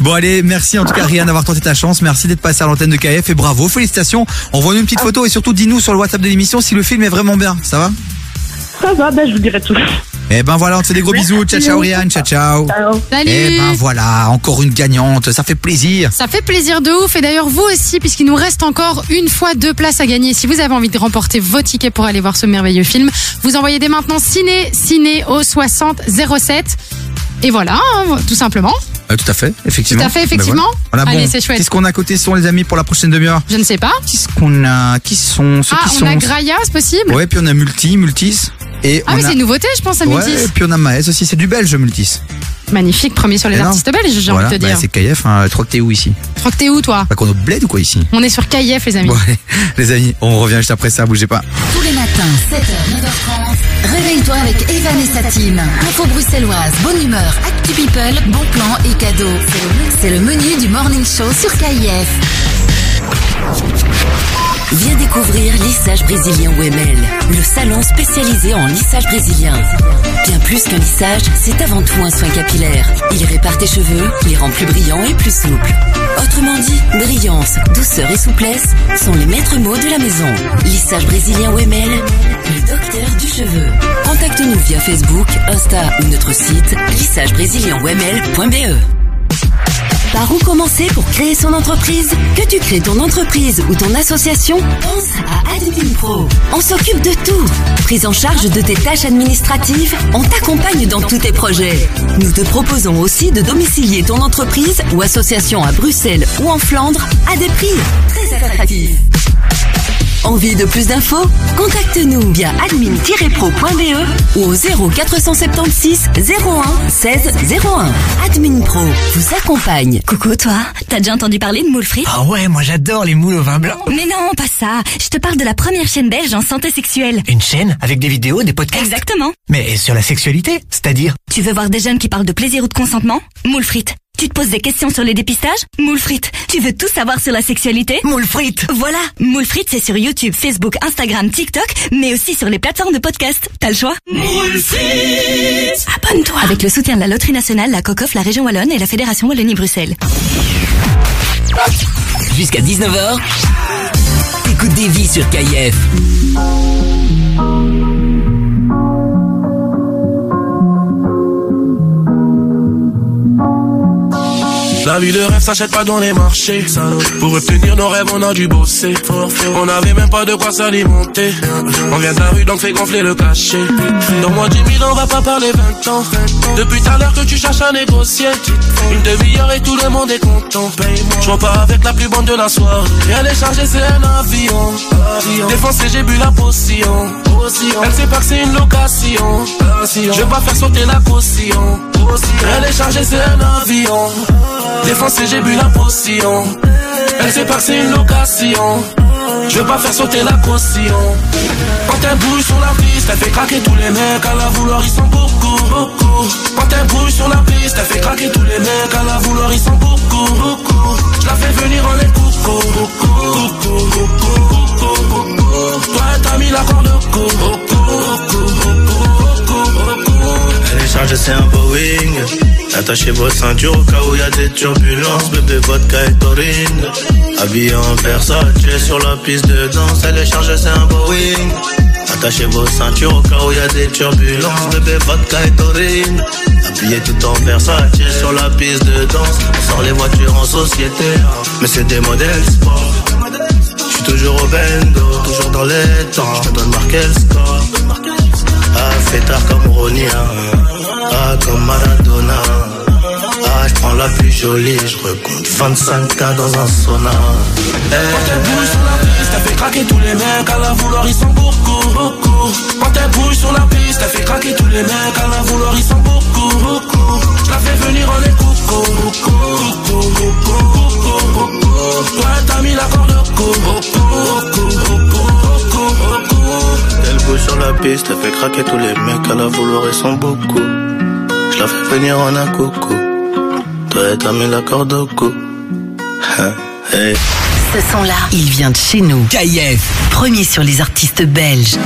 Bon, allez, merci en tout cas, Rianne, d'avoir tenté ta chance. Merci d'être passé à l'antenne de KF et bravo, félicitations. Envoie-nous une petite photo et surtout dis-nous sur le WhatsApp de l'émission si le film est vraiment bien. Ça va? Ça va, bah je vous dirai tout. Eh ben voilà, on te fait des gros bisous. Ciao, ciao, Rianne. Ciao, ciao. Salut. Eh ben voilà, encore une gagnante. Ça fait plaisir. Ça fait plaisir de ouf et d'ailleurs vous aussi puisqu'il nous reste encore une fois deux places à gagner. Si vous avez envie de remporter vos tickets pour aller voir ce merveilleux film, vous envoyez dès maintenant ciné ciné au 60 07 et voilà, hein, tout simplement. Euh, tout à fait, effectivement. Tout à fait, effectivement. Ben voilà. Voilà, Allez, bon, c'est chouette. Qu'est-ce qu'on a à côté, ce sont les amis, pour la prochaine demi-heure Je ne sais pas. Qu'est-ce qu'on a Qui sont ceux Ah, qui on sont a Graia, c'est possible Ouais, puis on a Multi, Multis. Et Ah on mais a... c'est une nouveauté je pense à Ouais, Multis. et puis on a Maës aussi, c'est du belge Multis. Magnifique, premier sur les non. artistes belges, j'ai Voilà, envie de te bah, dire. c'est KF, hein. je crois que t'es où ici? Je crois que t'es où toi? Pas qu'on est au bled ou quoi ici? On est sur KIF les amis. Bon allez, les amis, on revient juste après ça, bougez pas. Tous les matins, 7h, 9h30, réveille-toi avec Evan et sa team. Info bruxelloise, bonne humeur, actu people, bon plan et cadeaux. C'est le menu du morning show sur KIF. Viens découvrir Lissage Brésilien OML, le salon spécialisé en lissage brésilien. Bien plus qu'un lissage, c'est avant tout un soin capillaire. Il répare tes cheveux, les rend plus brillants et plus souples. Autrement dit, brillance, douceur et souplesse sont les maîtres mots de la maison. Lissage Brésilien OML, le docteur du cheveu. Contacte-nous via Facebook, Insta ou notre site lissagebrésilien-oml.be. Par où commencer pour créer son entreprise Que tu crées ton entreprise ou ton association Pense à Admin Pro. On s'occupe de tout. Prise en charge de tes tâches administratives, on t'accompagne dans tous tes projets. Nous te proposons aussi de domicilier ton entreprise ou association à Bruxelles ou en Flandre à des prix très attractifs. Envie de plus d'infos? Contacte-nous via admin-pro.be ou au 0476 01 16 01. Admin Pro vous accompagne. Coucou toi, t'as déjà entendu parler de moules frites? Ah ouais, moi j'adore les moules au vin blanc. Mais non, pas ça. Je te parle de la première chaîne belge en santé sexuelle. Une chaîne avec des vidéos, des podcasts? Exactement. Mais sur la sexualité, c'est-à-dire? Tu veux voir des jeunes qui parlent de plaisir ou de consentement? Moules frites. Tu te poses des questions sur les dépistages? Moules frites. Tu veux tout savoir sur la sexualité? Moules frites. Voilà, Moules frites c'est sur YouTube, Facebook, Instagram, TikTok, mais aussi sur les plateformes de podcast. T'as le choix? Moules frites. Abonne-toi Avec le soutien de la Loterie Nationale, la COCOF, la Région Wallonne et la Fédération Wallonie-Bruxelles. Jusqu'à 19h, écoute des vies sur KIF. La vie de rêve s'achète pas dans les marchés. Pour obtenir nos rêves, on a dû bosser. On n'avait même pas de quoi s'alimenter. On vient de la rue, donc fait gonfler le cachet. Dans moins 10 000, on va pas parler 20 ans. Depuis tout à l'heure que tu cherches à négocier. Une demi-heure et tout le monde est content. Je repars avec la plus bonne de la soirée. Rien n'est chargé, c'est un avion. Défoncé, j'ai bu la potion. Elle sait pas que c'est une location. Je vais pas faire sauter la caution. Elle est chargée, c'est un avion. Défoncé, j'ai bu la potion. Elle sait pas une location. Je vais pas faire sauter la caution. Quand elle bouge sur la piste, elle fait craquer tous les mecs. À la vouloir, ils sont beaucoup, beaucoup. Quand elle bouge sur la piste, elle fait craquer tous les mecs. À la vouloir, ils sont beaucoup, beaucoup. Je la fais venir en les coucou, coucou, coucou, coucou, coucou, coucou. Toi, t'as mis la corde coucou, coucou. Chargée, c'est un Boeing. Attachez vos ceintures au cas où y a des turbulences. Bébé, vodka et taurine. Habillé en Versace sur la piste de danse. Elle est c'est un Boeing. Attachez vos ceintures au cas où y a des turbulences. Bébé, vodka et taurine. Habillé tout en Versace sur la piste de danse. On sort les voitures en société. Mais c'est des modèles sport. J'suis toujours au bendo, toujours dans les temps. Je donne marquer le score. Ah, fait tard comme Ronia. Ah, comme Maradona. Ah, je prends la plus jolie, je recompte 25K dans un sauna. Quand elle bouge sur la piste, elle fait craquer tous les mecs. À la vouloir, ils sont beaucoup, beaucoup. Quand elle bouge sur la piste, elle fait craquer tous les mecs. À la vouloir, ils sont beaucoup, beaucoup. Je la fais venir en les coucou, coucou, coucou, coucou, coucou. Toi, t'as mis la corde coucou, coucou, coucou. Sur la piste, elle fait craquer tous les mecs. À la vouloir, ils sont beaucoup. Je la fais venir en un coucou. Toi, t'as mis la corde au cou. Hein, hey. Ce son-là, il vient de chez nous. KIF. Premier sur les artistes belges.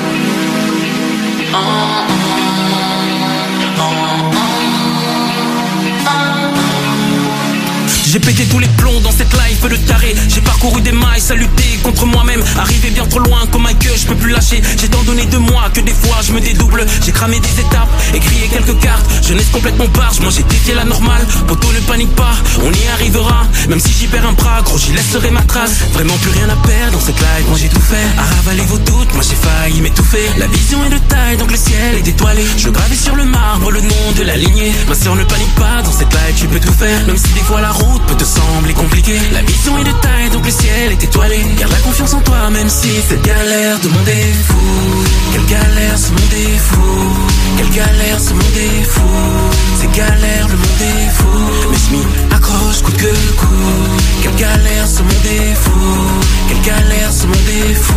J'ai pété tous les plombs dans cette life de taré. J'ai parcouru des mailles, à lutter contre moi-même. Arrivé bien trop loin comme un que je peux plus lâcher. J'ai tant donné de moi que des fois je me dédouble. J'ai cramé des étapes, écrit quelques cartes. Jeunesse complètement barge, moi j'ai défié la normale. Poto ne panique pas, on y arrivera. Même si j'y perds un bras, gros j'y laisserai ma trace. Vraiment plus rien à perdre dans cette life, moi j'ai tout fait. À ravaler vos doutes, moi j'ai failli m'étouffer. La vision est de taille, donc le ciel est étoilé. Je gravais sur le marbre le nom de la lignée. Ma soeur ne panique pas, dans cette life tu peux tout faire. Même si des fois la route peut te sembler compliquée La vision est de taille, donc le ciel est étoilé. Garde la confiance en toi, même si cette galère de fou Quelle galère ce monde est fou Quelle galère ce monde est fou C'est galère, le monde est fou Mais je accroche coûte que coûte. Quelle galère ce monde est fou Quelle galère ce monde est fou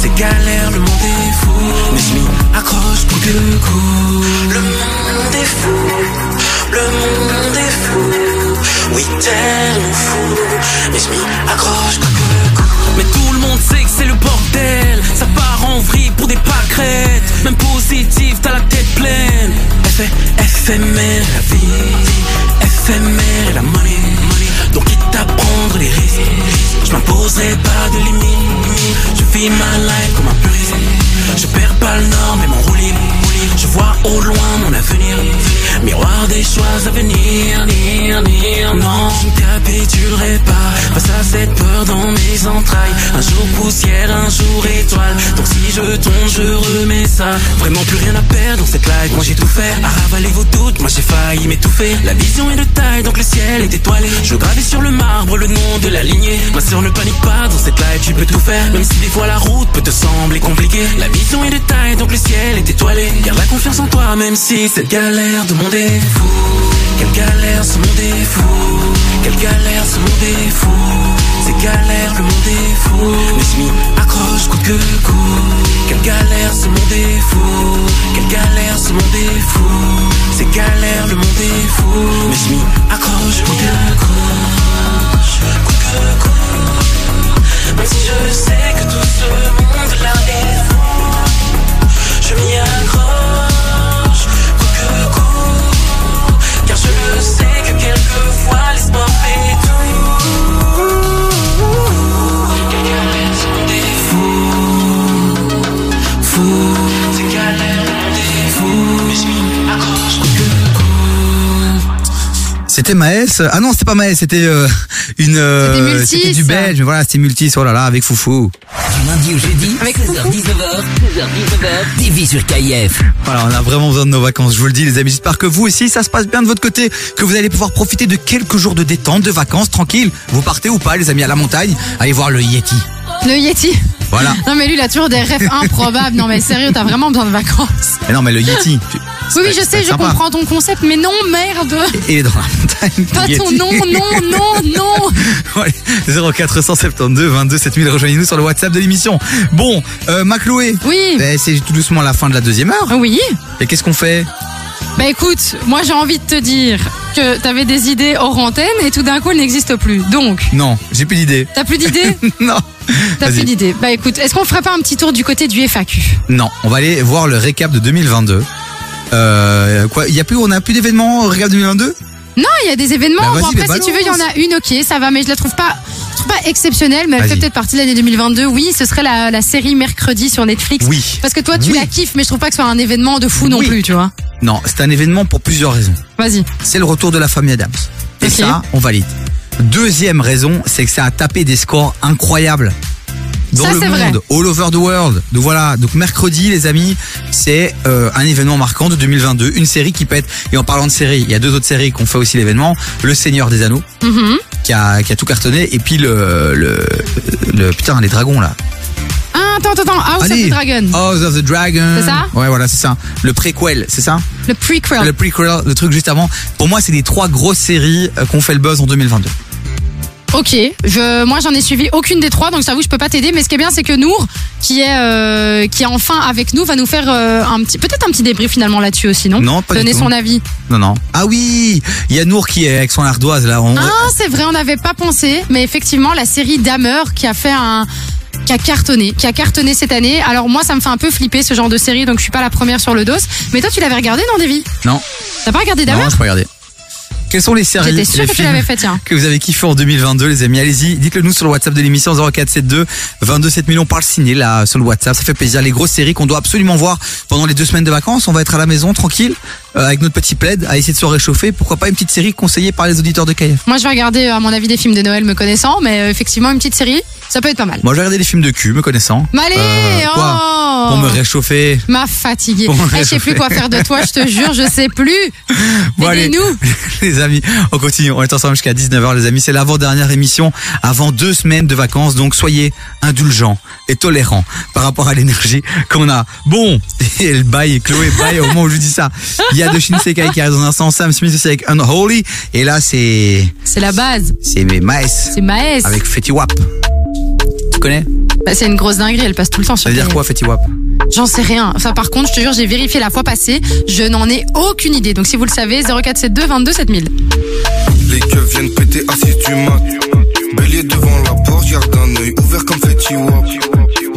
C'est galère, le monde est fou Mais je accroche coûte que coûte. Le monde est fou. Le monde est fou oui, tellement fou, mais je m'y accroche. Mais tout le monde sait que c'est le bordel, ça part en vrille pour des pâquerettes. Même positif, t'as la tête pleine. Effet éphémère, la vie, éphémère et la money. Donc quitte à prendre les risques, je m'imposerai pas de limite. Je vis ma life comme un puriste, je perds pas le nord, mais mon roulis. Je vois au loin mon avenir. Miroir des choix à venir. Non, je ne capitulerai pas face à cette peur dans mes entrailles. Un jour poussière, un jour étoile. Donc si je tombe, je remets ça. Vraiment plus rien à perdre dans cette life. Moi j'ai tout fait. À ravaler vos doutes, moi j'ai failli m'étouffer. La vision est de taille, donc le ciel est étoilé. Sur le marbre le nom de la lignée. Ma sœur ne panique pas dans cette life, tu peux tout faire. Même si des fois la route peut te sembler compliquée. La vision est de taille, donc le ciel est étoilé. Garde la confiance en toi, même si cette galère de est fou. Quelle galère, ce monde est fou. Quelle galère, ce monde est fou. C'est galère, le monde est fou. Mais je m'y accroche coûte que coûte. Quelle galère, ce monde est fou. Quelle galère, ce monde est fou. C'est galère, le monde est fou. Mais je m'y accroche coûte que coûte. Même si je sais que tout ce monde-là est fou. Je m'y C'était Maës. Ah non, c'était pas Maës, c'était euh, une. euh, C'était du belge, mais voilà, c'était Multis, oh là là, avec Foufou. Du lundi au jeudi, 16h-19h, 16h-19h, TV sur KIF. Voilà, on a vraiment besoin de nos vacances, je vous le dis les amis. J'espère que vous aussi, ça se passe bien de votre côté, que vous allez pouvoir profiter de quelques jours de détente, de vacances, tranquille. Vous partez ou pas, les amis, à la montagne, allez voir le Yeti. Le Yeti. Voilà. Non mais lui il a toujours des rêves improbables. Non mais sérieux, t'as vraiment besoin de vacances. Mais non, mais le Yeti. Oui oui je sais, je sympa. comprends ton concept, mais non merde. Et il est dans la montagne. Pas ton nom, non, non, non. Ouais, 0472 22 7000, rejoignez-nous sur le WhatsApp de l'émission. Bon, euh, Macloé. Oui. Ben, c'est tout doucement la fin de la deuxième heure. Oui. Et qu'est-ce qu'on fait? Bah écoute, moi j'ai envie de te dire que t'avais des idées hors antenne et tout d'un coup elles n'existent plus. Donc, Non, j'ai plus d'idée. t'as plus d'idées non. T'as plus d'idées. Bah écoute, est-ce qu'on ferait pas un petit tour du côté du FAQ Non, on va aller voir le récap de 2022. Euh, quoi, il y a plus, on a plus d'événements récap 2022 Non, il y a des événements. Bah, bon, après, mais si tu veux, il y en a une, ok, ça va, mais je la trouve pas, pas exceptionnelle, mais elle fait peut-être partie de l'année 2022. Oui, ce serait la, la série mercredi sur Netflix. Oui. Parce que toi, tu Oui. la kiffes, mais je trouve pas que ce soit un événement de fou non plus, tu vois. Non, c'est un événement pour plusieurs raisons. Vas-y. C'est le retour de la famille Adams. Et ça, on valide. Deuxième raison, c'est que ça a tapé des scores incroyables. Dans Ça, le monde, vrai. all over the world. Donc voilà, donc mercredi les amis, c'est euh, un événement marquant de 2022, une série qui pète. Et en parlant de série, il y a deux autres séries qui ont fait aussi l'événement, Le Seigneur des Anneaux, Mhm. qui a, qui a tout cartonné, et puis le, le, le putain les dragons là. Ah, attends, attends, attends. House Allez. of the Dragon. House of the Dragon. C'est ça Ouais, voilà, c'est ça. Le préquel, c'est ça Le prequel. Le prequel, le truc juste avant. Pour moi, c'est les trois grosses séries euh, qu'on fait le buzz en 2022. Ok, je, moi j'en ai suivi aucune des trois, donc j'avoue je peux pas t'aider. Mais ce qui est bien, c'est que Nour, qui est euh, qui est enfin avec nous, va nous faire euh, un petit, peut-être un petit débrief finalement là-dessus aussi, non? Non, pas du Donner tout. son avis. Non, non. Ah oui, il y a Nour qui est avec son ardoise là. On- Ah, c'est vrai, on n'avait pas pensé, mais effectivement, la série Dahmer qui a fait un qui a cartonné, qui a cartonné cette année. Alors moi, ça me fait un peu flipper ce genre de série, donc je suis pas la première sur le dos. Mais toi, tu l'avais regardé, non, Davy? Non, T'as pas regardé Dahmer non, je peux regarder. Quelles sont les séries J'étais sûre les que tu films l'avais fait, tiens. que vous avez kiffé en 2022 les amis? Allez-y, dites-le nous sur le WhatsApp de l'émission 0472 22 7000 on parle ciné là sur le WhatsApp, ça fait plaisir. Les grosses séries qu'on doit absolument voir pendant les deux semaines de vacances, on va être à la maison tranquille euh, avec notre petit plaid à essayer de se réchauffer. Pourquoi pas une petite série conseillée par les auditeurs de KF Moi, je vais regarder, à mon avis, des films de Noël me connaissant, mais euh, effectivement, une petite série, ça peut être pas mal. Moi j'ai regardé des films de cul me connaissant. Mais allez, Euh, quoi? oh Pour me réchauffer. M'a. Pour me Eh, je sais plus réchauffer. quoi faire de toi, je te jure, je sais plus. Bon, allez, Aidez-nous. les amis, on continue. On est ensemble jusqu'à 19h, les amis. C'est l'avant-dernière émission avant deux semaines de vacances. Donc, soyez indulgents et tolérants par rapport à l'énergie qu'on a. Bon, et elle baille, Chloé baille au moment où je dis ça. Il y a de Shinsekai qui arrive dans un instant, Sam Smith aussi avec Unholy. Et là, c'est, C'est la base. c'est mes Maes C'est Maës. avec Fetty Wap. Tu connais? Bah, c'est une grosse dinguerie, elle passe tout le temps sur Ça veut dire quoi, Fetty Wap? J'en sais rien. Enfin, par contre, je te jure, j'ai vérifié la fois passée, je n'en ai aucune idée. Donc, si vous le savez, 0472 22 7000. Les keufs viennent péter assis du mat. Bélier devant la porte, garde un œil ouvert comme Wap.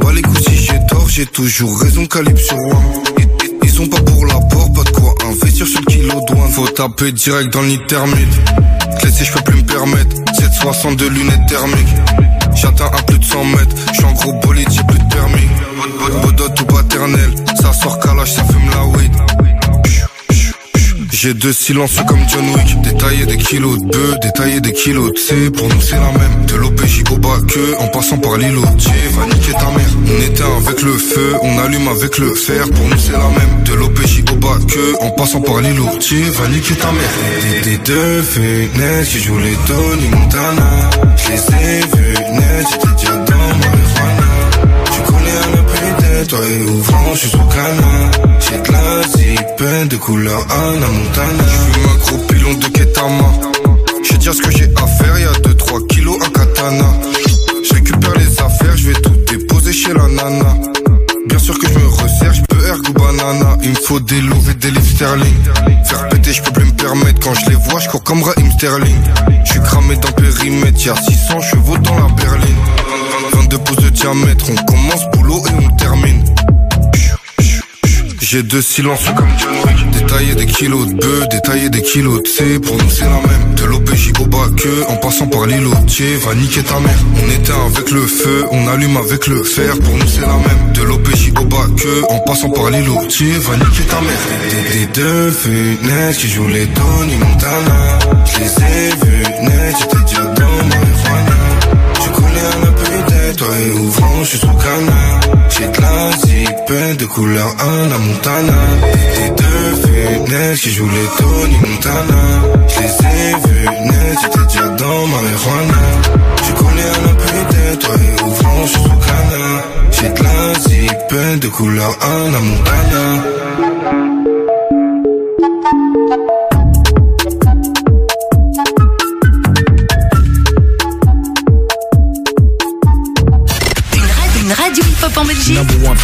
Bah les coups si j'ai tort, j'ai toujours raison, calibre sur Wam. Ils, sont pas pour la porte, pas de quoi investir sur le kilo douane. Faut taper direct dans thermite. Clé je peux plus me permettre. 762 lunettes thermiques. J'atteins à plus de 100 mètres. J'suis en gros bolide, j'ai plus de permis. Bodot ou paternel. Ça sort calage, ça fume la weed. J'ai deux silences comme John Wick. Détailler des kilos de bœufs, détailler des kilos de C. Pour nous c'est la même. De l'OPJ au bas que en passant par l'îlot. Va niquer ta mère. On éteint avec le feu, on allume avec le fer. Pour nous c'est la même. De l'OPJ au bas que en passant par l'îlot. Va niquer ta mère. Des, des deux fenêtres qui jouent les Tony Montana. Je les ai vus déjà dans marijuana Tu connais un peu toi et ouvrant, je suis sous canard J'ai de la zipette de couleur Anna Montana. J'fume un gros pilon de Ketama. Je vais dire ce que j'ai à faire, y'a 2-3 kilos à katana. Je récupère les affaires, je vais tout déposer chez la nana. Bien sûr que je me resserre, peux ergo banana Il me faut des loups et des livres sterling. Faire péter, je peux plus me permettre Quand je les vois, je cours comme Raheem Sterling. Je suis cramé dans le périmètre, y'a 600 chevaux dans la berline. 22 pouces de diamètre, on commence boulot et on termine j'ai deux silences comme John Détailler des kilos de bœufs, détailler des kilos de C Pour nous c'est la même. De l'OPJ au bas que En passant par l'îlotier Va niquer ta mère. On éteint avec le feu On allume avec le fer. Pour nous c'est la même. De l'OPJ au bas que En passant par l'îlotier Va niquer ta mère. Des, des deux fenêtres Qui jouent les Tony Montana. Je les ai vus net J'étais déjà dans marijuana. Tu connais un peu d'être Toi et ouvrant Je suis sous canard J'ai de la zipette de couleur Anna Montana. Des deux fenêtres qui jouent les Tony Montana. Je les ai vus net, j'étais déjà dans marijuana. Tu connais un peu d'être, toi et je suis sous canard J'ai de la zipette de couleur Anna Montana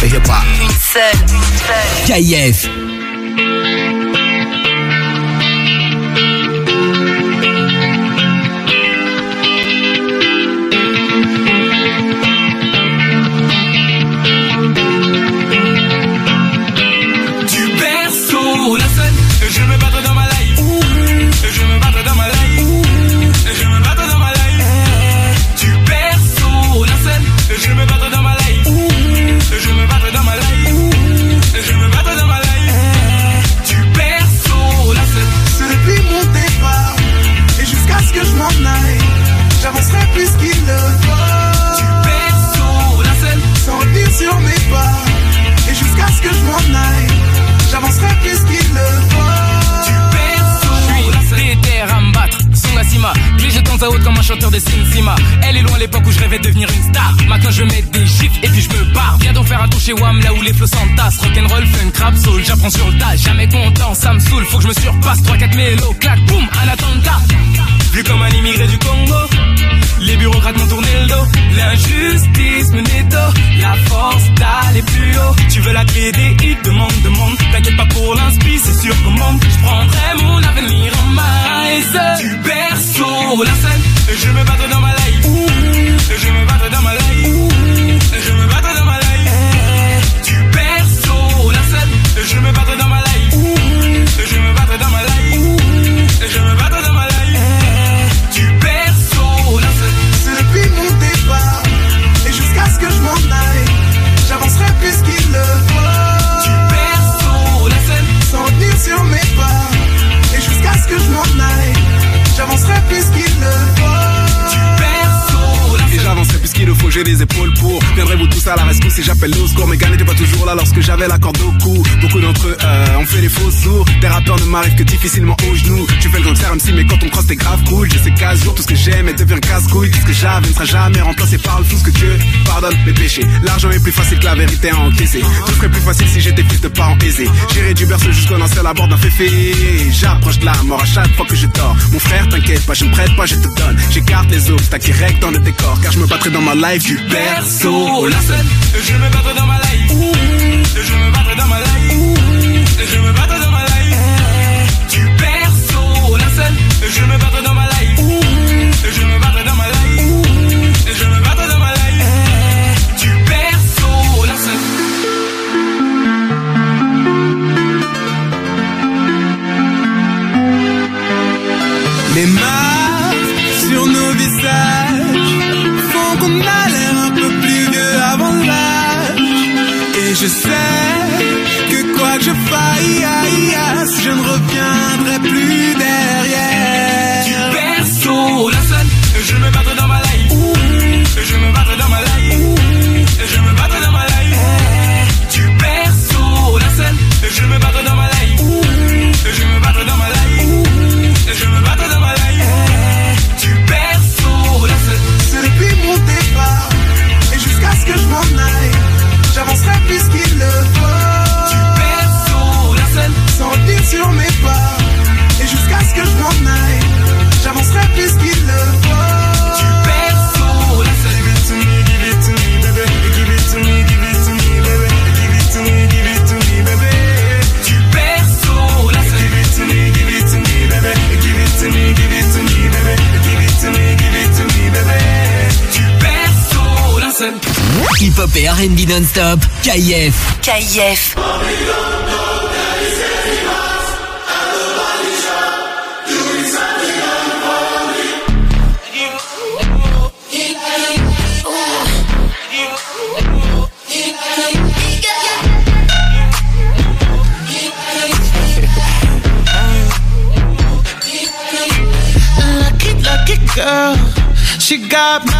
Belgique. Number one for hip hop. Une seule. Une seule. KF. Chanteur de Sima Elle est loin l'époque où je rêvais de devenir une star. Maintenant je mets des gifs et puis je me barre. Viens donc faire un tour chez Wam là où les flots s'entassent. Rock'n'roll, funk, rap, soul, j'apprends sur le tas. Jamais content, ça me saoule, faut que je me surpasse. 3-4 mélos, clac, boum, un attentat Vu comme un immigré du Congo les bureaucrates m'ont tourné le dos L'injustice me netto La force d'aller plus haut. Tu veux la clé des hits, demande, demande T'inquiète pas pour l'inspi, c'est sûr monde Je prendrai mon avenir en main. Du berceau, la scène. Je me battre dans ma life. Je me battre dans ma life. Je me battre dans ma life. Du berceau, la scène. Je me battre que je le j'ai les épaules pour. Viendrez-vous tous à la rescousse si j'appelle au secours? Mes gars n'étaient pas toujours là lorsque j'avais la corde au cou. Beaucoup d'entre eux euh, ont fait les faux sourds. Des rappeurs ne m'arrivent que difficilement au genou. Tu fais le gangster MC, mais quand on croise, t'es grave cool. Je sais qu'à jour, tout ce que j'aime et devient casse-couille. Tout ce que j'avais ne sera jamais remplacé par le tout ce que Dieu pardonne mes péchés. L'argent est plus facile que la vérité à encaisser. Tout serait plus facile si j'étais fils de parents aisés. J'irai du berceau jusqu'au lancer à bord d'un féfé. J'approche de la mort à chaque fois que je dors. Mon frère, t'inquiète pas, je ne prête pas, je te donne. J'écarte les obstacles règlent dans le décor. Car je me battrai dans ma life du berceau. la scène Je me battre dans ma life. Je me battre dans ma life. Je me battre dans ma life. Du berceau, la scène Je me battre dans ma life je sais que quoi que je fasse, je ne reviendrai plus derrière. Du perso, la seule, je me battrai dans ma life. Ouh. Je me battrai dans ma life. Ouh. Je me battrai dans ma life. Eh. Du perso, la seule, je me battrai dans ma life. Ouh. Je me battrai dans ma life. Je me battrai dans ma life. Eh. Du la seule, c'est depuis mon départ et jusqu'à ce que je m'en aille. J'avancerai plus le vois. Tu perds son la sans revenir sur mes pas. Et jusqu'à ce que je m'en aille, j'avancerai plus qu'il le hip-hop et R&B non-stop, KIF. KIF. Lucky, lucky girl. She got married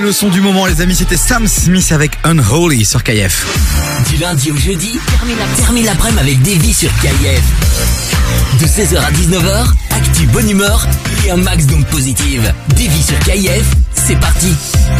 C'est le son du moment, les amis. C'était Sam Smith avec Unholy sur KF. Du lundi au jeudi, termine l'après-midi avec Davy sur KIF. De 16h à 19h, actu bonne humeur et un max d'ondes positives. Davy sur KIF, c'est parti.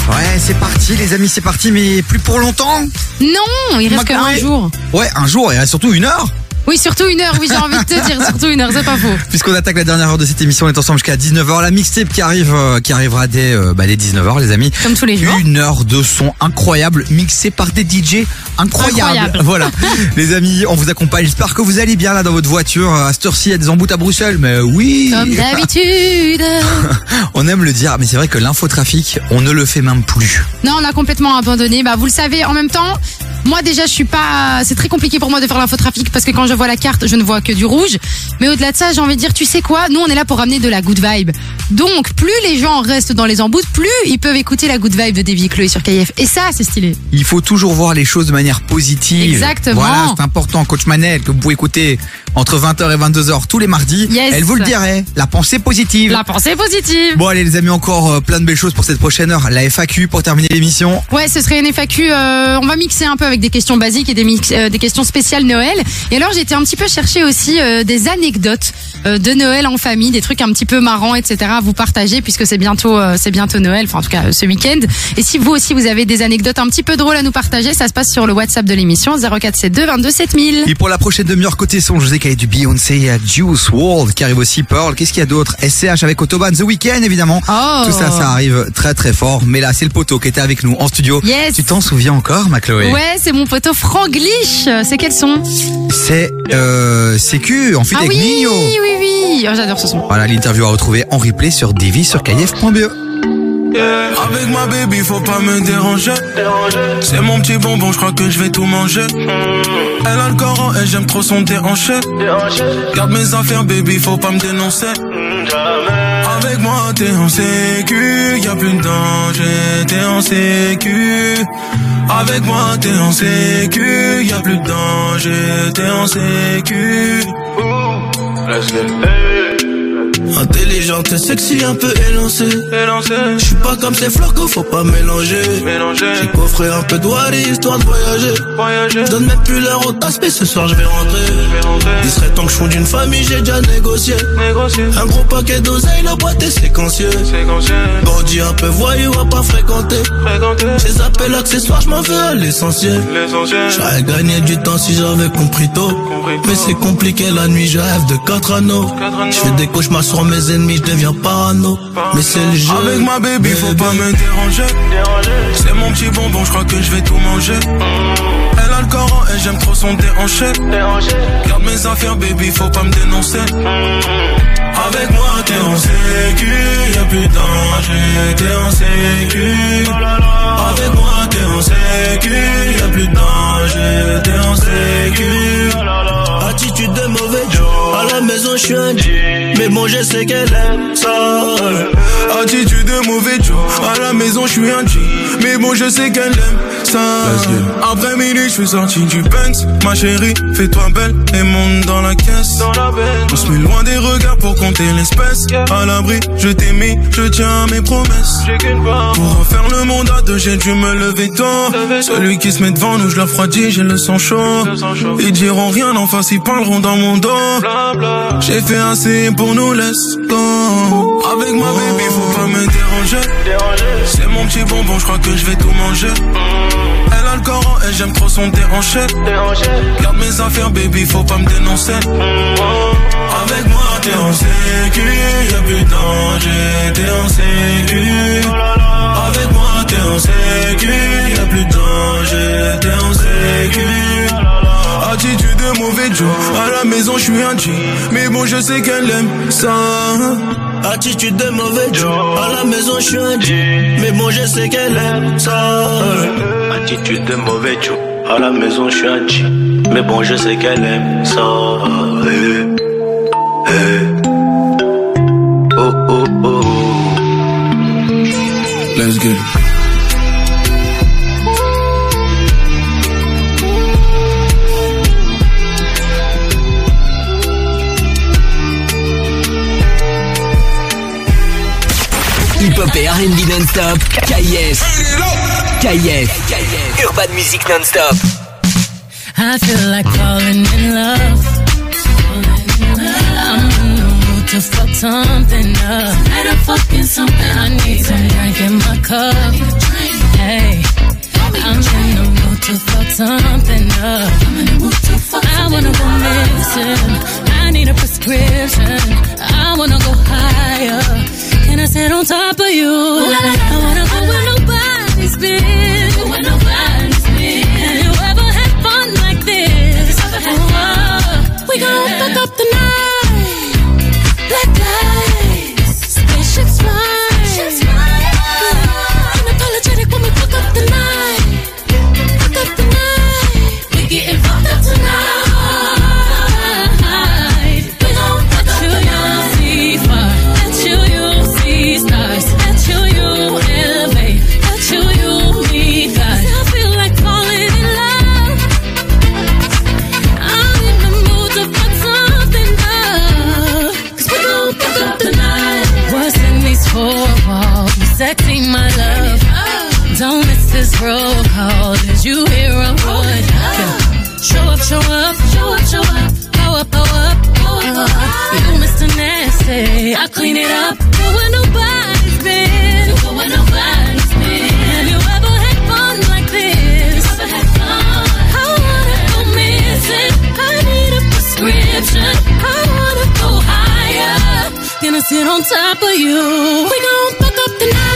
Ouais, c'est parti, les amis, c'est parti, mais plus pour longtemps. Non, il reste qu'un jour. Ouais, un jour, et reste surtout une heure. Oui, surtout une heure, oui, j'ai envie de te dire, surtout une heure, c'est pas faux. Puisqu'on attaque la dernière heure de cette émission, on est ensemble jusqu'à 19h. La mixtape qui arrive, euh, qui arrivera dès, euh, bah, dès 19h, les amis. Comme tous les jours. Une heure de son incroyable, mixé par des DJ incroyables. Incroyable. Voilà. les amis, on vous accompagne. J'espère que vous allez bien là dans votre voiture. À cette heure-ci, il y a des emboutes à Bruxelles, mais oui. Comme d'habitude. on aime le dire, mais c'est vrai que l'infotrafic, on ne le fait même plus. Non, on a complètement abandonné. Bah, vous le savez, en même temps, moi déjà, je suis pas. C'est très compliqué pour moi de faire l'infotrafic parce que quand je vois la carte, je ne vois que du rouge. Mais au-delà de ça, j'ai envie de dire, tu sais quoi? Nous, on est là pour ramener de la good vibe. Donc, plus les gens restent dans les emboutes, plus ils peuvent écouter la good vibe de Davy Chloé sur KF. Et ça, c'est stylé. Il faut toujours voir les choses de manière positive. Exactement. Voilà, c'est important. Coach Manel, que vous pouvez écouter entre 20h et 22h tous les mardis. Yes. Elle vous le dirait. La pensée positive. La pensée positive. Bon allez les amis, encore euh, plein de belles choses pour cette prochaine heure. La FAQ pour terminer l'émission. Ouais, ce serait une FAQ. euh, on va mixer un peu avec des questions basiques et des, mix, euh, des questions spéciales Noël. Et alors, été un petit peu chercher aussi des anecdotes de Noël en famille, des trucs un petit peu marrants, etc. à vous partager puisque c'est bientôt, c'est bientôt Noël. Enfin, en tout cas, ce week-end. Et si vous aussi vous avez des anecdotes un petit peu drôles à nous partager, ça se passe sur le WhatsApp de l'émission 0472 22 7000. Et pour la prochaine demi-heure côté son, je vous ai a du Beyoncé, il y a Juice WRLD qui arrive aussi, Pearl. Qu'est-ce qu'il y a d'autre? SCH avec Autobahn, The Weeknd évidemment. Oh. Tout ça, ça arrive très très fort. Mais là, c'est le poteau qui était avec nous en studio. Yes. Tu t'en souviens encore, ma Chloé? Ouais, c'est mon poteau Franglish. C'est quel son C'est euh, CQ en fit Ah avec oui, Nino. oui, oui. Oh, J'adore ce son. Voilà, l'interview à retrouver en replay sur Davy Avec ma baby, faut pas me déranger. C'est mon petit bonbon, je crois que je vais tout manger. Elle a le corps et j'aime trop son déhanché. Garde mes affaires, baby, faut pas me dénoncer. Avec moi, t'es en sécu, y a plus de danger, t'es en sécu. Avec moi, t'es en sécu, y a plus de danger, t'es en sécu. Intelligente et sexy, un peu élancée. Je suis pas comme ces fleurs qu'il faut pas mélanger. J'ai coffré un peu de Wally histoire de voyager. Je donne même plus l'heure au tasse, mais ce soir je vais rentrer. Il serait temps que je fonde une famille, j'ai déjà négocié. Un gros paquet d'oseille, la boîte est séquentieux. Bandit un peu voyou, à pas fréquenter. Ces appels accessoires, je m'en veux à l'essentiel. J'aurais gagné du temps si j'avais compris tôt. Mais c'est compliqué la nuit, je rêve de quatre anneaux. Je fais des cauchemars sur mes ennemis, je deviens parano. Mais c'est le jeu. Avec ma baby, faut pas me déranger. C'est mon petit bonbon, je crois que je vais tout manger. Elle a le corps et j'aime trop son déhanché. Garde mes affaires, baby, faut pas me dénoncer. Avec moi, t'es en sécu, y'a plus de danger, t'es en sécu. Avec moi, t'es en sécu, y'a plus de danger, t'es en sécu. Attitude de mauvais Joe. À la maison, je suis un G. Mais bon, je sais qu'elle aime ça. Attitude de mauvais Joe. À la maison, je suis un G. Mais bon, je sais qu'elle aime ça. Après midi, je suis sorti du Benz. Ma chérie, fais-toi belle et monte dans la caisse. On se met loin des regards pour compter l'espèce. À l'abri, je t'ai mis, je tiens à mes promesses. Pour refaire le monde à deux, j'ai dû me lever tôt. Celui qui se met devant nous, je le refroidis, j'ai le sang chaud. Ils diront rien en face, ils parleront dans mon dos. J'ai fait assez pour nous, let's go. Avec ma baby, faut pas me déranger. C'est mon petit bonbon, je crois que je vais tout manger. Elle a le corps et j'aime trop son déhanché. Garde mes affaires, baby, faut pas me dénoncer. Avec moi, t'es en sécu, y'a plus de danger, t'es en sécu. Avec moi, t'es en sécu, y'a plus de danger, t'es en sécu. Attitude de mauvais Joe, à la maison je suis un G, mais bon je sais qu'elle aime ça. Attitude de mauvais Joe. À la maison, je suis un G. Mais bon, je sais qu'elle aime ça. Attitude de mauvais Joe. À la maison, je suis un G. Mais bon, je sais qu'elle aime ça. Eh, eh. Oh, oh, oh. Let's get Hip-hop et R&B non-stop. KIF. KIF. Urban Music non-stop. I feel like falling in love. I'm in the mood to fuck something up. Better fucking something. I need some drink in my cup. Hey, I'm in the mood to fuck something up. I wanna go missing. I need a prescription. I wanna go higher. Can I sit on top of you? I wanna go where nobody's been. Where nobody's been. Have you ever had fun like this? Oh, we gon' fuck up the night. Did you hear a word? Show up, show up, show up, show up. Go up, go up, go up, go up. You Mr. Nasty, I clean it up. Go where nobody's been. Go where nobody's been. Have you ever had fun like this? Had fun? I wanna go missing. I need a prescription. I wanna go higher. Gonna sit on top of you. We gon' fuck up the night.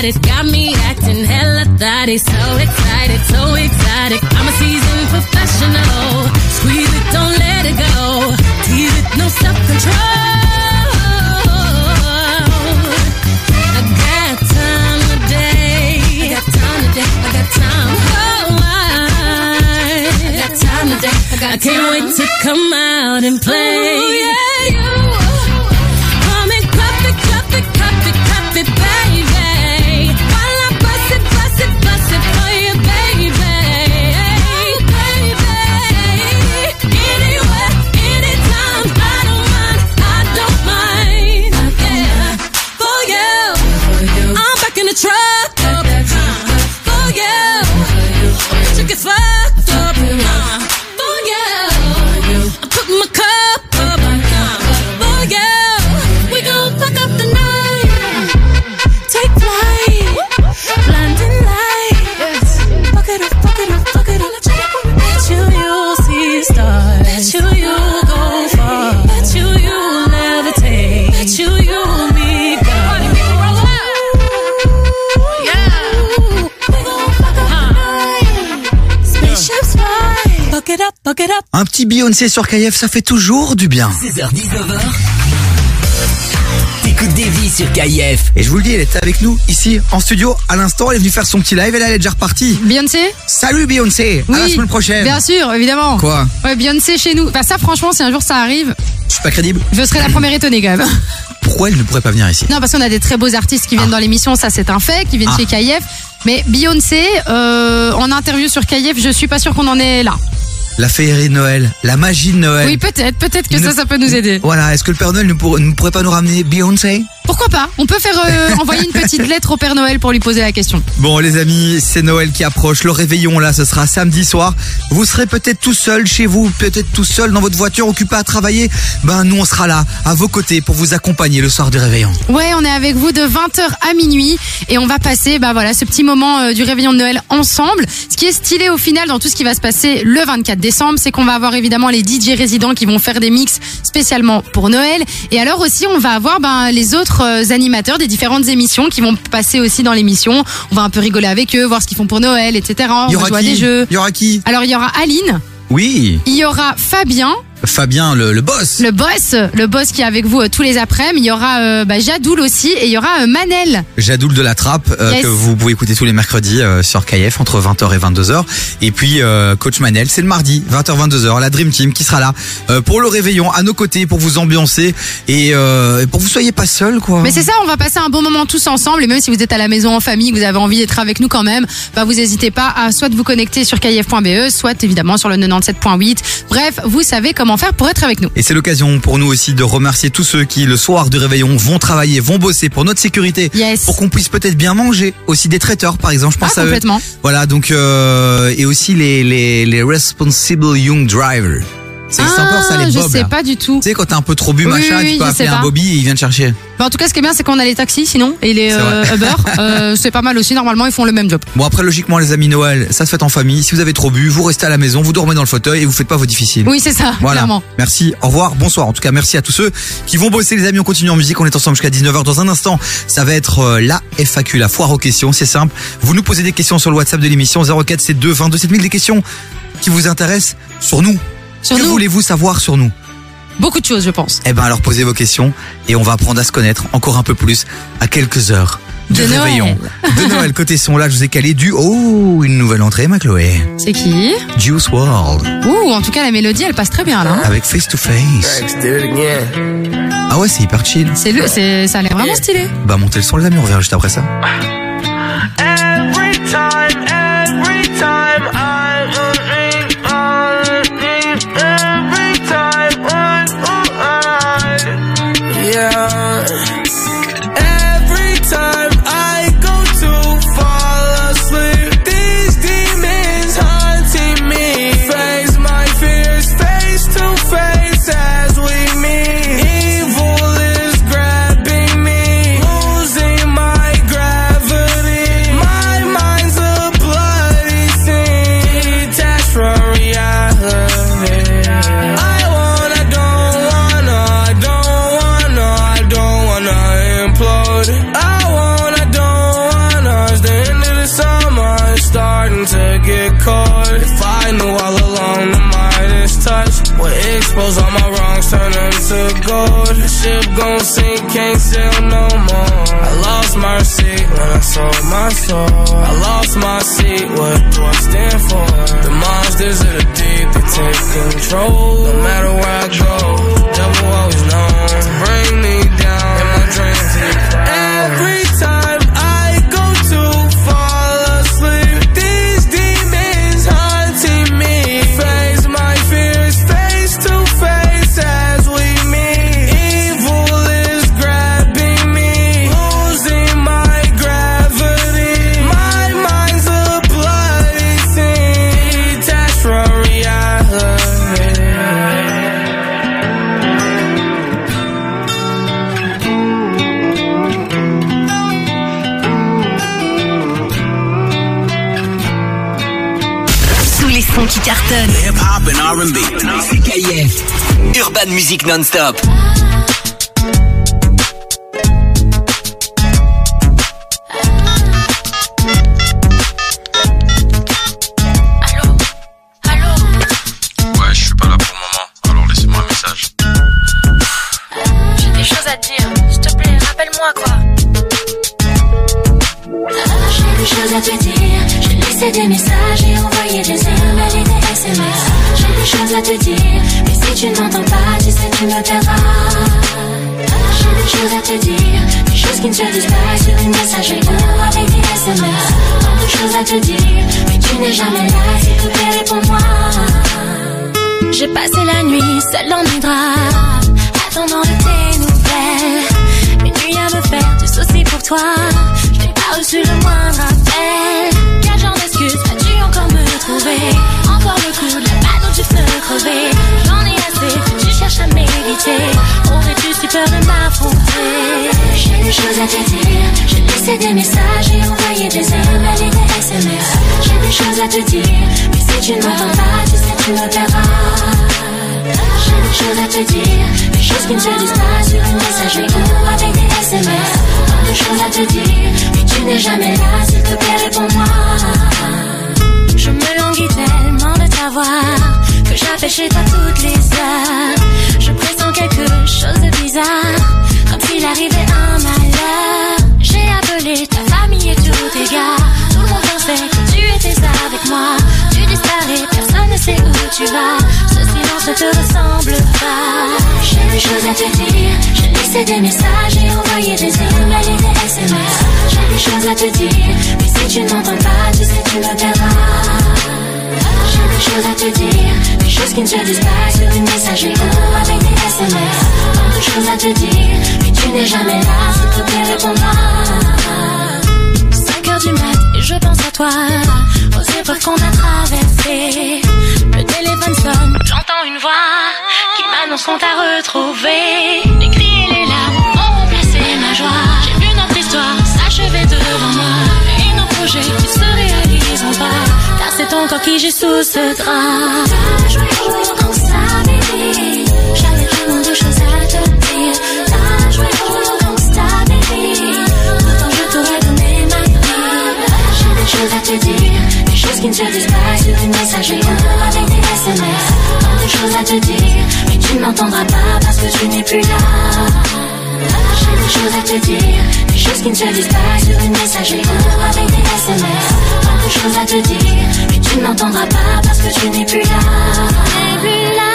got it, got me acting hella thotty. So excited, so excited. I'm a seasoned professional. Squeeze it, don't let it go. Tease it, no self control. I got time today. I got time today. I got time. Oh, my. I got time today. I, got I can't time. wait to come out and play. Ooh, yeah, yeah. It up. Un petit Beyoncé sur KF, ça fait toujours du bien. 16h-19h. T'écoutes Davy sur KIF. Et je vous le dis, elle était avec nous ici en studio à l'instant. Elle est venue faire son petit live et là elle est déjà repartie. Beyoncé Salut Beyoncé, à la semaine prochaine. Bien sûr, évidemment. Quoi Ouais, Beyoncé chez nous. Enfin, ça, franchement, si un jour ça arrive, Je suis pas crédible. je serai la première étonnée quand même. Pourquoi elle ne pourrait pas venir ici Non, parce qu'on a des très beaux artistes qui viennent dans l'émission, ça c'est un fait, qui viennent Ah. chez KIF. Mais Beyoncé, euh, en interview sur KIF, je suis pas sûre qu'on en est là. La féerie de Noël, la magie de Noël. Oui, peut-être, peut-être que Ne- ça, ça peut nous aider. Voilà, est-ce que le Père Noël ne, pour- ne pourrait pas nous ramener Beyoncé? Pourquoi pas? On peut faire euh, envoyer une petite lettre au Père Noël pour lui poser la question. Bon les amis, c'est Noël qui approche, le réveillon là ce sera samedi soir. Vous serez peut-être tout seul chez vous, peut-être tout seul dans votre voiture occupé à travailler. Ben nous on sera là, à vos côtés pour vous accompagner le soir du réveillon. Ouais, on est avec vous de 20h à minuit et on va passer bah voilà, ce petit moment euh, du réveillon de Noël ensemble. Ce qui est stylé au final dans tout ce qui va se passer le 24 décembre, c'est qu'on va avoir évidemment les DJ résidents qui vont faire des mix spécialement pour Noël et alors aussi on va avoir ben, les autres euh, animateurs des différentes émissions qui vont passer aussi dans l'émission. On va un peu rigoler avec eux, voir ce qu'ils font pour Noël, etc. On va jouer à des jeux. Il y aura qui? Alors il y aura Aline, Oui, il y aura Fabien, Fabien le, le boss. le boss, le boss qui est avec vous euh, tous les après-midi. Il y aura euh, bah, Jadoul aussi et il y aura euh, Manel. Jadoul de la Trappe Yes. que vous pouvez écouter tous les mercredis sur KF entre 20h et 22h et puis coach Manel c'est le mardi 20h 22h la Dream Team qui sera là pour le réveillon à nos côtés pour vous ambiancer et pour que vous soyez pas seul quoi. Mais c'est ça, on va passer un bon moment tous ensemble et même si vous êtes à la maison en famille, que vous avez envie d'être avec nous quand même, bah vous n'hésitez pas à soit vous connecter sur kif.be, soit évidemment sur le 97.8. Bref, vous savez comment faire pour être avec nous. Et c'est l'occasion pour nous aussi de remercier tous ceux qui, le soir du réveillon, vont travailler, vont bosser pour notre sécurité. Pour qu'on puisse peut-être bien manger. Aussi des traiteurs, par exemple, je pense Ah, à eux. complètement. Voilà, donc, euh, et aussi les, les, les responsible young drivers. C'est Ah, sympa, ça, les je bobs. sais là. pas du tout. Tu sais, quand t'as un peu trop bu, Oui, machin, oui, tu peux appeler un bobby et il vient te chercher. Bah, en tout cas, ce qui est bien, c'est qu'on a les taxis sinon et les euh. Uber. Euh, c'est pas mal aussi, normalement, ils font le même job. Bon, après, logiquement, les amis, Noël, ça se fait en famille. Si vous avez trop bu, vous restez à la maison, vous dormez dans le fauteuil et vous faites pas vos difficiles. Oui, c'est ça, Voilà. clairement. Merci. Au revoir. Bonsoir. En tout cas, merci à tous ceux qui vont bosser, les amis. On continue en musique. On est ensemble jusqu'à 19h. Dans un instant, ça va être euh, la FAQ, la foire aux questions. C'est simple. Vous nous posez des questions sur le WhatsApp de l'émission 04 72 22 7000. Des questions qui vous intéressent sur nous. Sur que nous. voulez-vous savoir sur nous? Beaucoup de choses, je pense. Eh ben, alors posez vos questions et on va apprendre à se connaître encore un peu plus à quelques heures du De Noël. réveillon. De Noël. Côté son, là, je vous ai calé du, oh, une nouvelle entrée, ma Chloé. C'est qui? Juice World. Ouh, en tout cas, la mélodie, elle passe très bien là. hein. Avec Face to Face. Ah ouais, c'est hyper chill. C'est le, c'est, ça a l'air vraiment stylé. Bah montez le son les amis, on revient juste après ça. Every time, every time gold. The ship gon' sink, can't sail no more. I lost my seat when I sold my soul. I lost my seat, what do I stand for? The monsters of the deep, they take control. No matter where I go, the devil always knows bring me KIF. Urban Music Non-Stop. Te. J'ai laissé des messages et envoyé des emails et des SMS. J'ai des choses à te dire. Mais si tu ne m'entends pas, tu sais, tu me perdras. J'ai des choses à te dire. Des choses qui ne se disent pas sur une messagerie ou avec des SMS. Tant de choses à te dire. Mais tu n'es jamais là, s'il te plaît, réponds-moi. Je me languis tellement de t'avoir que j'appelle chez toi toutes les heures. Quelque chose de bizarre, comme s'il arrivait un malheur. J'ai appelé ta famille et tous tes gars. Tout le monde pensait que tu étais avec moi. Tu disparais, personne ne sait où tu vas. Ce silence ne te ressemble pas. J'ai des choses à te dire. J'ai laissé des messages et envoyé des emails et des SMS. J'ai des choses à te dire. Mais si tu ne m'entends pas, tu sais, tu me perdras. J'ai des choses à te dire. Choses qui ne se disent pas sur une messagerie ou avec des SMS. Tant de choses à te dire. Mais tu n'es jamais là, s'il te plaît, réponds-moi. 5 heures du mat et je pense à toi Aux épreuves qu'on a traversées Le téléphone sonne, j'entends une voix Qui m'annonce qu'on t'a retrouvé Les cris et les larmes ont remplacé ma joie J'ai vu notre histoire s'achever devant moi Et nos projets qui c'est ton corps qui j'ai sous ce drap choses à te dire. Des choses à te dire. Des choses qui ne se disent pas des SMS. Tant de choses à te dire. Mais tu ne m'entendras pas parce que tu n'es plus là. Des choses à te dire. Des choses qui ne se disent pas sur une messagerie ou avec des SMS. Tant de choses à te dire. Mais tu ne m'entendras pas parce que tu n'es plus là. plus là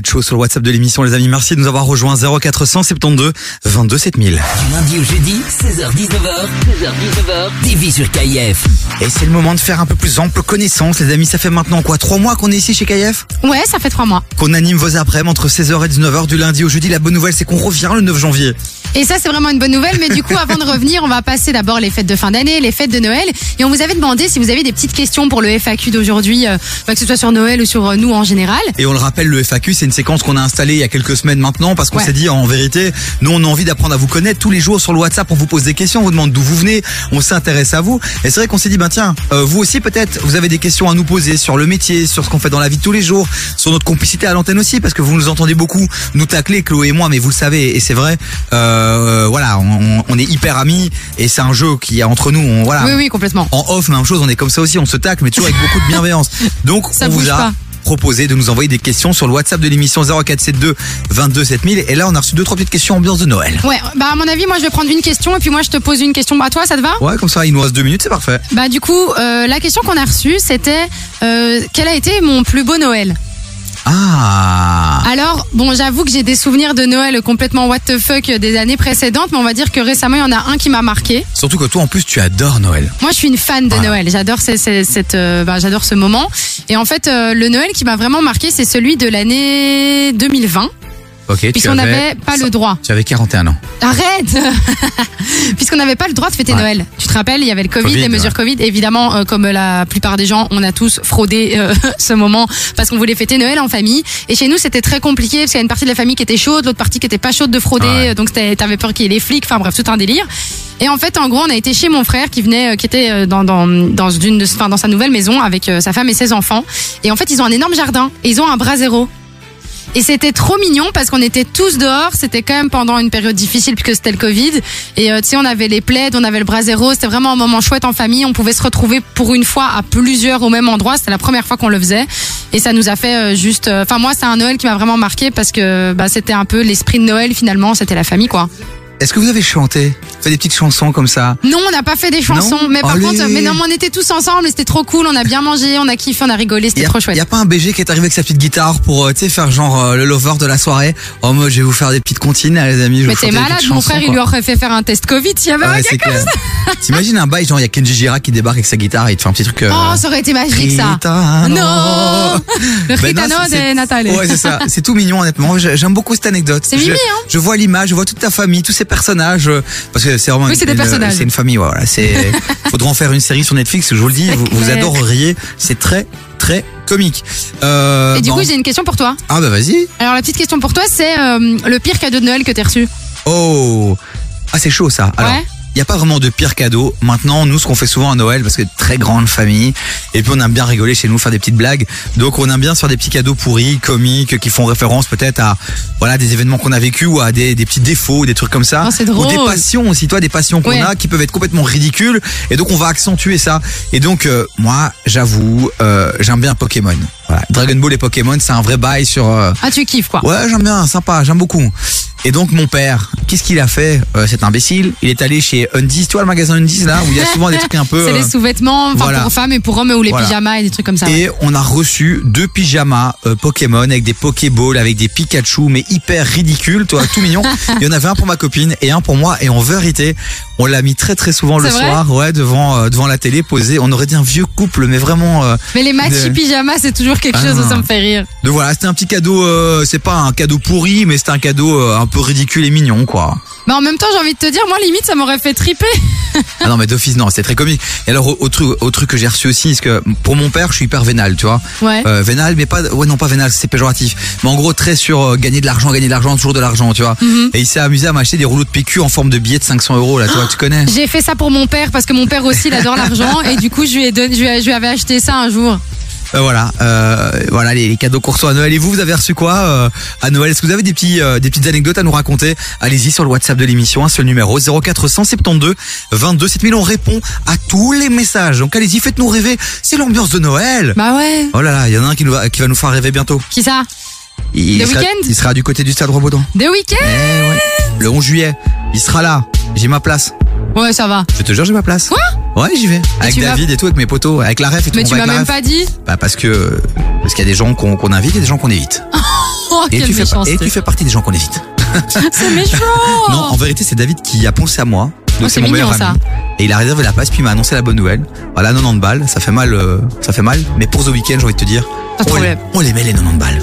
êtes chaud sur le WhatsApp de l'émission, les amis. Merci de nous avoir rejoints 0472 22 7000. Du lundi au jeudi, 16h-19h, 16h-19h, TV sur KIF. Et c'est le moment de faire un peu plus ample connaissance, les amis. Ça fait maintenant quoi Trois mois qu'on est ici chez KF Ouais, ça fait trois mois. Qu'on anime vos après-midi entre 16h et 19h du lundi au jeudi. La bonne nouvelle, c'est qu'on revient le 9 janvier. Et ça, c'est vraiment une bonne nouvelle. Mais du coup, avant de revenir, on va passer d'abord les fêtes de fin d'année, les fêtes de Noël. Et on vous avait demandé si vous avez des petites questions pour le FAQ d'aujourd'hui, euh, bah, que ce soit sur Noël ou sur euh, nous en général. Et on le rappelle, le FAQ, c'est une séquence qu'on a installée il y a quelques semaines maintenant parce qu'on Ouais. s'est dit, en vérité, nous, on a envie d'apprendre à vous connaître. Tous les jours sur le WhatsApp, on vous pose des questions, on vous demande d'où vous venez, on s'intéresse à vous. Et c'est vrai qu'on s'est dit, ben tiens, euh, vous aussi, peut-être, vous avez des questions à nous poser sur le métier, sur ce qu'on fait dans la vie de tous les jours, sur notre complicité à l'antenne aussi, parce que vous nous entendez beaucoup nous tacler, Chloé et moi, mais vous le savez, et c'est vrai, euh, voilà, on, on est hyper amis, et c'est un jeu qui est entre nous, on, voilà. Oui, oui, complètement. En off, même chose, on est comme ça aussi, on se tacle, mais toujours avec beaucoup de bienveillance. Donc, Ça on vous a pas. Proposé de nous envoyer des questions sur le WhatsApp de l'émission 0472 22 7000. Et là, on a reçu deux, trois petites questions ambiance de Noël. Ouais, bah à mon avis, moi je vais prendre une question et puis moi je te pose une question. À toi, ça te va? Ouais, comme ça, il nous reste deux minutes, c'est parfait. Bah du coup, euh, la question qu'on a reçue, c'était euh, quel a été mon plus beau Noël? Ah Alors, bon, j'avoue que j'ai des souvenirs de Noël complètement what the fuck des années précédentes, mais on va dire que récemment, il y en a un qui m'a marqué. Surtout que toi, en plus, tu adores Noël. Moi, je suis une fan de Noël. J'adore cette, euh, bah, j'adore ce moment. Et en fait, euh, le Noël qui m'a vraiment marqué, c'est celui de l'année 2020, Ok, puisqu'on n'avait pas le droit. Tu avais 41 ans. Arrête Puisqu'on n'avait pas le droit de fêter Ouais. Noël. Tu te rappelles, il y avait le Covid, Covid, les mesures ouais. Covid. Évidemment, euh, comme la plupart des gens, on a tous fraudé euh, ce moment parce qu'on voulait fêter Noël en famille. Et chez nous, c'était très compliqué parce qu'il y a une partie de la famille qui était chaude, l'autre partie qui était pas chaude de frauder. Ouais. Donc t'avais peur qu'il y ait les flics. Enfin bref, tout un délire. Et en fait, en gros, on a été chez mon frère qui venait, euh, qui était dans dans dans une, enfin, dans sa nouvelle maison avec sa femme et ses enfants. Et en fait, ils ont un énorme jardin et ils ont un bras zéro. Et c'était trop mignon parce qu'on était tous dehors. C'était quand même pendant une période difficile puisque c'était le Covid. Et euh, tu sais, on avait les plaids, on avait le bras zéro. C'était vraiment un moment chouette en famille. On pouvait se retrouver pour une fois à plusieurs au même endroit. C'était la première fois qu'on le faisait. Et ça nous a fait euh, juste. euh, Enfin, moi, c'est un Noël qui m'a vraiment marqué parce que bah, c'était un peu l'esprit de Noël finalement. C'était la famille, quoi. Est-ce que vous avez chanté? Fait des petites chansons comme ça? Non, on n'a pas fait des chansons. Non mais par Allez. contre, mais non, mais on était tous ensemble. et C'était trop cool. On a bien mangé, on a kiffé, on a rigolé. C'était trop chouette. Y a pas un BG qui est arrivé avec sa petite guitare pour euh, tu sais faire genre euh, le lover de la soirée? Oh moi je vais vous faire des petites comptines hein, les amis. Je Mais t'es malade, mon frère, il lui aurait fait faire un test Covid s'il y avait Ouais, un gars c'est comme clair. ça. T'imagines un bail genre il y a Kenji Girac qui débarque avec sa guitare et il te fait un petit truc. euh, Oh, ça aurait été magique ça. Ritano. Non Le Ben non, Ritano c'est- de Nathalie. Ouais, c'est ça. C'est tout mignon, honnêtement. J'ai- J'aime beaucoup cette anecdote. C'est mimi, hein Je vois l'image, je vois toute ta famille, tous ces personnages. euh, Parce que c'est vraiment Oui, c'est des une- personnages. c'est une famille. Voilà, c'est. Faudra en faire une série sur Netflix. Je vous le dis, vous, adoreriez. C'est très, très comique. Euh, Et du bon. coup, j'ai une question pour toi. Ah bah vas-y. Alors, la petite question pour toi, c'est euh, le pire cadeau de Noël que t'as reçu. Oh, ah c'est chaud ça. Alors. Ouais. Il n'y a pas vraiment de pire cadeau. Maintenant, nous, ce qu'on fait souvent à Noël, parce que très grande famille, et puis on aime bien rigoler chez nous, faire des petites blagues. Donc, on aime bien se faire des petits cadeaux pourris, comiques, qui font référence peut-être à voilà des événements qu'on a vécu ou à des, des petits défauts, des trucs comme ça. Oh, c'est ou des passions aussi, toi, des passions qu'on Ouais. a qui peuvent être complètement ridicules. Et donc, on va accentuer ça. Et donc, euh, moi, j'avoue, euh, j'aime bien Pokémon. Voilà, Dragon Ball et Pokémon, c'est un vrai bail sur. euh, Ah, tu kiffes quoi. Ouais, j'aime bien, sympa, j'aime beaucoup. Et donc mon père, qu'est-ce qu'il a fait euh, Cet imbécile, il est allé chez Undies, tu vois le magasin Undies là, où il y a souvent des trucs un peu. C'est euh, les sous-vêtements, enfin voilà. pour femmes et pour hommes, ou les Voilà. pyjamas et des trucs comme ça. ouais. Et on a reçu deux pyjamas euh, Pokémon avec des Pokéballs, avec des Pikachu, mais hyper ridicules, toi, tout mignon. Il y en avait un pour ma copine et un pour moi. Et en vérité, on l'a mis très très souvent le soir, ouais, devant euh, devant la télé, posé. On aurait dit un vieux couple, mais vraiment. Mais les matchs de- pyjamas, c'est toujours quelque Ah. chose, ça me fait rire. Donc voilà, c'était un petit cadeau. c'est pas un cadeau pourri, mais c'était un cadeau un peu ridicule et mignon, quoi. Mais en même temps, j'ai envie de te dire, moi, limite, ça m'aurait fait triper. Ah non mais d'office non, c'est très comique. Et alors au, truc, au truc que j'ai reçu aussi, c'est que pour mon père, je suis hyper vénal, tu vois. Ouais. Euh, vénal, mais pas, ouais non pas vénal, c'est péjoratif. Mais en gros très sur euh, gagner de l'argent, gagner de l'argent, toujours de l'argent, tu vois. Mhm. Et il s'est amusé à m'acheter des rouleaux de PQ en forme de billets de 500 euros là, tu vois, tu connais. J'ai fait ça pour mon père parce que mon père aussi, il adore l'argent et du coup, je lui ai donné, je lui avais acheté ça un jour. Euh, voilà, euh, voilà les, les cadeaux reçoit à Noël. Et vous, vous avez reçu quoi euh, à Noël? Est-ce que vous avez des petits, euh, des petites anecdotes à nous raconter? Allez-y sur le WhatsApp de l'émission, un seul numéro 0472 22 7000. On répond à tous les messages. Donc allez-y, faites-nous rêver. C'est l'ambiance de Noël. Bah ouais. Oh là là, il y en a un qui, nous va, qui va nous faire rêver bientôt. Qui ça? Il sera, Weeknd il sera du côté du stade Robaudon. Des week-ends Eh. Le 11 juillet, il sera là. J'ai ma place. Ouais, ça va. Je te jure, j'ai ma place. Quoi? Ouais, j'y vais. Avec tu David et tout, avec mes potos, avec la ref et tout. Mais on tu va m'as avec la même ref. pas dit. Bah parce que parce qu'il y a des gens qu'on qu'on invite et des gens qu'on évite. Oh, et, quelle tu fais, méchanceté. et tu fais partie des gens qu'on évite. C'est méchant. Non, en vérité, c'est David qui a pensé à moi. Donc Oh, c'est c'est mon mignon, meilleur ça. ami. Et il a réservé la place, puis il m'a annoncé la bonne nouvelle. Voilà, 90 balles, ça fait mal, euh, ça fait mal. Mais pour The Weeknd, j'ai envie de te dire, Pas de on les, problème. on les met les 90 balles.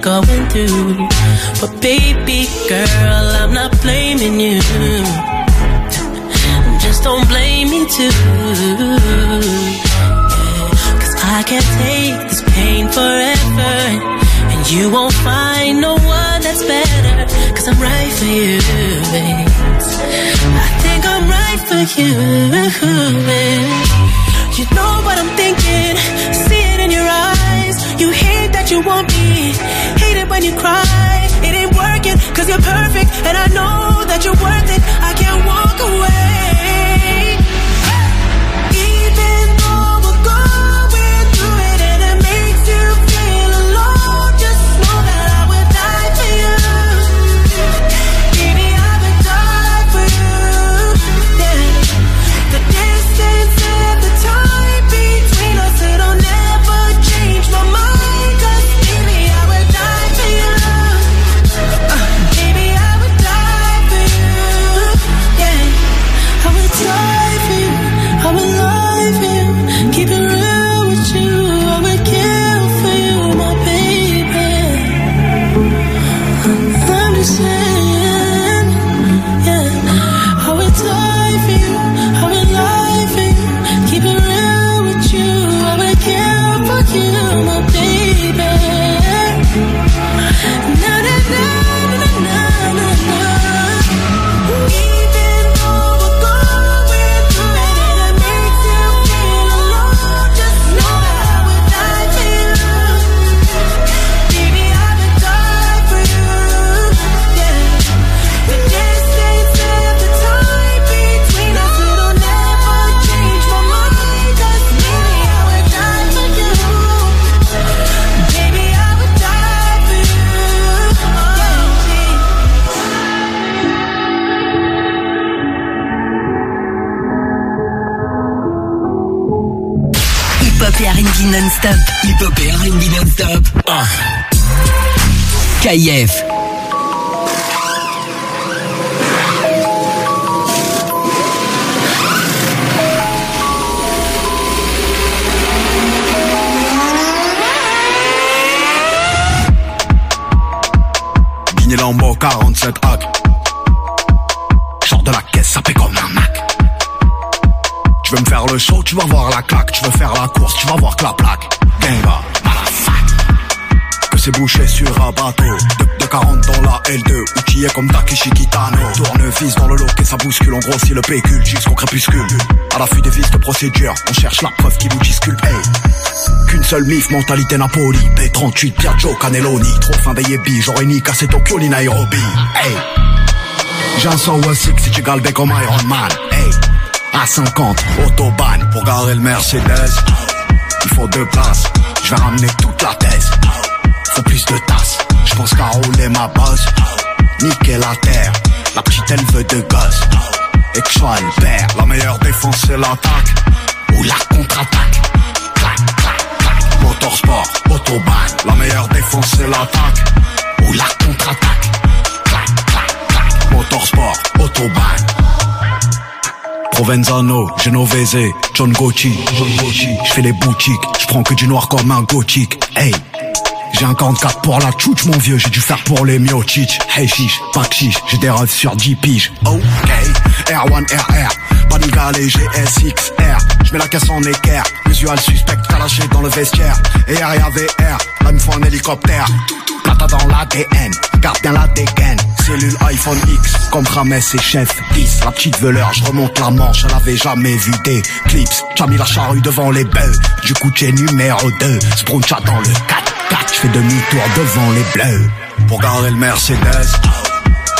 going through. But baby girl, I'm not blaming you. Just don't blame me too. Cause I can't take this pain forever. And you won't find no one that's better. Cause I'm right for you, babe. I think I'm right for you. babe. You know what I'm thinking. See it in your eyes. You that you want me. Hate it when you cry. It ain't working cause you're perfect. And I know that you're worth it. I can't walk away. Non-stop. Hip-hop et R&B non-stop. Ah. KIF. Lambo 47 hack. Sors de la caisse, ça fait comme un Mac. Tu veux me faire le show, tu vas voir la claque. Tu veux faire la course, tu vas voir que la plaque. Que c'est bouché sur un bateau. De, de 40 dans la L2. Outillé comme Takeshi Kitano. Tournevis dans le lot et ça bouscule. On grossit le pécule jusqu'au crépuscule. À l'affût des vis de procédure, on cherche la preuve qui vous disculpe. Qu'une seule mif, mentalité Napoli. P38, Piaggio, Cannelloni. Trop fin des yébis, j'aurais ni cassé Tokyo ni Nairobi. Hey. J'ai un 106 si tu galbais comme Iron Man. Hey. À 50, autobahn pour garer le Mercedes. Il faut deux places, je vais ramener toute la thèse. Faut plus de tasses, je pense qu'à rouler ma bosse. Niquer la terre, la petite elle veut de gosse. Et que je sois le père, la meilleure défense c'est l'attaque. Ou la contre-attaque. Clac, clac, clac. Motorsport, autobahn, la meilleure défense c'est l'attaque. Ou la contre-attaque. Clac, clac, clac. Motorsport, autobahn. Provenzano, Genovese, John Gucci. Je fais les boutiques, je prends que du noir comme un gothique. Hey, j'ai un 44 pour la tchouch mon vieux, j'ai dû faire pour les miochich. Hey chiche, pas j'ai des rêves sur 10 piges. Ok, R1 RR, pas de galet GSXR. Je mets la caisse en équerre, visual suspect calaché dans le vestiaire. Et RIA VR, là me faut un hélicoptère. Plata dans l'ADN, garde bien la dégaine. Cellule iPhone X, comme Rames et Chef 10. La petite veleur, je remonte la manche, elle avait jamais vu des clips. J'ai mis la charrue devant les bœufs, du coup j'ai numéro 2. Spruncha dans le 4 4 je fais demi-tour devant les bleus. Pour garer le Mercedes,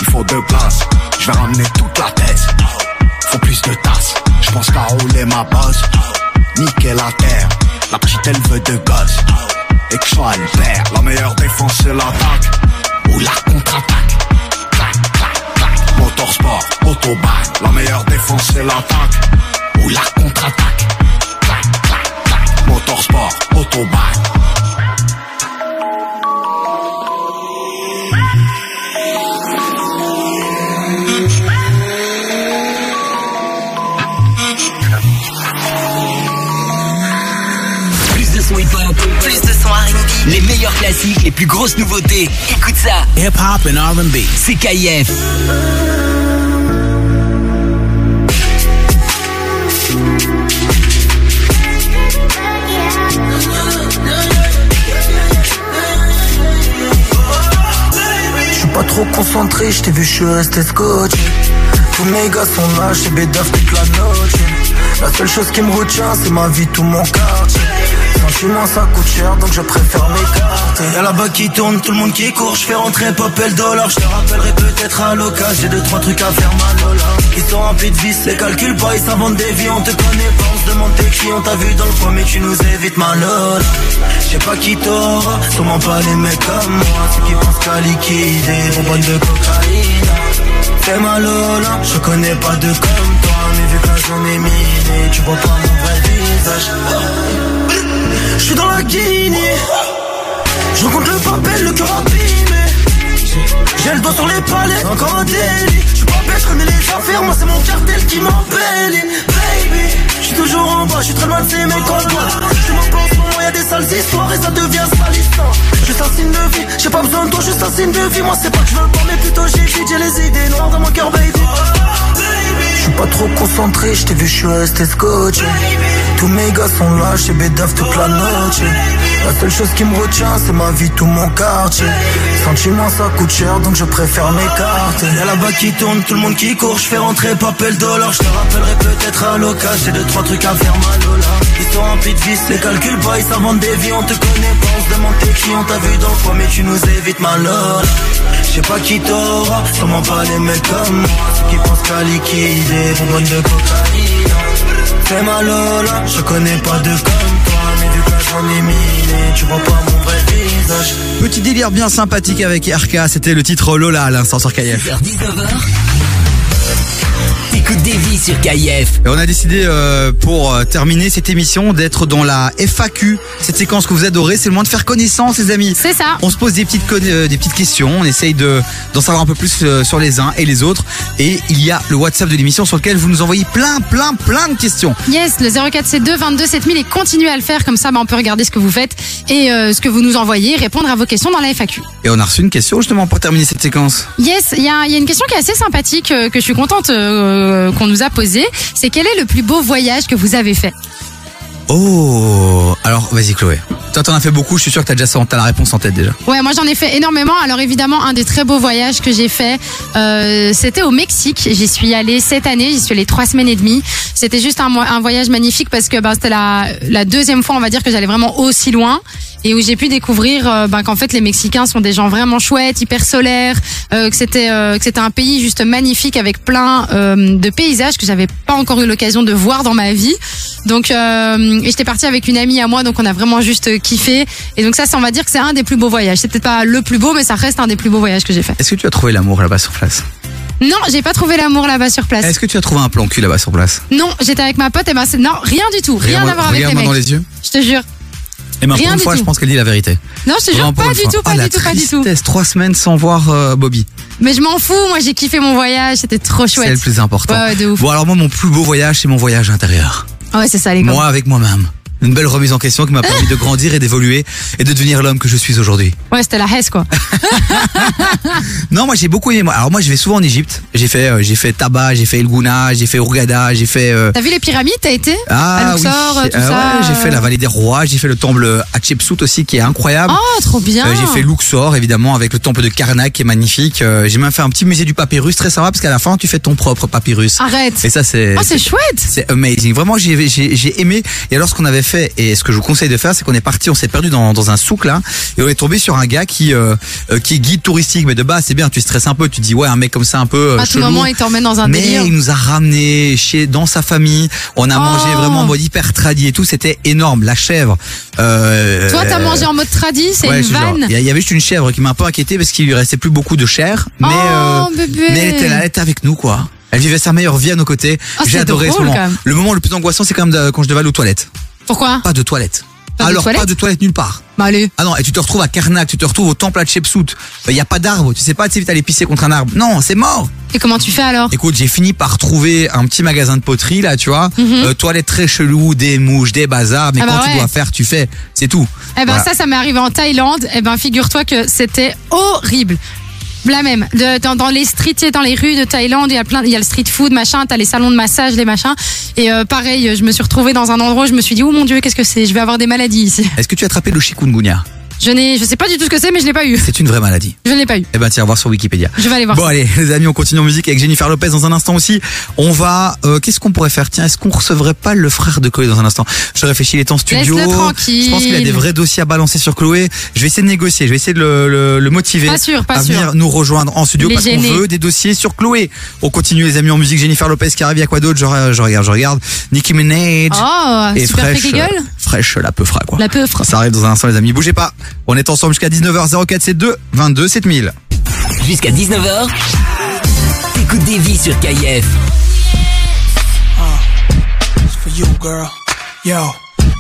il faut deux places. Je vais ramener toute la tête. Faut plus de tasses. Je pense qu'à rouler ma bosse. Niquer la terre. La petite elle veut de gosses. Et. La meilleure défense c'est l'attaque. Ou la contre-attaque. Clac, clac, clac. Motorsport, autobahn. La meilleure défense c'est l'attaque. Ou la contre-attaque. Clac, clac, clac. Motorsport, autobahn. Les meilleurs classiques, les plus grosses nouveautés. Écoute ça. Hip-hop and R&B. C'est KIF. Je suis pas trop concentré, je t'ai vu, je suis resté scotché. Tous mes gars sont là, j'ai bédaf toute la noche. La seule chose qui me retient, c'est ma vie, tout mon quartier. Sentiment, ça coûte cher, donc je préfère m'écarter. Y'a là-bas qui tourne, tout le monde qui court, je fais rentrer pop et le dollar. Je te rappellerai peut-être à l'occasion, j'ai deux, trois trucs à faire, malola. Ils sont remplis de vis, les calculs pas, ils s'inventent des vies, on te connaît pas, on se demande tes qui, on t'a vu dans le coin, mais tu nous évites, malola. Je sais pas qui t'aura, sûrement pas les mecs comme moi, ceux qui pensent qu'à liquider, bonbonne de cocaïne. Fais mal Lola, je connais pas de comme toi Mais vu que la zone est minée, tu vois pas mon vrai visage Je suis dans la Guinée. Je rencontre le papel, le cœur abîmé. J'ai le doigt sur les palais, encore un délit. Je suis pas bête, les affaires, moi c'est mon cartel qui m'embellit. Baby, je suis toujours en bas, je suis très loin de ces mecs en bas Je demande pas en ce y'a des sales histoires et ça devient salissant. Juste un signe de vie, j'ai pas besoin de toi, juste un signe de vie. Moi c'est pas que je veux pas, mais plutôt j'ai vite, j'ai les idées noires dans mon cœur baby suis pas trop concentré, je t'ai vu, je suis resté scotché. Tous mes gars sont là, chez Bédaf toute la noche. La seule chose qui me retient, c'est ma vie, tout mon quartier. Sentiment, ça coûte cher, donc je préfère m'écarter. Y'a là-bas qui tourne, tout le monde qui court, je fais rentrer papel dollar. Je te rappellerai peut-être à l'occasion, j'ai deux, trois trucs à faire malola. Ils sont remplis de vis, les calculs pas, ils s'inventent des vies, on te connaît pas, on se demande t'es qui, on t'a vu dans le coin, mais tu nous évites malola. Je sais pas qui t'aura, sûrement pas les mecs comme moi, ceux qui pensent qu'à liquider, bonbonne de cocaïne. Fais mal Lola, je connais pas de comme toi, mais vu que j'en ai minée, tu vois pas mon vrai visage. Petit délire bien sympathique avec RK, c'était le titre Lola à l'instant sur KF. 19h. T'écoutes des vies sur KIF. Et on a décidé euh, pour euh, terminer cette émission d'être dans la FAQ, cette séquence que vous adorez, c'est le moment de faire connaissance les amis. C'est ça. On se pose des petites euh, des petites questions, on essaye de d'en savoir un peu plus euh, sur les uns et les autres et il y a le WhatsApp de l'émission sur lequel vous nous envoyez plein plein plein de questions. Yes, le 0472 22 7000 et continuez à le faire comme ça, bah, on peut regarder ce que vous faites et euh, ce que vous nous envoyez, répondre à vos questions dans la FAQ. Et on a reçu une question justement pour terminer cette séquence. Yes, il y a, il y a une question qui est assez sympathique euh, que je suis contente euh, qu'on nous a posée. C'est quel est le plus beau voyage que vous avez fait Oh, alors vas-y Chloé. Toi t'en as fait beaucoup, je suis sûr que t'as déjà ça, t'as la réponse en tête déjà. Ouais, moi j'en ai fait énormément. Alors évidemment, un des très beaux voyages que j'ai fait, euh, c'était au Mexique. J'y suis allée cette année, j'y suis allée trois semaines et demie. C'était juste un, voyage magnifique parce que bah, c'était la, la deuxième fois, on va dire, que j'allais vraiment aussi loin et où j'ai pu découvrir euh, bah, qu'en fait les Mexicains sont des gens vraiment chouettes, hyper solaires, euh, que c'était euh, que c'était un pays juste magnifique avec plein euh, de paysages que j'avais pas encore eu l'occasion de voir dans ma vie. Donc euh, et j'étais partie avec une amie à moi, donc on a vraiment juste kiffé. Et donc ça, c'est- on va dire que c'est un des plus beaux voyages. C'est peut-être pas le plus beau, mais ça reste un des plus beaux voyages que j'ai fait. Est-ce que tu as trouvé l'amour là-bas sur place? Non, j'ai pas trouvé l'amour là-bas sur place. Est-ce que tu as trouvé un plan cul là-bas sur place? Non, j'étais avec ma pote et ben c'est non, rien du tout, rien à voir avec les mecs. dans les yeux. Je te jure. Et Rien une du fois, tout. je pense qu'elle dit la vérité. Non, je te jure Vraiment pour pas une du fois. tout, pas Ah, la du tout, pas du tout. tristesse, trois semaines sans voir euh, Bobby. Mais je m'en fous, moi j'ai kiffé mon voyage, c'était trop chouette. C'est le plus important. Ouais, ouais, de ouf. Bon, alors moi, mon plus beau voyage, c'est mon voyage intérieur. Ouais, c'est ça les gars. Moi avec moi-même. Une belle remise en question qui m'a permis de grandir et d'évoluer et de devenir l'homme que je suis aujourd'hui. Ouais, c'était la Hesse quoi. Non, moi j'ai beaucoup aimé. Alors moi je vais souvent en Égypte. J'ai fait, euh, j'ai fait Taba, j'ai fait El Gouna, j'ai fait Hurghada, j'ai fait. euh, T'as vu les pyramides, t'as été ah oui, Luxor, tout Euh, ça. ouais, j'ai fait la vallée des rois, j'ai fait le temple Hatshepsut aussi qui est incroyable. Oh, trop bien. Euh, j'ai fait Luxor évidemment avec le temple de Karnak qui est magnifique. Euh, j'ai même fait un petit musée du papyrus très sympa parce qu'à la fin tu fais ton propre papyrus. Arrête. Et ça c'est. Oh, c'est chouette. C'est amazing. Vraiment, j'ai j'ai aimé. Et alors, ce qu'on avait fait, et ce que je vous conseille de faire, c'est qu'on est parti, on s'est perdu dans, dans un souk là, et on est tombé sur un gars qui euh, euh, qui est guide touristique. Mais de base, c'est bien. Tu stresses un peu. Tu te dis ouais, un mec comme ça un peu. euh, À tout chelou. moment, il t'emmène dans un Mais délire. il nous a ramené chez dans sa famille. On a Oh. mangé vraiment en mode hyper tradi et tout. C'était énorme. La chèvre. Euh, Toi, t'as mangé en mode tradi, c'est ouais, une vanne. Il y avait juste une chèvre qui m'a un peu inquiété parce qu'il lui restait plus beaucoup de chair. Mais, Oh, euh, mais elle était là, elle était avec nous, quoi. Elle vivait sa meilleure vie à nos côtés. Ah, J'ai adoré ce drôle, moment. quand même. Le moment le plus angoissant, c'est quand même de- quand je devais aller aux toilettes. Pourquoi Pas de toilettes. Pas de Alors, toilettes pas de toilettes nulle part. Bah allez. Ah non, et tu te retrouves à Karnak, tu te retrouves au temple à Hatshepsut. Il y a pas d'arbre. Tu sais pas, tu sais vite aller pisser contre un arbre. Non, c'est mort. Et comment tu fais alors Écoute, j'ai fini par trouver un petit magasin de poterie là, tu vois. Euh, toilettes très chelou, des mouches, des bazars. Mais. Ah quand bah tu ouais. dois faire, tu fais. C'est tout. Eh ben Voilà. ça, ça m'est arrivé en Thaïlande. Eh ben figure-toi que c'était horrible. La même. Dans, les streets, dans les rues de Thaïlande, il y a plein, il y a le street food, machin. T'as les salons de massage, les machins. Et euh, pareil, je me suis retrouvée dans un endroit. où Je me suis dit, oh mon dieu, qu'est-ce que c'est? Je vais avoir des maladies ici. Est-ce que tu as attrapé le chikungunya? Je n'ai, je sais pas du tout ce que c'est, mais je l'ai pas eu. C'est une vraie maladie. Je ne l'ai pas eu. Eh ben, tiens, voir sur Wikipédia. Je vais aller voir. Bon allez, les amis, on continue en musique avec Jennifer Lopez dans un instant aussi. On va, euh, qu'est-ce qu'on pourrait faire? Tiens, est-ce qu'on recevrait pas le frère de Chloé dans un instant? Je réfléchis, il est en studio. Laisse-le tranquille. Je pense qu'il a des vrais dossiers à balancer sur Chloé. Je vais essayer de négocier, je vais essayer de le, le- le motiver Pas sûr, pas à sûr. venir nous rejoindre en studio Il est parce qu'on veut des dossiers sur Chloé. On continue les amis en musique. Jennifer Lopez qui arrive, il y a quoi d'autre? Je, je regarde, je regarde. Nicki Minaj. Oh, et super fraîche, fraîche la peufra quoi. La peufra. Ça arrive dans un instant les amis, bougez pas. On est ensemble jusqu'à 19h0472 22 7000. Jusqu'à 19h, t'écoutes des vies sur KIF. For you, girl. Yo.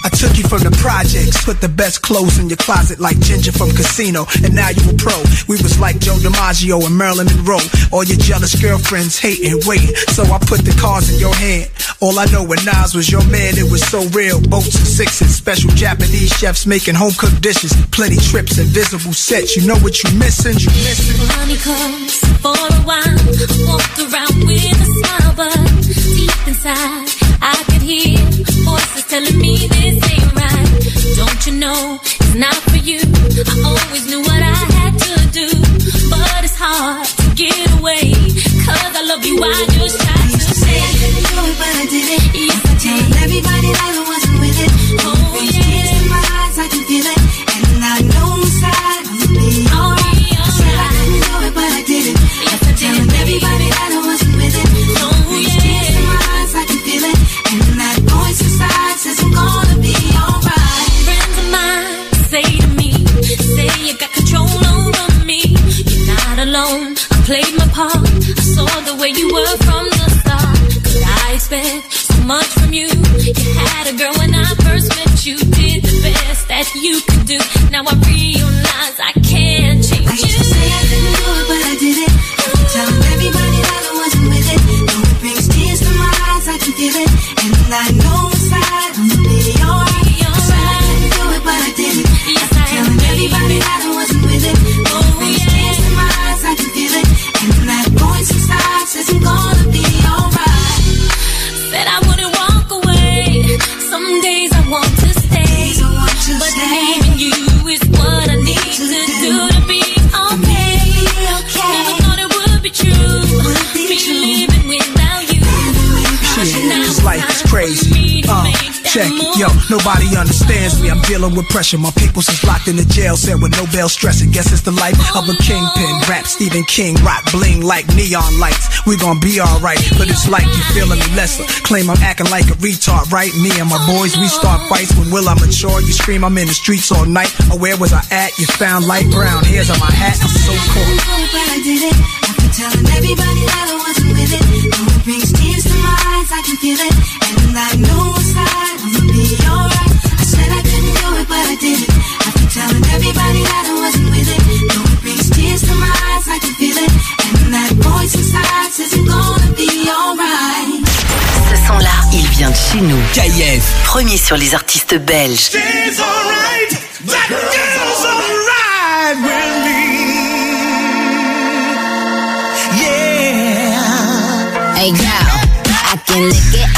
I took you from the projects, put the best clothes in your closet like Ginger from Casino, and now you a pro. We was like Joe DiMaggio and Marilyn Monroe. All your jealous girlfriends hating, waiting. So I put the cards in your hand. All I know when Nas was your man, it was so real. Boats and sixes, special Japanese chefs making home cooked dishes, plenty trips, invisible sets. You know what you missing? You missing? Honeycombs for a while. Walked around with a smile, but deep inside, I could hear voices telling me this ain't right. Don't you know it's not for you? I always knew what I had to do, but it's hard to get away. Cause I love you, I just try but I did it. I everybody that I wasn't with it. Oh, yeah. My eyes, I can feel it. And know inside I'm alright. I couldn't do it, but I did it. I everybody that I wasn't with it. Oh, yeah. My eyes, I can feel it. And that inside says I'm gonna be alright. Friends of mine say to me, say you got control over me. You're not alone. I played my part. I saw the way you were from. I expect so much from you? You had a girl when I first met you. Did the best that you could do. Now I realize I can't change I used to say I couldn't do it, but I did it. I telling everybody that I wasn't with it. Though it brings tears to my eyes, I can feel it. And I know check, yo, nobody understands me. I'm dealing with pressure. My people's is locked in the jail cell with no bail stressing. Guess it's the life of a kingpin. Rap Stephen King, rock bling like neon lights. We gon' be alright, but it's like you feeling me lesser. Claim I'm acting like a retard, right? Me and my boys, we start fights. When will I mature? You scream, I'm in the streets all night. Or where was I at? You found light brown hairs on my hat. I'm so cool. It. Telling everybody that I wasn't with it. Though it brings tears to my eyes, I can feel it. And I know inside I'm Ce son-là, il vient de chez nous. Kayev, premier sur les artistes belges. Yeah. Hey, I can it.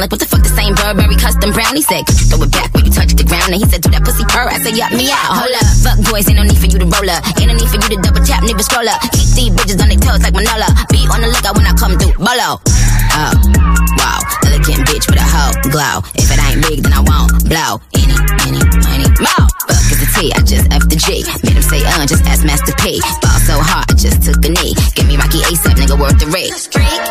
Like what the fuck the same Burberry custom brown? He said, throw it back when you touch the ground? And he said, do that pussy purr. I said, yup me out. Hold up, fuck boys, ain't no need for you to roll up. Ain't no need for you to double tap, nigga scroll up. Keep these bitches on their toes like Manola. Be on the lookout when I come through. Bolo. Oh, wow, elegant bitch with a hoe glow. If it ain't big, then I won't blow. Any, any, money, more. Fuck is the T, I just F the G. Made him say, uh, just ask Master P. Ball so hard, I just took a knee. Give me Rocky ASAP, nigga, worth the rate. Freak,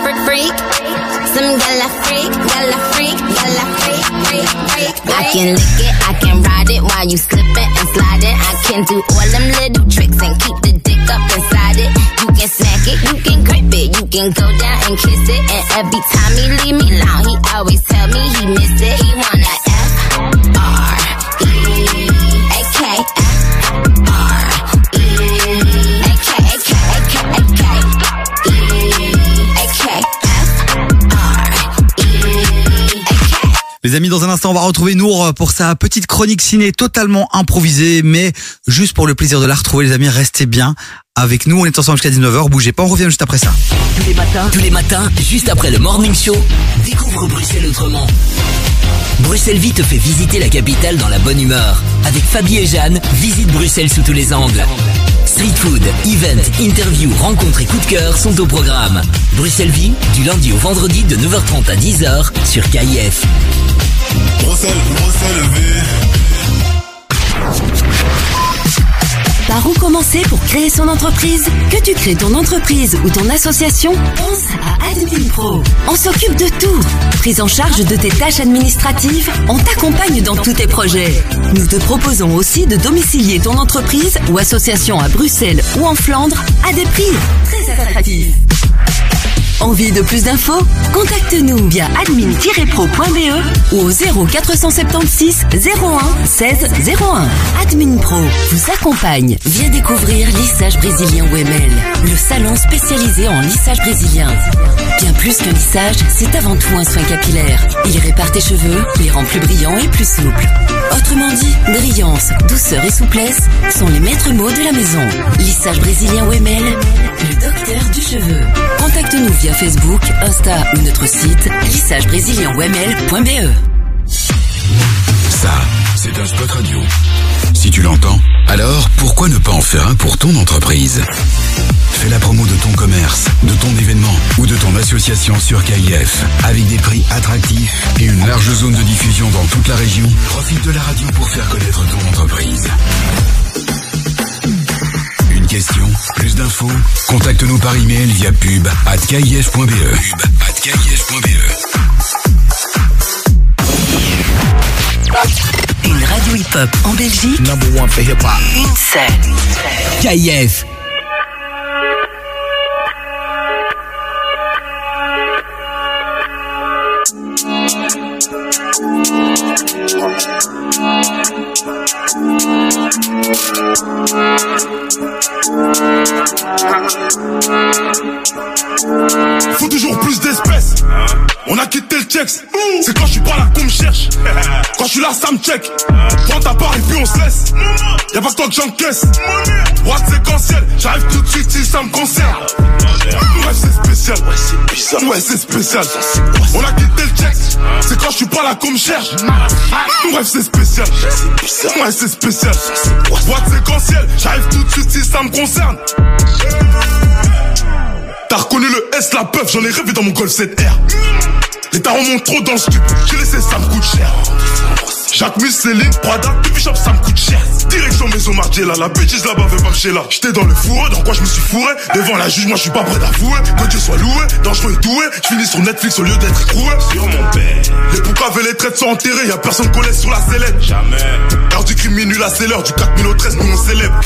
freak, freak. Some gala freak, gala freak, gala freak, freak, freak. freak. I can lick it, I can ride it while you slipping and sliding. I can do all them little tricks and keep the dick up inside it. You can smack it, you can grip it, you can go down and kiss it. And every time he leave me alone, he always tell me he miss it. He wanna F R E A K F R Les amis, dans un instant, on va retrouver Nour pour sa petite chronique ciné totalement improvisée, mais juste pour le plaisir de la retrouver, les amis, restez bien avec nous. On est ensemble jusqu'à 19h. Bougez pas, on revient juste après ça. Tous les matins, tous les matins, juste après le morning show, découvre Bruxelles autrement. Bruxelles Vie te fait visiter la capitale dans la bonne humeur. Avec Fabie et Jeanne, visite Bruxelles sous tous les angles. Street food, event, interview, rencontres et coups de cœur sont au programme. Bruxelles Vie, du lundi au vendredi de 9h30 à 10h sur KIF. Par où commencer pour créer son entreprise Que tu crées ton entreprise ou ton association Pense à Admin Pro. On s'occupe de tout. Prise en charge de tes tâches administratives, on t'accompagne dans tous tes projets. Nous te proposons aussi de domicilier ton entreprise ou association à Bruxelles ou en Flandre à des prix très attractifs. Envie de plus d'infos? Contacte-nous via admin-pro.be ou au 0476 01 16 01. Admin Pro vous accompagne. Viens découvrir Lissage Brésilien WML, le salon spécialisé en lissage brésilien. Bien plus qu'un lissage, c'est avant tout un soin capillaire. Il répare tes cheveux, les rend plus brillants et plus souples. Autrement dit, brillance, douceur et souplesse sont les maîtres mots de la maison. Lissage brésilien WML, le docteur du cheveu. Contacte-nous via Facebook, Insta ou notre site lissagebrésilien.wml.be. Ça, c'est un spot radio. Si tu l'entends, alors pourquoi ne pas en faire un pour ton entreprise? Fais la promo de ton commerce, de ton événement ou de ton association sur KIF. Avec des prix attractifs et une large zone de diffusion dans toute la région, profite de la radio pour faire connaître ton entreprise plus d'infos, contacte-nous par email via pub at Une radio hip-hop en Belgique. Number one for hip-hop. Une seule. KIF. Faut toujours plus d'espèces. On a quitté le checks. C'est quand je suis pas là qu'on me cherche. Quand je suis là, ça me check. Prends ta part et puis on se laisse. Y'a pas que toi que j'encaisse. What séquentiel, j'arrive tout de suite si ça me concerne. Ouais, c'est spécial. Ouais, c'est spécial. On a quitté le checks. C'est quand je suis pas là qu'on me cherche. C'est spécial. Ouais, c'est spécial. Droite séquentielle, j'arrive tout de suite si ça me concerne. T'as reconnu le S, la peuf, j'en ai rêvé dans mon Golf 7R. Les tarons montent trop dans le stup, j'ai laissé, ça me coûte cher. Jacques Mus, Céline, Prada, Baby Shop, ça me coûte cher. Direction Maison Margiela, la bêtise là-bas veut pas me chez là. J'étais dans le fourré, dans quoi je me suis fourré. Devant la juge, moi je suis pas prêt d'avouer. Que Dieu soit loué, dangereux et doué. Je finis sur Netflix au lieu d'être écroué. Sur mon père. Les poucaves et les traites sont enterrés, y'a personne qu'on laisse sur la sellette. Jamais. Heure du crime minuit, là c'est l'heure du 4000 au 13, nous on célèbre.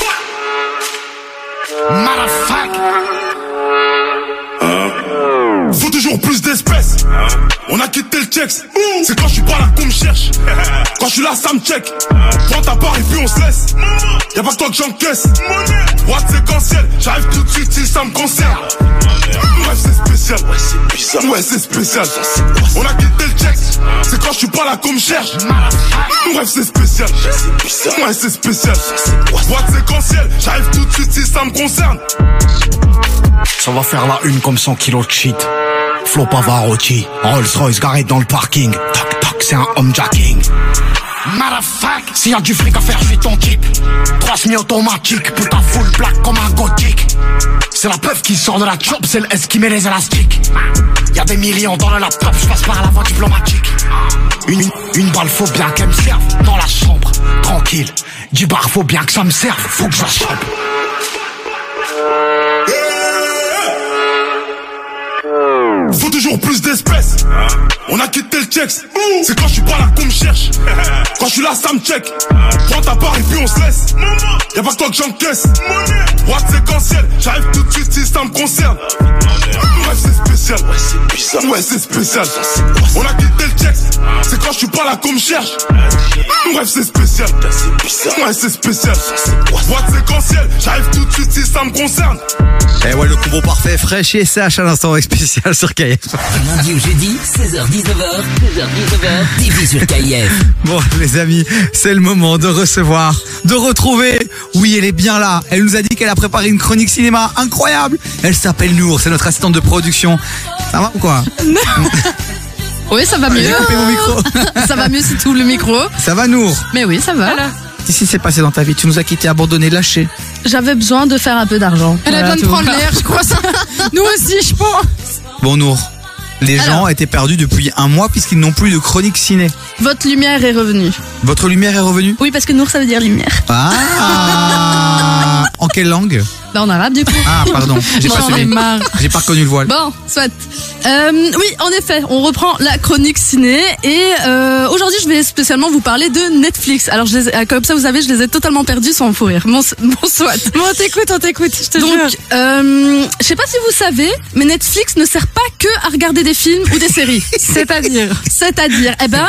Faut toujours plus d'espèces. On a quitté le check. C'est quand je suis pas là qu'on me cherche. Quand je suis là, ça me check. Prends ta part et puis on se laisse. Y'a pas que toi que j'encaisse. Droite séquentielle, j'arrive tout de suite si ça me concerne. Bref, c'est spécial. Ouais, c'est bizarre. Ouais, c'est spécial. On a quitté le check. C'est quand je suis pas là qu'on me cherche. Bref, c'est spécial. Ouais, c'est spécial. Droite séquentielle, j'arrive tout de suite si ça me concerne. Ça va faire la une comme 100 kilos de shit. Flo Pavarotti, Rolls Royce garé dans le parking. Toc toc, c'est un homejacking. Motherfuck, s'il y a du fric à faire, je suis ton type. Trois semi-automatique, putain full black comme un gothique. C'est la peuf qui sort de la chop, c'est le S qui met les élastiques. Y a des millions dans le laptop, je passe par la voie diplomatique. Une, une, une balle, faut bien qu'elle me serve dans la chambre. Tranquille, du bar, faut bien que ça me serve, faut que je la chope. Toujours plus d'espèces. On a quitté le check. C'est quand je suis pas là qu'on me cherche. Quand je suis là, ça me check. Prends ta part et puis on se laisse. Y'a pas que toi que j'encaisse. Droite séquentielle, j'arrive tout de suite si ça me concerne. Bref, c'est spécial. Ouais, c'est bizarre. Ouais, c'est spécial. On a quitté le check. C'est quand je suis pas là qu'on me cherche. Bref, c'est spécial. Ouais, c'est spécial. Droite séquentielle, j'arrive tout de suite si ça me concerne. Et ouais, le combo parfait, fraîche et SH à l'instant avec spécial sur KF. Lundi au jeudi, 16h-19h, 16h-19h, TV sur KIF. Bon, les amis, c'est le moment de recevoir, de retrouver. Oui, elle est bien là. Elle nous a dit qu'elle a préparé une chronique cinéma incroyable. Elle s'appelle Nour, c'est notre assistante de production. Ça va ou quoi? Oui, ça va mieux. J'ai coupé mon micro. ça va mieux si tu ouvres le micro. Ça va Nour? Mais oui, ça va. Qu'est-ce qui s'est passé dans ta vie? Tu nous as quitté, abandonné, lâché. J'avais besoin de faire un peu d'argent. Elle a Voilà, besoin de tout. prendre l'air, je crois. Ça. Nous aussi, je pense. Bon Nour, les Alors. gens étaient perdus depuis un mois puisqu'ils n'ont plus de chronique ciné. Votre lumière est revenue. Votre lumière est revenue? Oui, parce que Nour, ça veut dire lumière. Ah En quelle langue? Bah, en arabe, du coup. Ah pardon, j'ai pas J'en ai suivi. marre. J'ai pas reconnu le voile. Bon, soit. Euh, oui, en effet, on reprend la chronique ciné et euh, aujourd'hui, je vais spécialement vous parler de Netflix. Alors, je les ai- euh, comme ça, vous savez, je les ai totalement perdus sans fou rire. Bon, bon soit. Bon, on t'écoute, on t'écoute, je te Donc, jure. euh, je sais pas si vous savez, mais Netflix ne sert pas que à regarder des films ou des séries. C'est-à-dire C'est-à-dire, eh ben,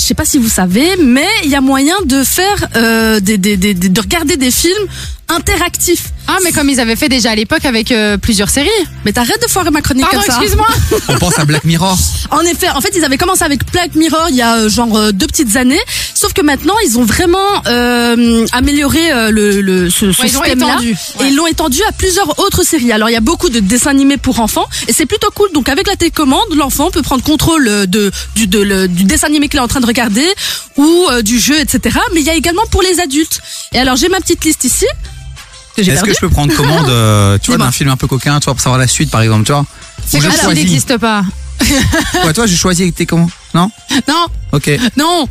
je sais pas si vous savez, mais il y a moyen de faire euh, de regarder des films interactifs. Ah, mais comme ils avaient fait déjà à l'époque avec euh, plusieurs séries. Mais t'arrêtes de foirer ma chronique Pardon, comme ça. excuse-moi. On pense à Black Mirror. En effet, en fait, ils avaient commencé avec Black Mirror il y a euh, genre euh, deux petites années, sauf que maintenant ils ont vraiment euh, amélioré euh, le, le ce, ce Ouais, ils ont système-là étendu, et ils l'ont étendu à plusieurs autres séries. Alors il y a beaucoup de dessins animés pour enfants et c'est plutôt cool. Donc avec la télécommande, l'enfant peut prendre contrôle euh, de du de, le- du dessin animé qu'il est en train de regarder ou euh, du jeu, etc. Mais il y a également pour les adultes. Et alors j'ai ma petite liste ici. J'ai Est-ce que je peux prendre commande, euh, tu vois, d'un film un peu coquin, toi, pour savoir la suite, par exemple, tu vois? C'est comme s'il n'existe pas. Ouais, toi, je choisis avec tes comment Non? Non, Ok. non.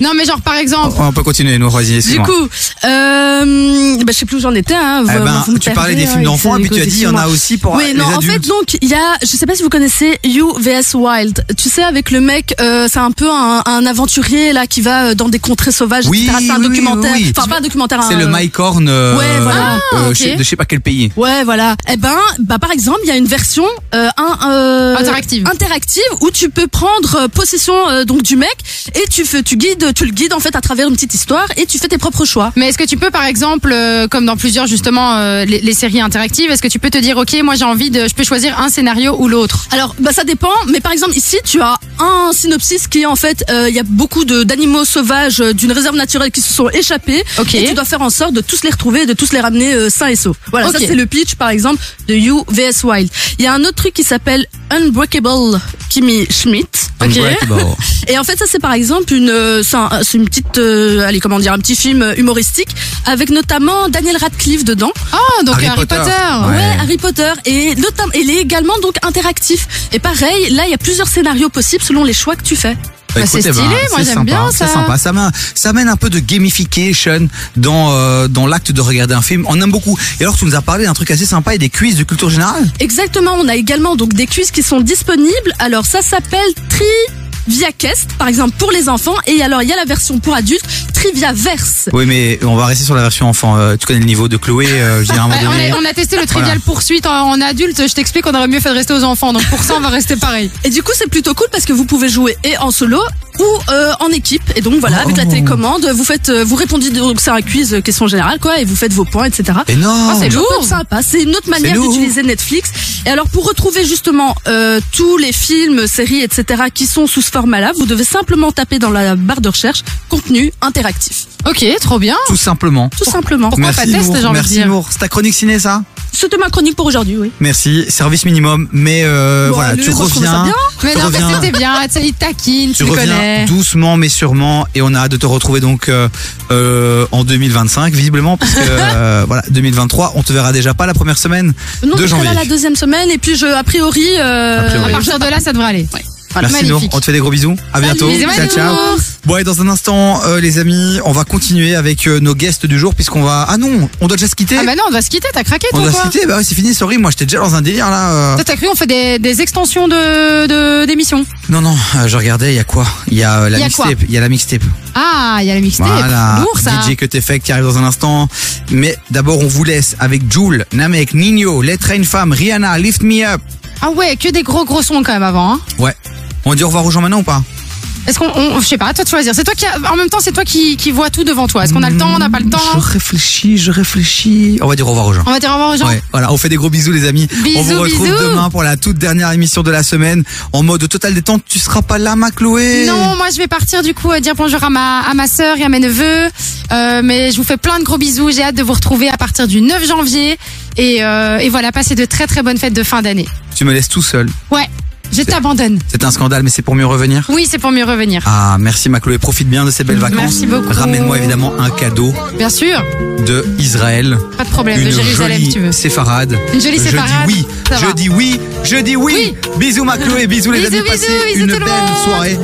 Non, mais genre, par exemple. On peut continuer, nous, vas-y, Du coup, euh, bah, je sais plus où j'en étais. Hein, Eh vous- ben, vous tu parlais perdez, des films hein, d'enfants, et puis tu as dit, il y en a aussi pour, Oui, non, en fait, donc, il y a, je sais pas si vous connaissez You vs Wild. Tu sais, avec le mec, euh, c'est un peu un, un aventurier, là, qui va euh, dans des contrées sauvages, Oui, etc. C'est un oui, oui, documentaire. oui, oui. Enfin, pas un documentaire, C'est le Mike Horn euh, Ouais, voilà. euh, Ah, de je sais pas quel pays. Ouais, voilà. Eh ben, bah, par exemple, il y a une version, euh, un, euh, Interactive. interactive où tu peux prendre possession euh, donc du mec et tu fais, tu guides, tu le guides en fait à travers une petite histoire et tu fais tes propres choix. Mais est-ce que tu peux, par exemple, euh, comme dans plusieurs justement euh, les, les séries interactives, est-ce que tu peux te dire, ok, moi j'ai envie de, je peux choisir un scénario ou l'autre? Alors, bah ça dépend, mais par exemple ici tu as un synopsis qui est en fait, euh, il y a beaucoup d'animaux sauvages euh, d'une réserve naturelle qui se sont échappés, Ok. et tu dois faire en sorte de tous les retrouver, et de tous les ramener euh, sains et saufs. Voilà, ça Ok. c'est le pitch par exemple de You vs Wild. Il y a un autre truc qui s'appelle Unbreakable Kimmy Schmidt. Ok. Unbreakable. Et en fait, ça c'est par exemple une, euh, c'est un- une petite, euh, allez comment dire, un petit film humoristique avec notamment Daniel Radcliffe dedans. Oh, donc Harry Harry, Potter. Potter. Ouais. Ouais, Harry Potter et notamment, il est également donc interactif. Et pareil, là il y a plusieurs scénarios possibles selon les choix que tu fais. Bah, c'est écoutez, stylé, moi, c'est j'aime bien ça. C'est sympa, ça mène, ça mène un peu de gamification dans euh, dans l'acte de regarder un film. On aime beaucoup. Et alors tu nous as parlé d'un truc assez sympa et des quiz de culture générale? Exactement, on a également donc des quiz qui sont disponibles. Alors ça s'appelle Trivia Quest, par exemple pour les enfants. Et alors il y a la version pour adultes, Trivia Verse. Oui, mais on va rester sur la version enfant. Euh, tu connais le niveau de Chloé, euh, je dirais à un moment Ouais, on, a, on a testé le trivial Voilà. poursuite en, en adulte. Je t'explique qu'on aurait mieux fait de rester aux enfants. Donc pour ça, on va rester pareil. Et du coup c'est plutôt cool parce que vous pouvez jouer et en solo ou euh, en équipe. Et donc voilà, avec la Oh. télécommande, vous faites, euh, vous répondez donc c'est un quiz euh, question générale quoi, et vous faites vos points, etc. Énorme. Oh, c'est lourd. sympa. C'est une autre manière d'utiliser Netflix. Et alors pour retrouver justement euh, tous les films, séries, etc. qui sont sous ce format-là, vous devez simplement taper dans la barre de recherche contenu interactif. Ok, trop bien. Tout simplement. Tout simplement. Pourquoi pas test, j'ai envie de Merci dire. C'est ta chronique ciné, ça? C'était ma chronique pour aujourd'hui, oui. Merci. Service minimum. Mais euh, Bon, voilà, tu trouve ça reviens. bien. Mais tu non, mais reviens- c'était bien. Tu taquine, tu, Tu le reviens connais. Doucement mais sûrement et on a hâte de te retrouver donc euh, euh, en 2025 visiblement parce que euh, voilà 2023 on te verra déjà pas la première semaine Non, de janvier. la deuxième semaine et puis je, a priori, euh, A priori. À partir de là, ça devrait aller. Voilà. Merci Nour, on te fait des gros bisous. À bientôt. Bisous, ciao ciao. Bon et dans un instant euh, les amis, on va continuer avec euh, nos guests du jour puisqu'on va Ah non, on doit déjà se quitter. Ah bah non, on doit se quitter. T'as craqué, on toi doit se quitter. Bah ouais, c'est fini, sorry, moi j'étais déjà dans un délire là. euh. Toi, t'as cru on fait des, des extensions de de- d'émissions Non non, euh, je regardais, il y a quoi? Il y a euh, la Il y a quoi? mixtape, il y a la mixtape. Ah, il y a la mixtape. Voilà, Lourd ça. DJ que t'es fait qui arrive dans un instant. Mais d'abord, on vous laisse avec Joule, Namek, Nino, Let's Train Femme, Rihanna, Lift Me Up. Ah ouais, que des gros gros sons quand même avant. Hein. Ouais. On dit au revoir aux gens maintenant ou pas Est-ce qu'on, on- je sais pas, à toi de choisir. C'est toi qui, a- en même temps, c'est toi qui, qui vois tout devant toi. Est-ce qu'on a le temps, on n'a pas le temps Je réfléchis, je réfléchis. On va dire au revoir aux gens. On va dire au revoir aux gens. Ouais, voilà, on fait des gros bisous les amis. on Bisous, vous retrouve bisous. demain pour la toute dernière émission de la semaine en mode total détente. Tu seras pas là, ma Chloé Non, moi je vais partir du coup dire bonjour à ma à ma sœur et à mes neveux. Euh, mais je vous fais plein de gros bisous. J'ai hâte de vous retrouver à partir du 9 janvier. Et, euh, et voilà, passez de très très bonnes fêtes de fin d'année. Tu me laisses tout seul. Ouais, je t'abandonne. C'est un scandale, mais c'est pour mieux revenir? Oui, c'est pour mieux revenir. Ah, merci ma Chloé. Profite bien de ces belles vacances. Merci beaucoup. Ramène-moi évidemment un cadeau Bien sûr, de Israël. pas de problème. Une de Jérusalem, jolie si tu veux. séfarade. Une jolie je séfarade, dis oui, ça je va. dis oui, je dis oui. Bisous ma Chloé, bisous les Bisous, amis, bisous, passez bisous une belle soirée.